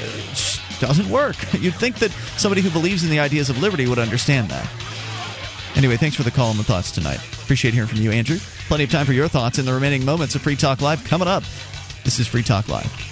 doesn't work. You'd think that somebody who believes in the ideas of liberty would understand that. Anyway, thanks for the call and the thoughts tonight. Appreciate hearing from you, Andrew. Plenty of time for your thoughts in the remaining moments of Free Talk Live coming up. This is Free Talk Live.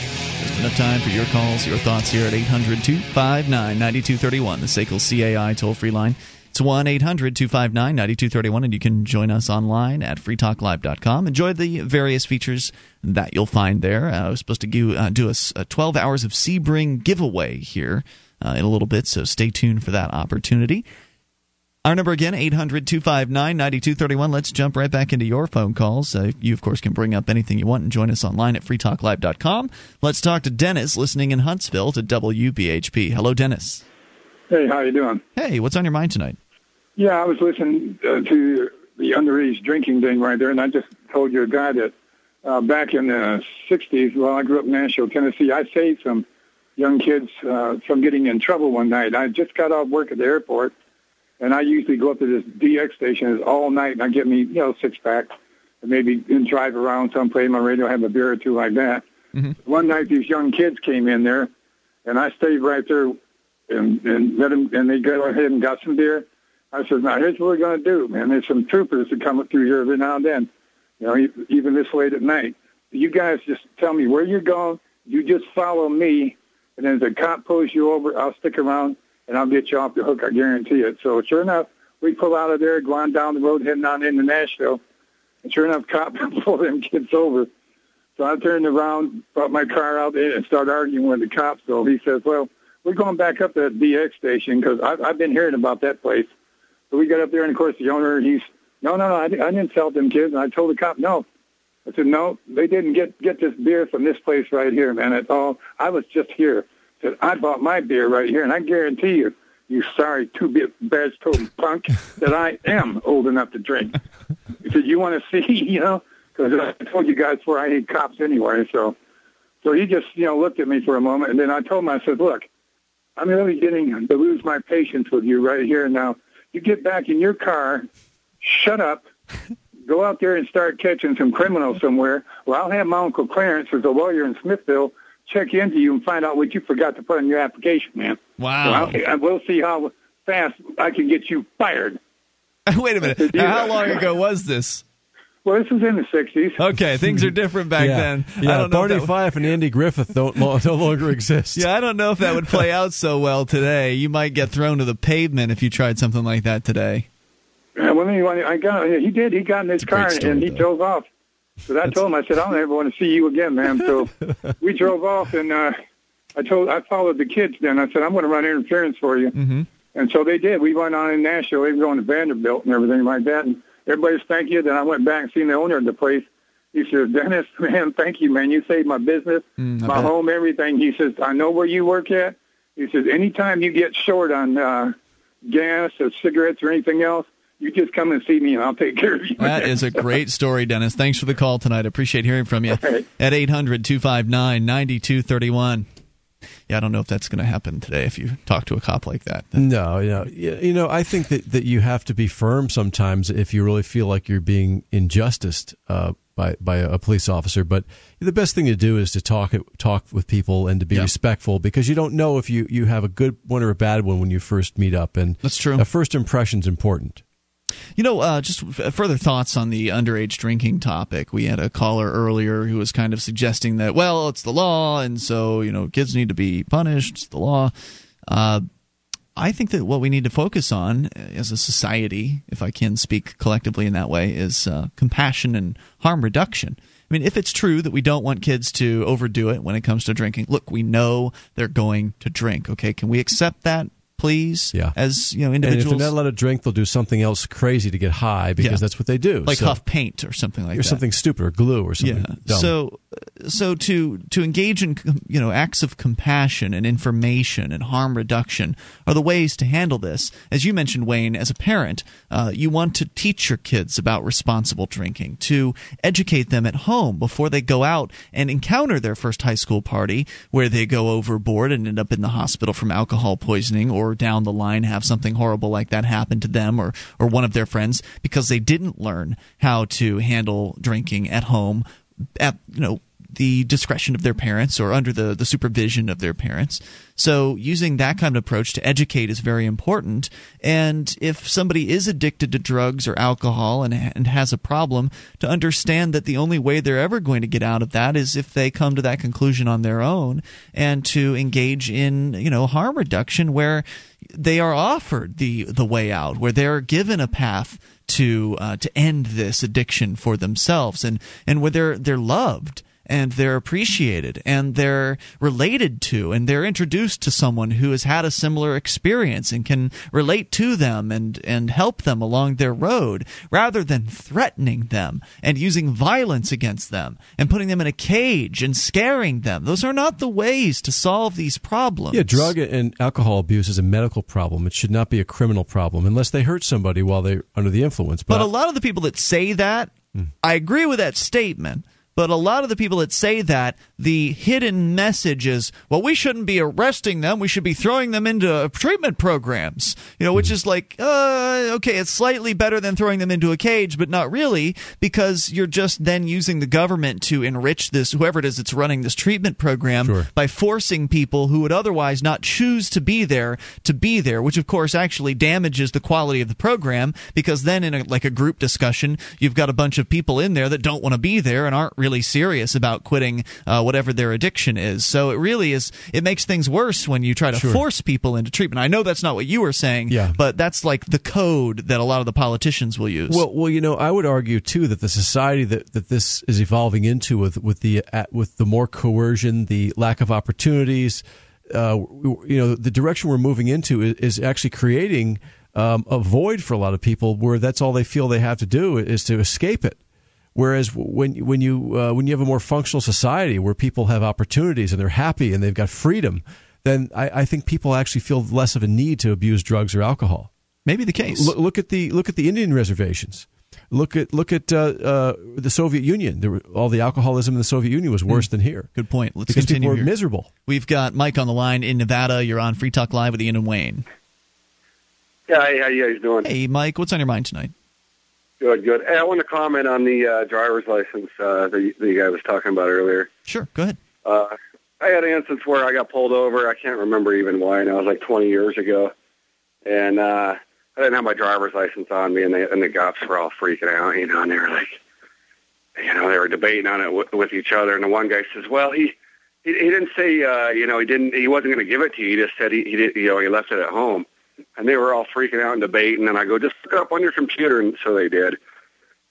Enough time for your calls, your thoughts here at 800 259 9231, the SACL CAI toll free line. It's 1 800 259 9231, and you can join us online at freetalklive.com. Enjoy the various features that you'll find there. Uh, I was supposed to do, uh, do a, a 12 hours of Sebring giveaway here uh, in a little bit, so stay tuned for that opportunity. Our number again, 800 259 9231. Let's jump right back into your phone calls. Uh, you, of course, can bring up anything you want and join us online at freetalklive.com. Let's talk to Dennis, listening in Huntsville to WBHP. Hello, Dennis. Hey, how you doing? Hey, what's on your mind tonight? Yeah, I was listening uh, to the underage drinking thing right there, and I just told your guy that uh, back in the 60s, well, I grew up in Nashville, Tennessee, I saved some young kids uh, from getting in trouble one night. I just got off work at the airport, and I usually go up to this DX station all night, and I get me, you know, six pack, and maybe and drive around some, play my radio, have a beer or two like that. Mm-hmm. One night, these young kids came in there, and I stayed right there, and and let them, and they go ahead and got some beer. I said, now here's what we're going to do, man. There's some troopers that come through here every now and then, you know, even this late at night. You guys just tell me where you're going. You just follow me, and then if the cop pulls you over, I'll stick around and I'll get you off the hook. I guarantee it. So sure enough, we pull out of there, go on down the road, heading on into Nashville, and sure enough, cop pulled them kids over. So I turned around, brought my car out and started arguing with the cops. So he says, "Well, we're going back up to that DX station because I've, I've been hearing about that place." So we got up there, and of course, the owner, he's, no, no, no, I, I didn't sell them kids. And I told the cop, no. I said, no, they didn't get get this beer from this place right here, man. At all. I was just here. Said, I bought my beer right here, and I guarantee you, you sorry two-bit badge-toting punk, that I am old enough to drink. He said, you want to see, you know, because I told you guys before I hate cops anyway. So, so he just, you know, looked at me for a moment, and then I told him, I said, look, I'm really getting to lose my patience with you right here now. You get back in your car, shut up, go out there and start catching some criminals somewhere. Well, I'll have my Uncle Clarence, who's a lawyer in Smithville, check into you and find out what you forgot to put on your application, man. Wow. So I'll, we'll see how fast I can get you fired. Wait a minute. Now, how long ago was this? Well, this was in the 60s. Okay, things are different back yeah. then. Yeah, I don't know Barney if that- Fife and Andy Griffith don't no longer exist. Yeah, I don't know if that would play out so well today. You might get thrown to the pavement if you tried something like that today. Yeah, well, anyway, I got he did. He got in his car great story, and he though. drove off. So I told him, I said, I don't ever want to see you again, man. So we drove off, and uh, I told I followed the kids. Then I said, I'm going to run interference for you. Mm-hmm. And so they did. We went on in Nashville. They were going to Vanderbilt and everything like that. And everybody's thank you. Then I went back and seen the owner of the place. He says, Dennis, man, thank you, man. You saved my business, Mm, my bet. home, everything. He says, I know where you work at. He says, anytime you get short on uh, gas or cigarettes or anything else, you just come and see me and I'll take care of you. That is a great story, Dennis. Thanks for the call tonight. Appreciate hearing from you. At 800 259 9231. Yeah, I don't know if that's going to happen today if you talk to a cop like that. No, no. Yeah, You know, I think that, that you have to be firm sometimes if you really feel like you're being injusticed uh, by by a police officer. But the best thing to do is to talk talk with people and to be respectful because you don't know if you, you have a good one or a bad one when you first meet up. And that's true. A first impression's important. You know, uh, just f- further thoughts on the underage drinking topic. We had a caller earlier who was kind of suggesting that, well, it's the law, and so, you know, kids need to be punished. It's the law. Uh, I think that what we need to focus on as a society, if I can speak collectively in that way, is uh, compassion and harm reduction. I mean, if it's true that we don't want kids to overdo it when it comes to drinking, look, we know they're going to drink. Okay, can we accept that, please? Yeah. As you know, individuals. And if they're not allowed to drink, they'll do something else crazy to get high because Yeah. that's what they do. like So- huff paint or something like or that. Or something stupid or glue or something yeah. dumb. So, so to to engage in you know acts of compassion and information and harm reduction are the ways to handle this. As you mentioned, Wayne, as a parent, uh, you want to teach your kids about responsible drinking, to educate them at home before they go out and encounter their first high school party, where they go overboard and end up in the hospital from alcohol poisoning, or down the line have something horrible like that happen to them or or one of their friends because they didn't learn how to handle drinking at home at you know the discretion of their parents or under the, the supervision of their parents. So, using that kind of approach to educate is very important. And if somebody is addicted to drugs or alcohol and, and has a problem, to understand that the only way they're ever going to get out of that is if they come to that conclusion on their own and to engage in, you know, harm reduction where they are offered the, the way out, where they're given a path to uh, to end this addiction for themselves and and where they're they're loved and they're appreciated and they're related to and they're introduced to someone who has had a similar experience and can relate to them and and help them along their road rather than threatening them and using violence against them and putting them in a cage and scaring them those are not the ways to solve these problems Yeah, drug and alcohol abuse is a medical problem. It should not be a criminal problem unless they hurt somebody while they're under the influence. But a lot of the people that say that, hmm. I agree with that statement. But a lot of the people that say that, the hidden message is, well, we shouldn't be arresting them. We should be throwing them into treatment programs. You know, which is like, uh, okay, it's slightly better than throwing them into a cage, but not really, because you're just then using the government to enrich this, whoever it is that's running this treatment program, by forcing people who would otherwise not choose to be there to be there, which of course actually damages the quality of the program, because then in a, like a group discussion, you've got a bunch of people in there that don't want to be there and aren't really serious about quitting uh, whatever their addiction is. So it really is. It makes things worse when you try to Sure. force people into treatment. I know that's not what you were saying, Yeah. but that's like the code that a lot of the politicians will use. Well, well, you know, I would argue too that the society that, that this is evolving into with with the with the more coercion, the lack of opportunities, uh, you know, the direction we're moving into is, is actually creating um, a void for a lot of people where that's all they feel they have to do is to escape it. Whereas when when you uh, when you have a more functional society where people have opportunities and they're happy and they've got freedom, then I, I think people actually feel less of a need to abuse drugs or alcohol. Maybe the case. Look, look at the look at the Indian reservations. Look at look at uh, uh, the Soviet Union. There were, all the alcoholism in the Soviet Union was worse than here. Good point. Let's because continue people were here. miserable. We've got Mike on the line in Nevada. You're on Free Talk Live with Ian and Wayne. Yeah, hey, how you guys doing? Hey, Mike, what's on your mind tonight? Good, good. Hey, I want to comment on the uh, driver's license uh, that the guy was talking about earlier. Sure, go ahead. Uh, I had an instance where I got pulled over. I can't remember even why, and it was like 20 years ago. And uh, I didn't have my driver's license on me, and, they, and the cops were all freaking out, you know, and they were like, you know, they were debating on it w- with each other. And the one guy says, "Well, he he, he didn't say, uh, you know, he didn't, he wasn't going to give it to you. He just said he, he did, you know, he left it at home." And they were all freaking out and debating. And I go, "Just look it up on your computer," and so they did.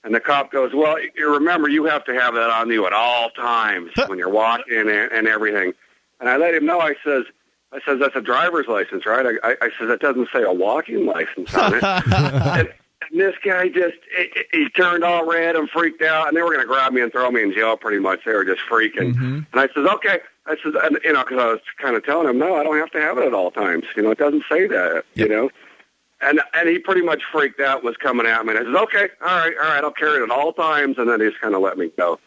And the cop goes, "Well, you remember, you have to have that on you at all times when you're walking and, and everything." And I let him know. I says, "I says that's a driver's license, right?" I, I, I says that doesn't say a walking license on it. and, and this guy just he, he turned all red and freaked out, and they were going to grab me and throw me in jail. Pretty much, they were just freaking. Mm-hmm. And I says, "Okay." I says, and, you know, because I was kind of telling him, "No, I don't have to have it at all times. You know, it doesn't say that. You know." And and he pretty much freaked out, was coming at me. And I said, "Okay, all right, all right, I'll carry it at all times." And then he just kind of let me go.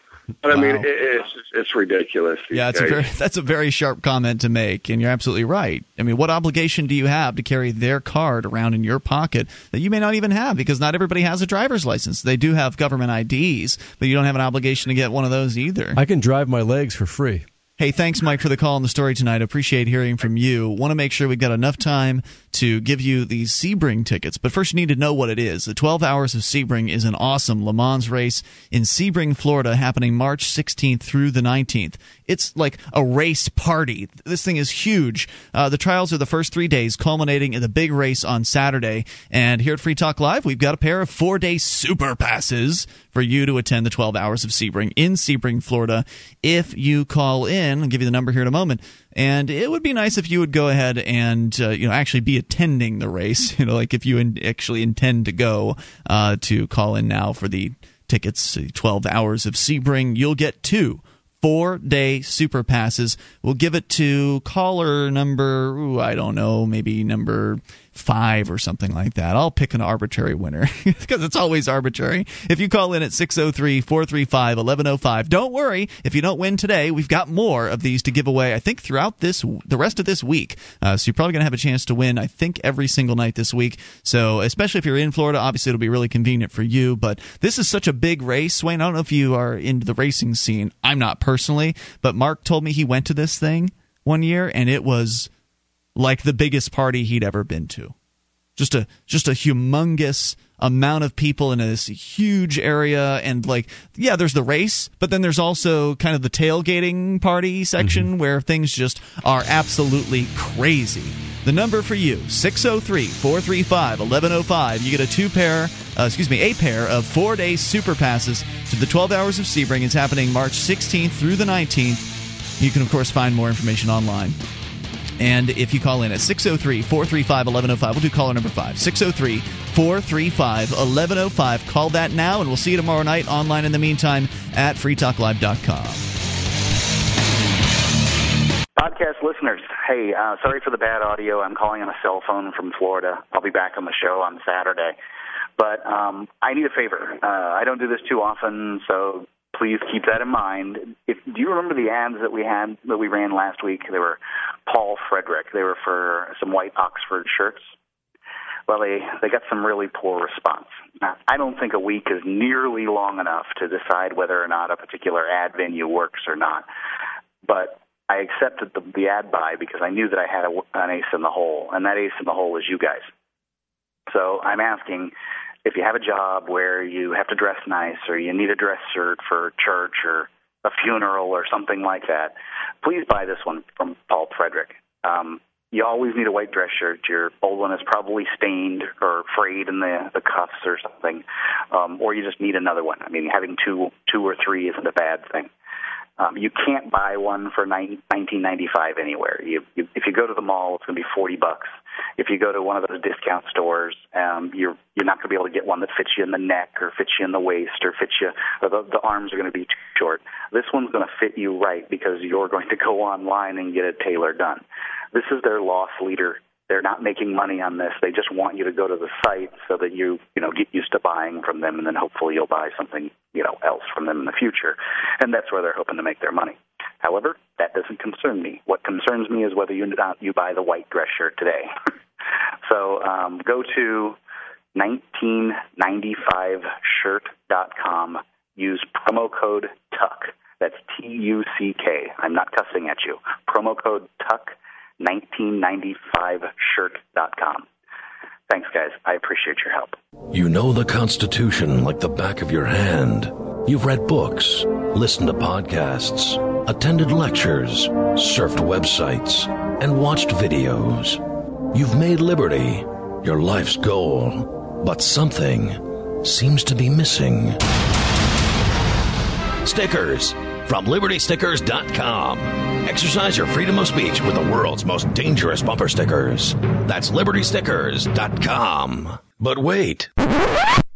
But I mean, it, it's it's ridiculous. Yeah, it's a very that's a very sharp comment to make, and you're absolutely right. I mean, what obligation do you have to carry their card around in your pocket that you may not even have because not everybody has a driver's license. They do have government IDs, but you don't have an obligation to get one of those either. I can drive my legs for free. Hey, thanks, Mike, for the call and the story tonight. Appreciate hearing from you. Want to make sure we've got enough time to give you these Sebring tickets, but first you need to know what it is. The 12 Hours of Sebring is an awesome Le Mans race in Sebring, Florida, happening March 16th through the 19th. It's like a race party. This thing is huge. Uh, the trials are the first three days, culminating in the big race on Saturday. And here at Free Talk Live, we've got a pair of four day super passes for you to attend the 12 Hours of Sebring in Sebring, Florida. If you call in, I'll give you the number here in a moment. And it would be nice if you would go ahead and uh, you know actually be attending the race. You know, like if you in- actually intend to go uh, to call in now for the tickets, 12 hours of Sebring, you'll get two four day super passes. We'll give it to caller number, ooh, I don't know, maybe number five or something like that. I'll pick an arbitrary winner because it's always arbitrary. If you call in at 603 435 1105, don't worry. If you don't win today, we've got more of these to give away, I think, throughout this the rest of this week. Uh, so you're probably going to have a chance to win, I think, every single night this week. So, especially if you're in Florida, obviously it'll be really convenient for you. But this is such a big race. Wayne, I don't know if you are into the racing scene. I'm not personally, but Mark told me he went to this thing one year and it was like the biggest party he'd ever been to. Just a just a humongous amount of people in this huge area and like yeah there's the race but then there's also kind of the tailgating party section mm-hmm. where things just are absolutely crazy the number for you 603-435-1105 you get a two pair uh, excuse me a pair of four day super passes to the 12 hours of sebring it's happening march 16th through the 19th you can of course find more information online and if you call in at 603 435 1105, we'll do caller number 5. 603 435 1105. Call that now, and we'll see you tomorrow night online in the meantime at freetalklive.com. Podcast listeners, hey, uh, sorry for the bad audio. I'm calling on a cell phone from Florida. I'll be back on the show on Saturday. But um, I need a favor. Uh, I don't do this too often, so please keep that in mind. If, do you remember the ads that we had that we ran last week? They were Paul Fredrick. They were for some white Oxford shirts. Well, they they got some really poor response. Now, I don't think a week is nearly long enough to decide whether or not a particular ad venue works or not. But I accepted the, the ad buy because I knew that I had a, an ace in the hole, and that ace in the hole is you guys. So I'm asking if you have a job where you have to dress nice or you need a dress shirt for church or a funeral or something like that, please buy this one from Paul Fredrick. Um, you always need a white dress shirt. Your old one is probably stained or frayed in the the cuffs or something, um, or you just need another one. I mean, having two two or three isn't a bad thing. Um, you can't buy one for 1995 anywhere. You, you, if you go to the mall, it's going to be 40 bucks. If you go to one of those discount stores, um, you're you're not going to be able to get one that fits you in the neck or fits you in the waist or fits you, or the, the arms are going to be too short. This one's going to fit you right because you're going to go online and get it tailored done. This is their loss leader they're not making money on this. They just want you to go to the site so that you, you know, get used to buying from them, and then hopefully you'll buy something, you know, else from them in the future. And that's where they're hoping to make their money. However, that doesn't concern me. What concerns me is whether you not you buy the white dress shirt today. so um, go to 1995shirt.com. Use promo code TUCK. That's T U C K. I'm not cussing at you. Promo code TUCK 1995shirt.com. Thanks, guys. I appreciate your help. You know the Constitution like the back of your hand. You've read books, listened to podcasts, attended lectures, surfed websites, and watched videos. You've made liberty your life's goal, but something seems to be missing. Stickers from libertystickers.com. Exercise your freedom of speech with the world's most dangerous bumper stickers. That's libertystickers.com. But wait.